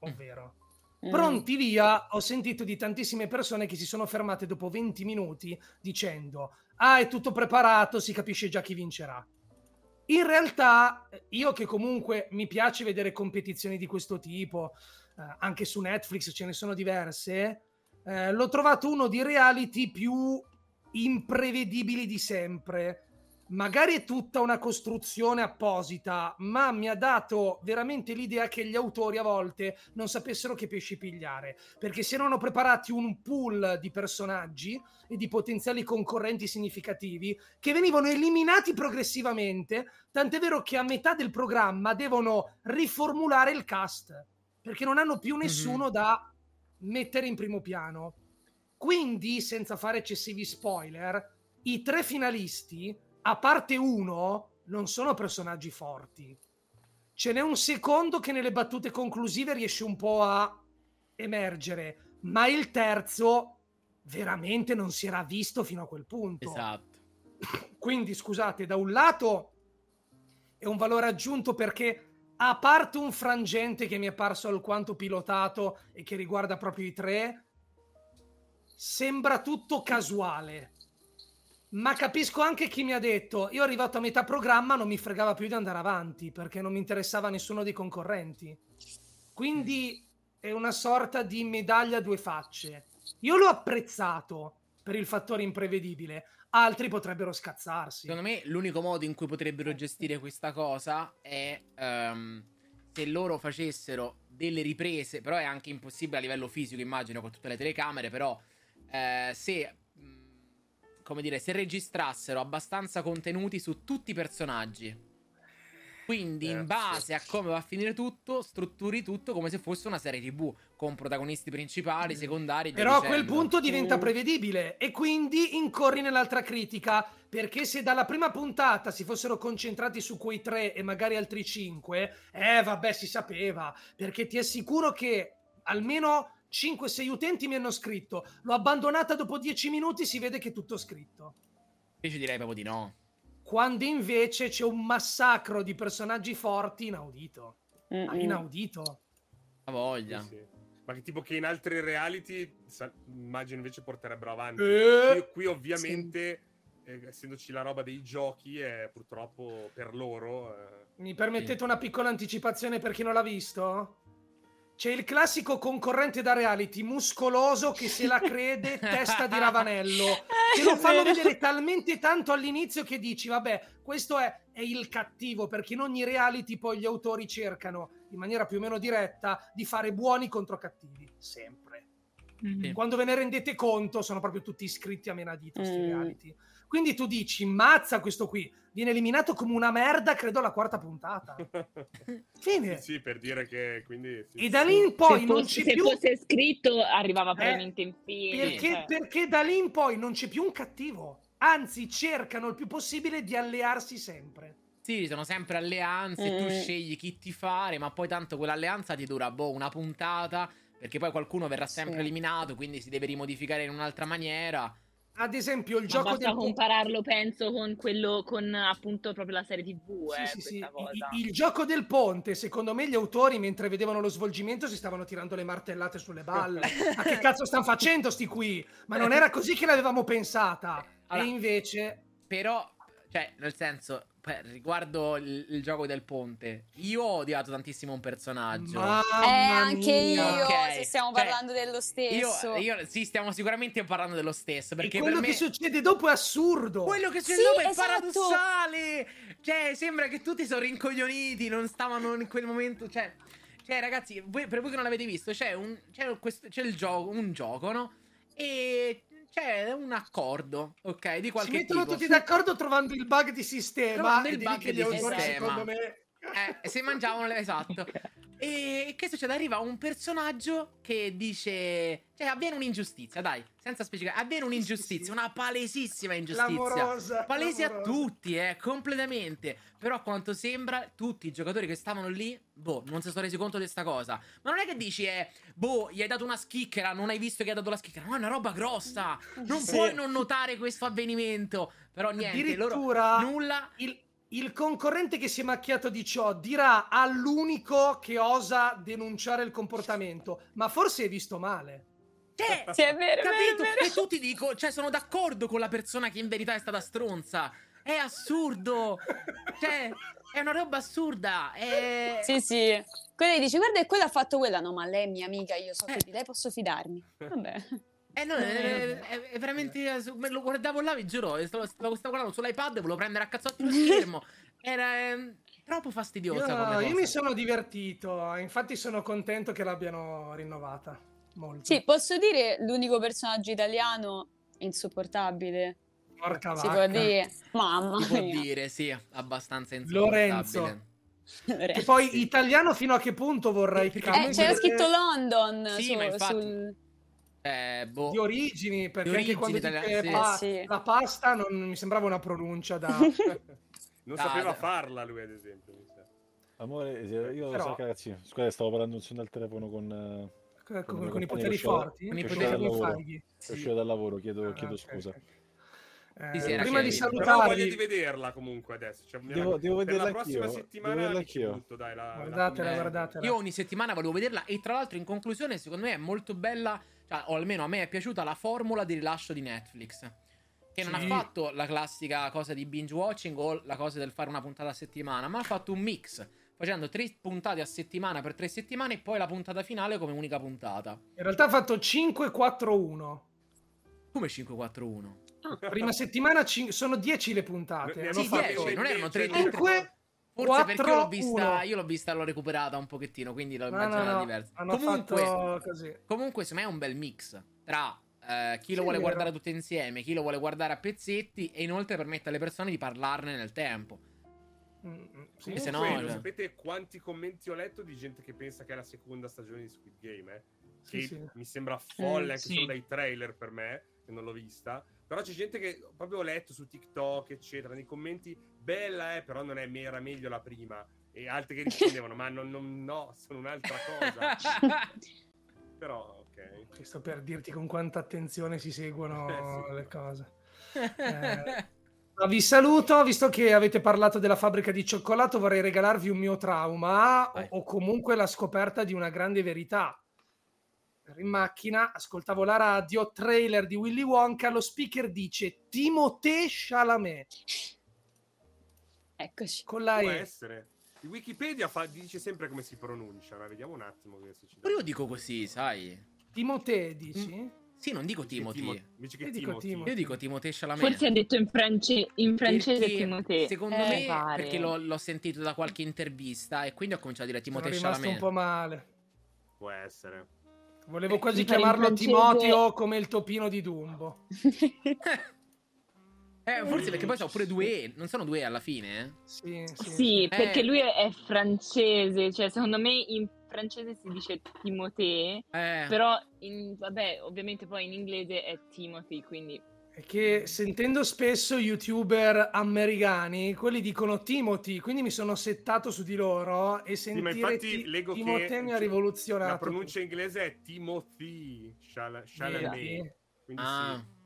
Ovvero,
Mm.
Pronti via, ho sentito di tantissime persone che si sono fermate dopo 20 minuti dicendo: Ah, è tutto preparato, si capisce già chi vincerà. In realtà, io che comunque mi piace vedere competizioni di questo tipo, eh, anche su Netflix ce ne sono diverse, eh, l'ho trovato uno di reality più imprevedibili di sempre. Magari è tutta una costruzione apposita, ma mi ha dato veramente l'idea che gli autori a volte non sapessero che pesci pigliare, perché si erano preparati un pool di personaggi e di potenziali concorrenti significativi che venivano eliminati progressivamente, tant'è vero che a metà del programma devono riformulare il cast, perché non hanno più nessuno da mettere in primo piano. Quindi, senza fare eccessivi spoiler, i tre finalisti, a parte uno, non sono personaggi forti. Ce n'è un secondo che nelle battute conclusive riesce un po' a emergere, ma il terzo veramente non si era visto fino a quel punto.
Esatto.
Quindi, scusate, da un lato è un valore aggiunto perché a parte un frangente che mi è parso alquanto pilotato e che riguarda proprio i tre, sembra tutto casuale. Ma capisco anche chi mi ha detto: io arrivato a metà programma non mi fregava più di andare avanti perché non mi interessava nessuno dei concorrenti. Quindi è una sorta di medaglia a due facce. Io l'ho apprezzato per il fattore imprevedibile, altri potrebbero scazzarsi.
Secondo me l'unico modo in cui potrebbero gestire questa cosa è ehm, se loro facessero delle riprese, però è anche impossibile a livello fisico, immagino, con tutte le telecamere, però eh, se, come dire, se registrassero abbastanza contenuti su tutti i personaggi. Quindi, in base a come va a finire tutto, strutturi tutto come se fosse una serie TV con protagonisti principali, secondari. e via
Però a quel punto diventa prevedibile e quindi incorri nell'altra critica, perché se dalla prima puntata si fossero concentrati su quei tre e magari altri cinque, eh vabbè si sapeva, perché ti assicuro che almeno 5-6 utenti mi hanno scritto, l'ho abbandonata dopo 10 minuti, si vede che è tutto scritto.
Invece direi proprio di no.
Quando invece c'è un massacro di personaggi forti inaudito.
Mm,
Ma
mm.
inaudito.
La voglia.
Sì, sì. Ma che tipo che in altri reality sa- immagino invece porterebbero avanti.
Eh,
Qui, qui ovviamente, eh, essendoci la roba dei giochi, è purtroppo per loro. eh,
Mi permettete una piccola anticipazione per chi non l'ha visto? C'è il classico concorrente da reality muscoloso che se la crede testa di Ravanello. Che lo fanno vedere talmente tanto all'inizio che dici, vabbè, questo è, è il cattivo, perché in ogni reality poi gli autori cercano, in maniera più o meno diretta, di fare buoni contro cattivi. Sempre.
Mhm.
Quando ve ne rendete conto, sono proprio tutti iscritti a menadito
Mm.
reality. Quindi tu dici, mazza questo qui, viene eliminato come una merda, credo alla quarta puntata. Fine.
sì, sì, per dire che quindi. sì,
E da lì in poi
se
non
fosse,
c'è
se
più...
fosse scritto arrivava
Eh,
veramente in fine.
Perché,
cioè.
perché da lì in poi non c'è più un cattivo. Anzi, cercano il più possibile di allearsi sempre.
Sì, sono sempre alleanze, tu
Mm.
scegli chi ti fare, ma poi tanto quell'alleanza ti dura boh, una puntata, perché poi qualcuno verrà sempre
Sì.
eliminato, quindi si deve rimodificare in un'altra maniera.
Ad esempio, il
Ma
gioco
basta
del
compararlo, penso, con quello con appunto proprio la serie TV,
Sì,
eh,
sì, sì. Il, il gioco del ponte, secondo me gli autori mentre vedevano lo svolgimento si stavano tirando le martellate sulle balle. Ma che cazzo stanno facendo sti qui? Ma non era così che l'avevamo pensata.
Allora-
e invece
Però, cioè, nel senso, riguardo il, il gioco del ponte, io ho odiato tantissimo un personaggio.
Mamma
Eh, anche io,
mia.
Ok,
se stiamo
cioè,
parlando dello
Io,
stesso.
io, sì, stiamo sicuramente parlando dello stesso,
E
perché
quello
per me...
che succede dopo è assurdo.
Quello che c'è
Sì,
dopo è
esatto.
paradossale. Cioè, sembra che tutti sono rincoglioniti, non stavano in quel momento. Cioè, cioè ragazzi, voi- per voi che non l'avete visto, c'è, un, c'è, questo- c'è il gioco, un gioco, no? E c'è un accordo, ok? Di
si
qualche
mettono
tipo.
tutti d'accordo trovando il bug di sistema.
Trovando il bug di sistema.
secondo me...
Eh, se mangiavano le- esatto. E che succede? Arriva un personaggio che dice. Cioè, avviene un'ingiustizia, dai, senza specificare. Avviene un'ingiustizia, una palesissima ingiustizia.
Clamorosa,
Palese a
clamorosa.
tutti, eh, completamente. Però, a quanto sembra, tutti i giocatori che stavano lì, boh, non si sono resi conto di sta cosa. Ma non è che dici, eh, boh, gli hai dato una schicchera, non hai visto che hai dato la schicchera. No, è una roba grossa. Non
Sì.
puoi non notare questo avvenimento. Però niente, loro.
Addirittura
Nulla.
il, il concorrente che si è macchiato di ciò dirà all'unico che osa denunciare il comportamento, ma forse hai visto male.
Cioè,
Sì, è vero, è
Capito?
è vero.
E tutti dico, cioè, sono d'accordo con la persona che in verità è stata stronza. È assurdo. Cioè, è una roba assurda. È...
Sì, sì. Quella gli dice, guarda, quella ha fatto quella. No, ma lei è mia amica, io so
Eh.
che di lei posso fidarmi. Vabbè.
Eh, no, è, è- è veramente. me Lo guardavo là, vi giuro. Stavo, stavo, stavo guardando sull'iPad, volevo prendere a cazzotti lo schermo. Era ehm, troppo fastidiosa
Io, io mi sono divertito, infatti sono contento che l'abbiano rinnovata. Molto.
Sì, posso dire l'unico personaggio italiano insopportabile.
Porca
Si
vacca.
può dire. Mamma
Si può
mia.
dire, sì, abbastanza insopportabile.
Lorenzo. Che poi italiano fino a che punto vorrei
Eh,
Eh, c'era scritto London
Sì,
su-
ma infatti-
sul...
Eh, boh.
di origini, perché
Di
anche quando
origini
dice
italiane, sì.
pa-
Eh, sì.
la pasta non mi sembrava una pronuncia da...
Non
Ah,
sapeva
da-
farla lui, ad esempio.
Amore, eh, io
Però-
so ragazzi, scusate, stavo parlando al telefono con, eh,
con,
Con
con
i
i poteri forti.
con i
Con
poteri
i
al lavoro.
faghi.
che è uscito dal lavoro, chiedo,
Ah,
chiedo
ok,
scusa.
ok. Eh,
Sì, sì,
prima di salutarvi,
di vederla comunque adesso. Cioè,
Devo- devo vederla
la prossima
anch'io,
settimana
devo vederla
dici
anch'io.
tutto, dai, la- la
guardatela,
commento.
guardatela.
Io ogni settimana volevo vederla e tra l'altro in conclusione secondo me è molto bella, cioè, o almeno a me è piaciuta la formula di rilascio di Netflix. Che
sì.
non ha fatto la classica cosa di binge watching o la cosa del fare una puntata a settimana, ma ha fatto un mix, facendo tre puntate a settimana per tre settimane e poi la puntata finale come unica puntata.
In realtà ha fatto 5-4-1.
Come 5-4-1?
Prima settimana cin- sono 10 le puntate.
Sì, 10, non erano
3
5.
Forse perché l'ho vista, io l'ho vista, l'ho recuperata un pochettino, quindi l'ho
immaginata no, no,
diversa.
Hanno
comunque, comunque, secondo me è un bel mix tra Uh, chi lo
sì,
vuole guardare tutto insieme, chi lo vuole guardare a pezzetti e inoltre permette alle persone di parlarne nel tempo.
Mm, sì,
se no, cioè
sapete quanti commenti ho letto di gente che pensa che è la seconda stagione di Squid Game, eh? che
sì, sì.
mi sembra folle
mm,
anche solo dai trailer per me, che eh, non l'ho vista. Però c'è gente che proprio ho letto su TikTok, eccetera, nei commenti bella eh, però non è era meglio la prima. E altri che rispondevano, ma non, non- no, sono un'altra cosa. Però, ok.
Ci sto per dirti con quanta attenzione si seguono
Eh, sì.
le cose. Eh, ma vi saluto, visto che avete parlato della fabbrica di cioccolato, vorrei regalarvi un mio trauma o, o comunque la scoperta di una grande verità. Ero in macchina, ascoltavo la radio, trailer di Willy Wonka, lo speaker dice Timothée Chalamet
Eccoci.
con la
Può
E.
essere. Wikipedia fa- dice sempre come si pronuncia. ma Vediamo un attimo. che se ci dà.
Pure io dico così, sai.
Timothée dici?
Sì, non dico Timothy.
Timo- Invece che
Io dico
Timothy.
Timothy.
Io dico Timothée Chalamet.
Forse ha detto in, france- in francese
Perché,
Timothée.
Secondo
Eh,
me,
pare.
perché l'ho, l'ho sentito da qualche intervista e quindi ho cominciato a dire
Sono
Timothée
rimasto un
Chalamet.
po' male.
Può essere.
Volevo
Eh,
quasi
mi pare in
chiamarlo
francese-
Timoteo come il topino di Dumbo.
Eh, forse perché poi sono pure due non sono due alla fine, eh?
Sì, sì.
Sì, perché
Eh.
lui è, francese, cioè secondo me in francese si dice Timothée,
Eh,
però in- vabbè, ovviamente poi in inglese è Timothy, quindi
È che sentendo spesso youtuber americani, quelli dicono Timothy, quindi mi sono settato su di loro e
Sì, ma
sentire
infatti
Ti-
leggo
Timothée
che
mi ha
cioè,
rivoluzionato.
la pronuncia inglese è Timothy Chal- Chalamet.
Vedi?
Quindi
Ah.
sì.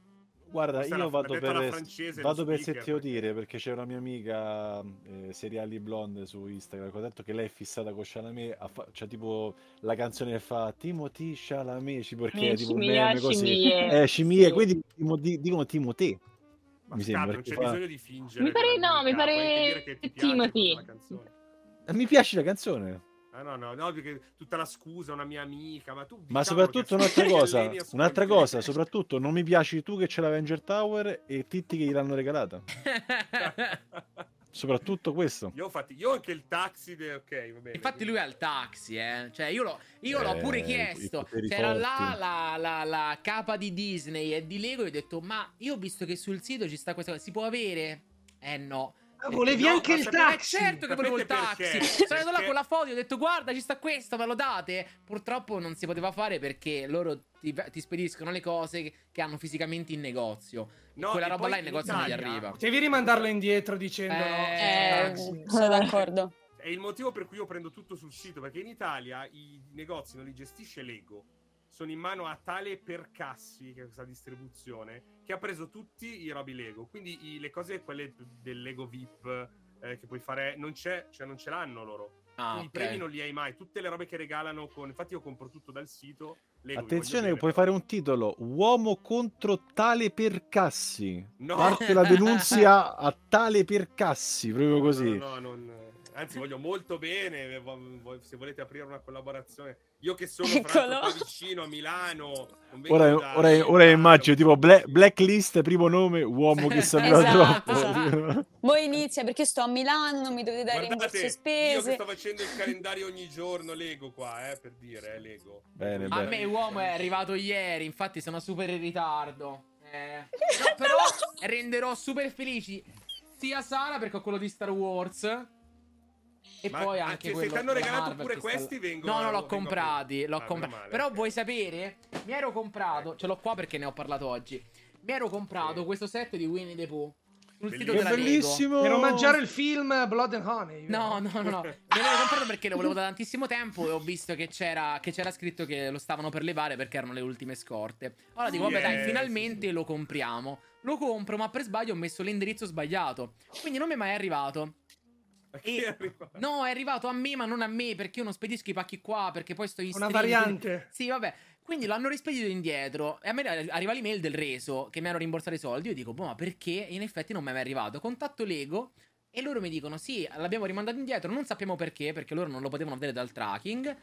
Guarda,
Questa
io
l'ha-
vado
la
per,
francese,
vado per
speaker,
sentito
perché-
dire perché c'è una mia amica eh, seriali blonde su Instagram che ha detto che lei è fissata con Chalamet, ha fa- c'è tipo la canzone che fa Timothy Chalamet, perché è tipo un
Scimia,
meme così.
scimie.
Eh, scimie,
Sì.
quindi di- dicono Timothy.
Ma
Mi sembra
non c'è
fa-
bisogno di fingere.
Mi pare- no, mi pare Timothy.
la canzone.
Eh, Mi piace la canzone,
Ah, no, no, no, perché tutta la scusa, una mia amica, ma tu
ma
diciamolo
soprattutto
che
un'altra cosa, un'altra cosa, soprattutto non mi piaci tu che c'è l'Avenger Tower e Titti che gliel'hanno regalata. Soprattutto questo.
Io ho, fatti, io ho anche il taxi, de- ok, va bene.
Infatti lui ha il taxi, eh. Cioè, io, l'ho, io l'ho
Eh,
pure
i- i
chiesto. C'era là la, la, la capa di Disney e di Lego e ho detto, ma io ho visto che sul sito ci sta questa cosa, si può avere? Eh no.
Ah, volevi
No,
anche
ma
il taxi?
Eh certo che volevo il taxi. Sono andato là con la foto, ho detto guarda ci sta questo, me lo date? Purtroppo non si poteva fare perché loro ti, ti spediscono le cose che, che hanno fisicamente in negozio.
No,
Quella
e
roba là in negozio non gli arriva.
Potevi rimandarlo indietro dicendo no,
Eh,
taxi.
sono d'accordo.
È il motivo per cui io prendo tutto sul sito, perché in Italia i negozi non li gestisce Lego. Sono in mano a tale Percassi, che è questa distribuzione, che ha preso tutti i robi Lego. Quindi i- le cose, quelle del Lego VIP, eh, che puoi fare, non c'è, cioè non ce l'hanno loro.
Ah,
I
ok.
premi non li hai mai. Tutte le robe che regalano con... Infatti io compro tutto dal sito. Lego,
Attenzione, puoi fare un titolo: Uomo contro tale Percassi.
No.
Parte la denunzia a tale Percassi, proprio
No,
così.
No, no, non- Anzi, voglio molto bene. vo- Se volete aprire una collaborazione, io che sono fra
Eccolo.
l'altro qua vicino a Milano.
Ora, ora, ora immagino tipo Bla- Blacklist, primo nome, uomo che sapeva
Esatto,
troppo.
Voi inizia perché sto a Milano, non mi dovete dare
Guardate,
rimborso
io che
spese.
sto facendo il calendario ogni giorno, Lego qua, eh, per dire, eh, Lego.
Bene,
A me uomo è arrivato ieri, infatti sono super in ritardo. Eh, no, però renderò super felici sia Sara perché ho quello di Star Wars. E
Ma
poi
anche
anche
se ti hanno regalato
Marvel
pure
sta
questi, vengono
No, no, l'ho comprati, l'ho
Ah,
comprati. Però vuoi sapere? Mi ero comprato,
Ecco.
ce l'ho qua perché ne ho parlato oggi. Mi ero comprato
Sì.
questo set di Winnie the Pooh sul sito
Bellissimo.
Che
della
bellissimo!
Per omaggiare il film Blood and Honey.
No, no, no, no. Me l'avevo comprato perché lo volevo da tantissimo tempo e ho visto che c'era, che c'era scritto che lo stavano per levare perché erano le ultime scorte. Allora dico, vabbè, dai,
eh,
finalmente lo compriamo. Lo compro, ma per sbaglio ho messo l'indirizzo sbagliato. Quindi non mi è mai arrivato. E-? No, è arrivato a me, ma non a me, perché io non spedisco i pacchi qua, perché poi sto in
Una
stream,
variante.
Sì, vabbè. Quindi l'hanno rispedito indietro. E a me arriva l'email del reso che mi hanno rimborsato i soldi. Io dico, boh, ma perché? E in effetti non mi è mai arrivato. Contatto Lego e loro mi dicono, sì, l'abbiamo rimandato indietro. Non sappiamo perché, perché loro non lo potevano vedere dal tracking.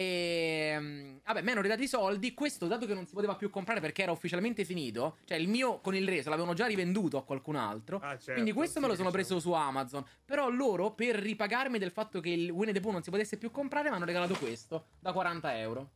E mm, vabbè, mi hanno ridato i soldi. Questo, dato che non si poteva più comprare perché era ufficialmente finito, cioè il mio con il reso l'avevano già rivenduto a qualcun altro.
Ah, certo,
quindi questo
sì,
me lo sono
diciamo.
preso su Amazon. Però loro, per ripagarmi del fatto che il Winnie the Pooh non si potesse più comprare, mi hanno regalato questo da 40 euro.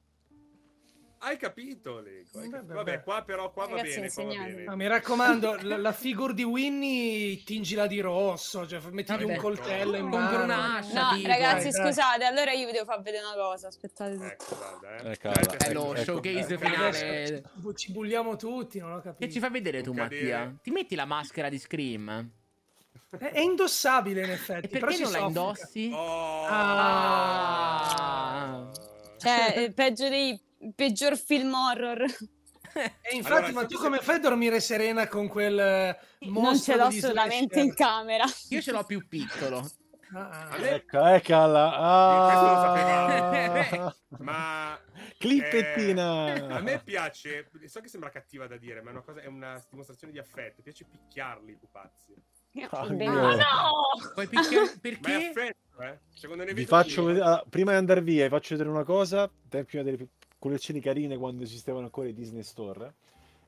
Hai capito, Lego? hai capito. Vabbè, qua però qua va
Ragazzi,
bene, qua va bene.
Ma mi raccomando, la, la figure di Winnie tingila di rosso, cioè mettigli
Vabbè.
un coltello in mano.
un'ascia.
No,
tipo.
ragazzi,
Dai, dai.
scusate, allora io vi devo far vedere una cosa. Aspettate.
Ecco, guarda, eh.
Ecco,
Aspetta,
È lo
ecco,
showcase
ecco.
finale.
Ci bulliamo tutti, non ho capito.
Che ci fai vedere tu. Mattia? Ti metti la maschera di Scream?
È, indossabile in effetti.
E
però
perché non la indossi?
Oh.
Ah.
Cioè, è peggio dei peggior film horror.
E infatti,
Allora,
ma tu come fai a dormire serena con quel eh,
Non
mostro
ce l'ho
slasher?
in camera.
Io ce l'ho più piccolo.
Ah, ah.
Ecco, eccola.
Questo lo
Ah,
Ma
Clippettina.
eh, a me piace, so che sembra cattiva da dire, ma è una, cosa, è una dimostrazione di affetto. Piace picchiarli i pupazzi.
Ah,
Ma no!
Ma è
perché?
affetto, eh?
Vi faccio vedere, ah, prima di andare via, vi faccio vedere una cosa. Te- Prima delle collezioni carine quando esistevano ancora i Disney Store.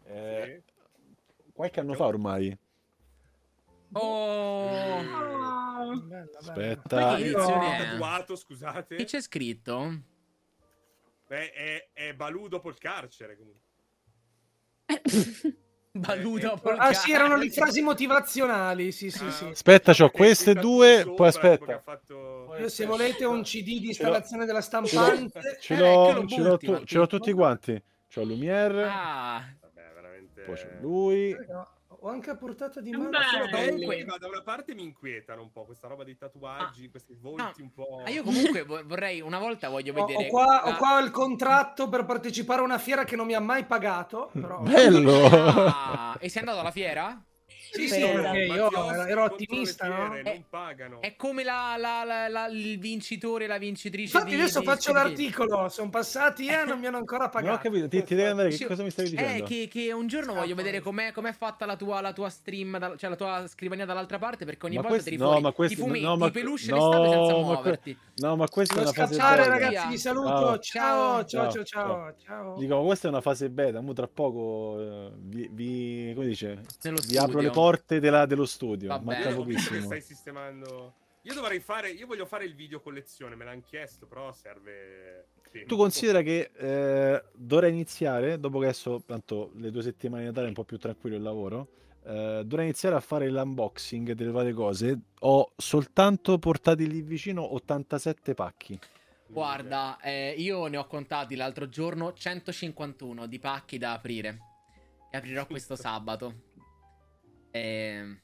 Eh,
Sì.
Qualche anno fa ormai.
Oh.
Bella, bella.
Aspetta.
Io-
tatuato, scusate.
Che c'è scritto?
Beh, è, è Balù dopo il carcere. Comunque.
Baluta
Eh, eh,
Ah sì, erano le frasi motivazionali, sì sì
Ah,
sì.
Aspetta, c'ho
E
queste due,
sopra,
poi aspetta.
Io, se volete un CD di installazione della stampante,
ce
Eh,
l'ho- ce l'ho ce l'ho tutti quanti. C'ho Lumiere,
Ah,
Vabbè, veramente...
poi c'è lui.
Raga, ho anche a portata di mano.
Belli,
ma da una parte mi inquietano un po' questa roba dei tatuaggi, questi volti un po'...
ah, io comunque vo- vorrei una volta voglio
Ho,
vedere
ho qua, ho qua il contratto per partecipare a una fiera che non mi ha mai pagato, però...
Bello!
Ah, e sei andato alla fiera?
Sì, sì, perché io ero, ottimista, no?
fiere,
Eh,
Non pagano.
È come la, la- la- la- il vincitore e la vincitrice
Infatti
di
adesso
di
faccio l'articolo, sono passati e non mi hanno ancora
Non ho
pagato.
capito, ti, ti devi andare, che
Sì,
cosa mi stavi
Eh,
dicendo?
che, che un giorno voglio
Ah,
vedere
poi.
com'è, com'è fatta la tua, la tua stream, dal- cioè la tua scrivania dall'altra parte, perché ogni
Ma
volta
questo-
tiri
no,
fuori
ma questo-
i fumetti,
no, ma-
peluche
no,
l'estate senza
ma que-
muoverti.
No, ma questa è una fase beta.
Ragazzi, vi saluto.
Ciao.
Ciao, ciao,
Ciao. Dico, ma questa è una fase beta, mo tra poco eh, vi, vi- come dice? Vi apro le. Porte della- dello studio,
Va
manca
che
pochissimo.
stai sistemando... Io dovrei fare... Io voglio fare il video collezione, me l'hanno chiesto, però serve... tempo.
Tu considera che eh, dovrei iniziare, dopo che adesso, tanto le due settimane di Natale è un po' più tranquillo il lavoro, eh, dovrei iniziare a fare l'unboxing delle varie cose. Ho soltanto portati lì vicino 87 pacchi.
Guarda, eh, io ne ho contati l'altro giorno 151 di pacchi da aprire. E aprirò questo sabato. Eh,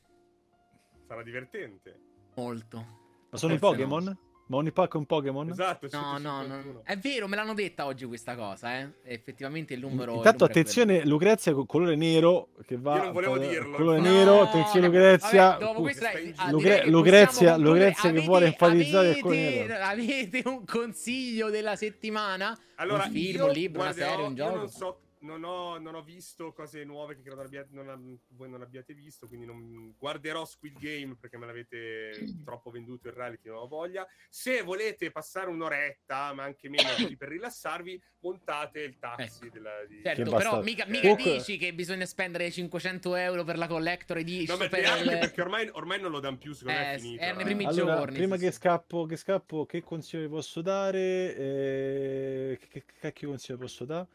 Sarà divertente.
molto.
Ma sono i
Forse
Pokémon? Ma ogni pacco è un Pokémon?
Esatto,
No, no,
151.
no. È vero, me l'hanno detta oggi questa cosa, eh. Effettivamente il numero. il
Intanto
numero è
attenzione, Lucrezia con colore nero che va
Io non volevo dirlo.
colore
quello.
nero,
No,
attenzione
no,
Lucrezia.
vabbè, dopo
Uh,
questo, dai,
stai in
ah,
Lucrezia-. Lucrezia che vuole enfatizzare il
avete,
colore nero.
avete un consiglio della settimana?
Allora,
un film,
io
un libro, una serie, un
io
gioco?
non so, non ho, non ho visto cose nuove che credo abbiate- non ab- voi non abbiate visto, quindi non guarderò Squid Game perché me l'avete troppo venduto il reality, non ho voglia. Se volete passare un'oretta, ma anche meno così per rilassarvi, montate il taxi della, di...
Certo,
Che
però mica, mica
Comunque-
dici che bisogna spendere 500 euro per la collector
No,
edition.
ma
per
neanche
il-
perché ormai, ormai non lo danno più, secondo me
Eh,
è finito.
erano i
eh.
primi
Allora,
giorni,
prima
sì,
che
sì.
scappo, che scappo, che consiglio vi posso dare? Eh, che, che cacchio consiglio posso dare?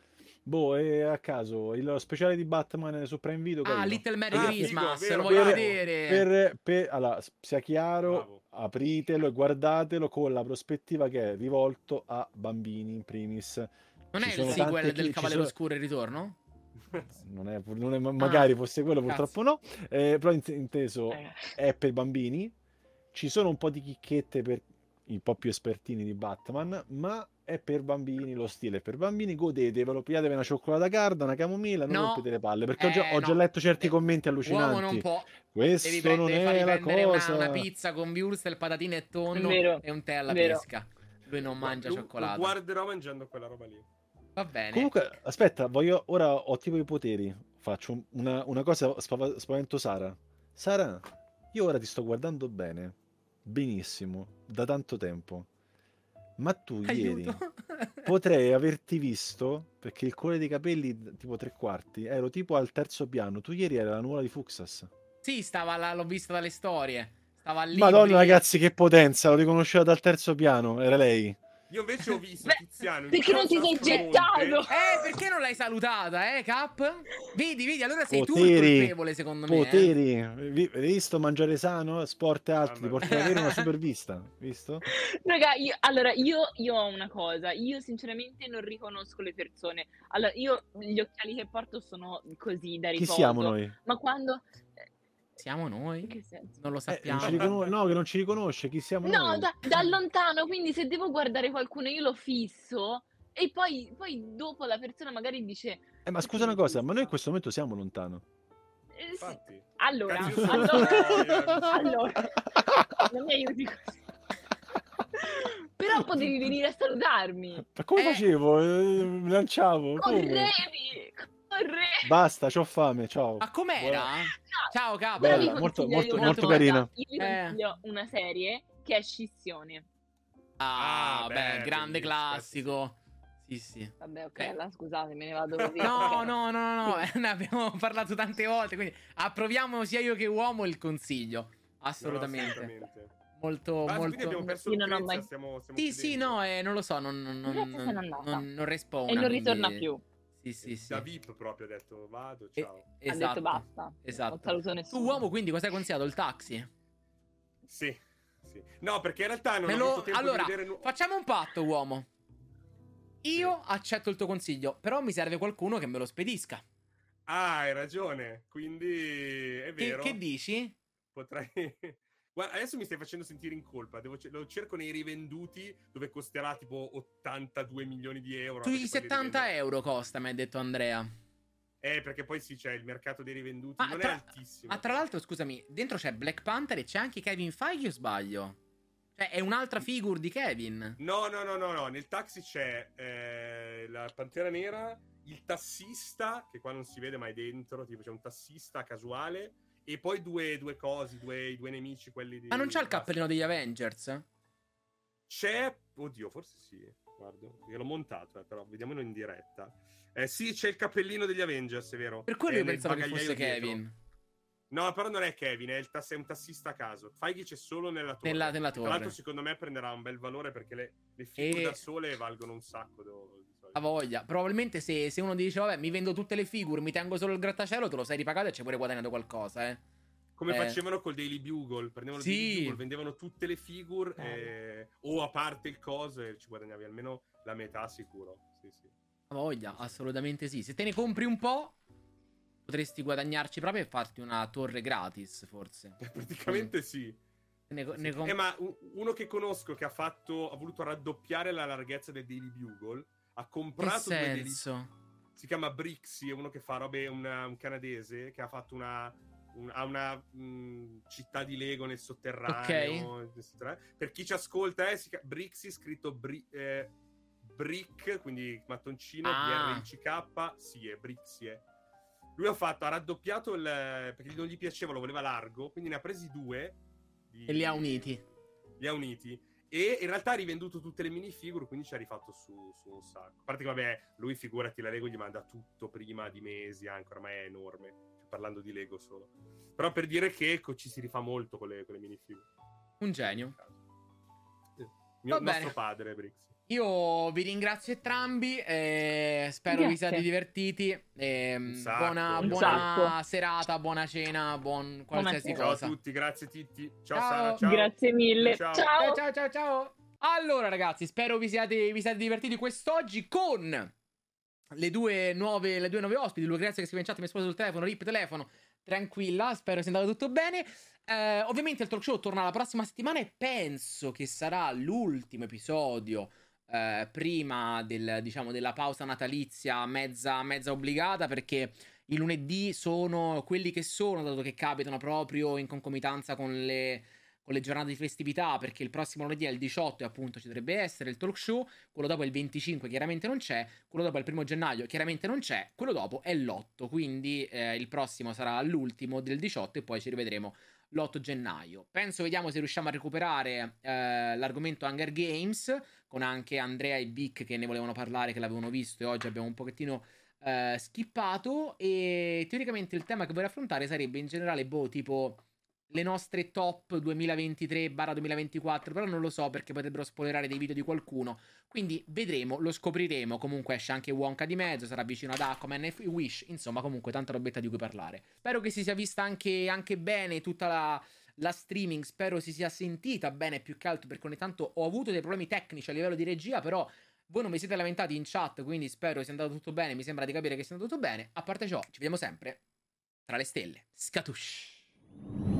Boh, è a caso, il speciale di Batman su Prime Video.
Ah,
carino.
Little Merry
Ah,
Christmas,
figo, vero,
lo voglio
bravo.
vedere.
Per, per- allora, sia chiaro,
Bravo.
apritelo e guardatelo con la prospettiva che è rivolto a bambini in primis.
non
ci
è il sequel
chi-
del
ci
Cavaliere
sono-
Oscuro il ritorno?
Non è, non è- magari fosse quello,
cazzo.
purtroppo no. Eh, però int- inteso
Eh.
è per bambini. Ci sono un po' di chicchette per i po' più espertini di Batman, ma è per bambini, lo stile è per bambini, godetevelo, pigliatevi una cioccolata carda, una camomilla, non
No.
rompete le palle, perché ho, già,
Eh,
ho già
no.
letto certi
Eh,
commenti
Uomo non
allucinanti.
può.
Questo
Devi, pre-
non è la
prendere una,
cosa.
una pizza con würstel, patatine e tonno
Vero,
e un tè alla
vero.
pesca. Lui non mangia
lo
cioccolato.
guarderò mangiando quella roba lì.
Va bene.
Comunque, aspetta, voglio, ora ho tipo i poteri. Faccio una, una cosa, spava- spavento Sara. Sara, io ora ti sto guardando bene, benissimo, da tanto tempo. Ma tu ieri
Aiuto.
potrei averti visto perché il colore dei capelli, tipo tre quarti, ero tipo al terzo piano. Tu ieri eri la nuvola di Fuxas.
Sì, stava là, l'ho vista dalle storie. Stava lì.
Madonna,
lì.
ragazzi, che potenza! L'ho riconosciuta dal terzo piano. Era lei.
Io invece ho visto
Beh,
Tiziano
perché non ti sei gettato?
Eh, perché non l'hai salutata, eh, Cap? Vedi, vedi, allora sei tu il
Poteri,
colpevole, secondo me. eh.
Poteri. Vi- Hai visto mangiare sano, sport e altro? Ti porta ad avere una super vista. Visto?
Raga, io, allora, io, io ho una cosa, io sinceramente non riconosco le persone. Allora, io gli occhiali che porto sono così da
Chi
riposo.
siamo noi?
Ma quando...
Siamo noi?
In che senso?
Non lo
Eh, non
sappiamo.
ci riconos- no, che non ci riconosce. Chi siamo
No,
noi?
da, da lontano, quindi se devo guardare qualcuno io lo fisso e poi, poi dopo la persona magari dice...
Eh, ma scusa una cosa, ma noi in questo momento siamo lontano.
eh, sì. Allora,
Cazzo, io sono-
allora, allora, non mi aiuti così. Però potevi venire a salutarmi.
Ma come
Eh.
facevo? Eh, Mi lanciavo? Come?
Correvi, correvi.
Basta, c'ho fame, ciao.
Ma com'era? Ciao, Cap.
Però vi
Bella, molto- molto-
io una
molto carina.
Io
Eh.
una serie che è Scissione.
Ah,
Ah,
beh,
beh,
grande classico. Sì, sì.
Vabbè, ok,
Eh.
allora scusate, me ne vado così.
No, no, no, no, no, ne abbiamo parlato tante volte, quindi approviamo sia io che uomo il consiglio. Assolutamente.
No, assolutamente.
Molto,
Basta, quindi
molto...
abbiamo perso
Io non ho mai-
stiamo, stiamo
Sì, sì, no, eh, non lo so, non, non, non, non, non respawna,
e non
quindi-
ritorna più.
Sì, sì, sì.
Da VIP proprio ha detto vado,
E-
ciao.
Ha
esatto.
detto basta.
Esatto.
Non saluto nessuno.
Tu uomo quindi cosa hai consigliato? Il taxi?
Sì, sì. No, perché in realtà non
Me
ho
lo-
avuto tempo
Allora,
di vedere...
facciamo un patto, uomo. Io accetto il tuo consiglio, però mi serve qualcuno che me lo spedisca.
Ah, hai ragione. Quindi è
Che,
vero.
che dici?
Potrei... Guarda, adesso mi stai facendo sentire in colpa. Devo lo cerco nei rivenduti dove costerà tipo 82 milioni di euro.
Sui
perché poi li
70
rivendono.
euro costa, mi ha detto Andrea.
Eh, perché poi sì, c'è il mercato dei rivenduti.
Ma
non
tra-
è altissimo.
Ma tra l'altro, scusami, dentro c'è Black Panther e c'è anche Kevin Feige o sbaglio? Cioè, è un'altra figure di Kevin.
No, no, no, no, no. Nel taxi c'è eh, la Pantera Nera, il tassista, che qua non si vede mai dentro, tipo c'è un tassista casuale, e poi due, due cosi, due, due nemici, quelli di...
Ma non c'ha il cappellino degli Avengers?
C'è... Oddio, forse sì. Guardo, io l'ho montato, eh, però vediamolo in diretta. Eh, sì, c'è il cappellino degli Avengers, è vero.
Per quello
È
io pensavo che fosse
dietro.
Kevin.
No, però non è Kevin, è, tass- è un tassista a caso. Feige c'è solo nella torre.
Nella, nella
Tra l'altro,
torre.
secondo me prenderà un bel valore perché le, le figure
E-
da sole valgono un sacco. do-
Ha voglia. Probabilmente se, se uno dice, vabbè, mi vendo tutte le figure, mi tengo solo il grattacielo, te lo sei ripagato e ci hai pure guadagnato qualcosa, eh.
Come
Eh.
facevano col Daily Bugle, prendevano il
Sì.
Daily Bugle, vendevano tutte le figure
Eh.
eh, o a parte il coso e ci guadagnavi almeno la metà sicuro. Sì, sì.
Ha voglia, assolutamente sì. Se te ne compri un po', potresti guadagnarci proprio e farti una torre gratis, forse.
Praticamente sì.
Ne,
Sì.
ne com-
Eh, ma uno che conosco che ha fatto ha voluto raddoppiare la larghezza del Daily Bugle, ha
che
comprato due
senso?
si chiama Brixie, è uno che fa robe, una- un canadese che ha fatto una, un- ha una mh, città di Lego nel sotterraneo. sotterraneo. Per chi ci ascolta, eh, si chiama Brixie, scritto Bri- eh, Brick, quindi mattoncino,
Ah.
B-R-I-C-K, sì, è Brixie. Lui ha fatto, ha raddoppiato il... perché non gli piaceva, lo voleva largo, quindi ne ha presi due. di-
E li ha uniti.
li ha uniti. E in realtà ha rivenduto tutte le minifigure, quindi ci ha rifatto su, su un sacco. A parte che, vabbè, lui figurati, la Lego gli manda tutto prima di mesi, anche ormai è enorme. Cioè, parlando di Lego solo. Però per dire che ecco, ci si rifà molto con le, con le minifigure.
Un genio.
Mio
Va bene.
nostro padre, Brix.
Io vi ringrazio entrambi. eh, spero vi
Grazie.
siate divertiti. e,
sacco.
buona buona serata, buona cena, buon qualsiasi
sera.
Ciao a
cosa.
tutti, grazie Titti. Ciao,
Ciao.
Sara, ciao.
Grazie mille. Ciao.
Ciao. Ciao ciao ciao. Allora ragazzi, spero vi siate, vi siate divertiti quest'oggi con le due nuove, le due nuove ospiti. Lucrezia che si è in chat, mi sposa sul telefono, rip telefono. Tranquilla, spero sia andato tutto bene. Eh, ovviamente il talk show torna la prossima settimana e penso che sarà l'ultimo episodio eh, prima del, diciamo, della pausa natalizia mezza, mezza obbligata perché i lunedì sono quelli che sono, dato che capitano proprio in concomitanza con le, con le giornate di festività, perché il prossimo lunedì è il 18 e appunto ci dovrebbe essere il talk show, quello dopo è il 25 chiaramente non c'è, quello dopo è il primo gennaio chiaramente non c'è, quello dopo è l'8, quindi eh, il prossimo sarà l'ultimo del 18 e poi ci rivedremo l'8 gennaio. Penso vediamo se riusciamo a recuperare eh, l'argomento Hunger Games con anche Andrea e Vic che ne volevano parlare, che l'avevano visto e oggi abbiamo un pochettino eh, skippato e teoricamente il tema che vorrei affrontare sarebbe in generale boh tipo le nostre top 2023-2024, però non lo so perché potrebbero spoilerare dei video di qualcuno. Quindi vedremo, lo scopriremo. Comunque esce anche Wonka di mezzo, sarà vicino ad Aquaman e Wish. Insomma, comunque tanta robetta di cui parlare. Spero che si sia vista anche, anche bene tutta la, la streaming. Spero si sia sentita bene più che altro perché ogni tanto ho avuto dei problemi tecnici a livello di regia, però voi non vi siete lamentati in chat, quindi spero sia andato tutto bene. Mi sembra di capire che sia andato tutto bene. A parte ciò, ci vediamo sempre tra le stelle. Scatush.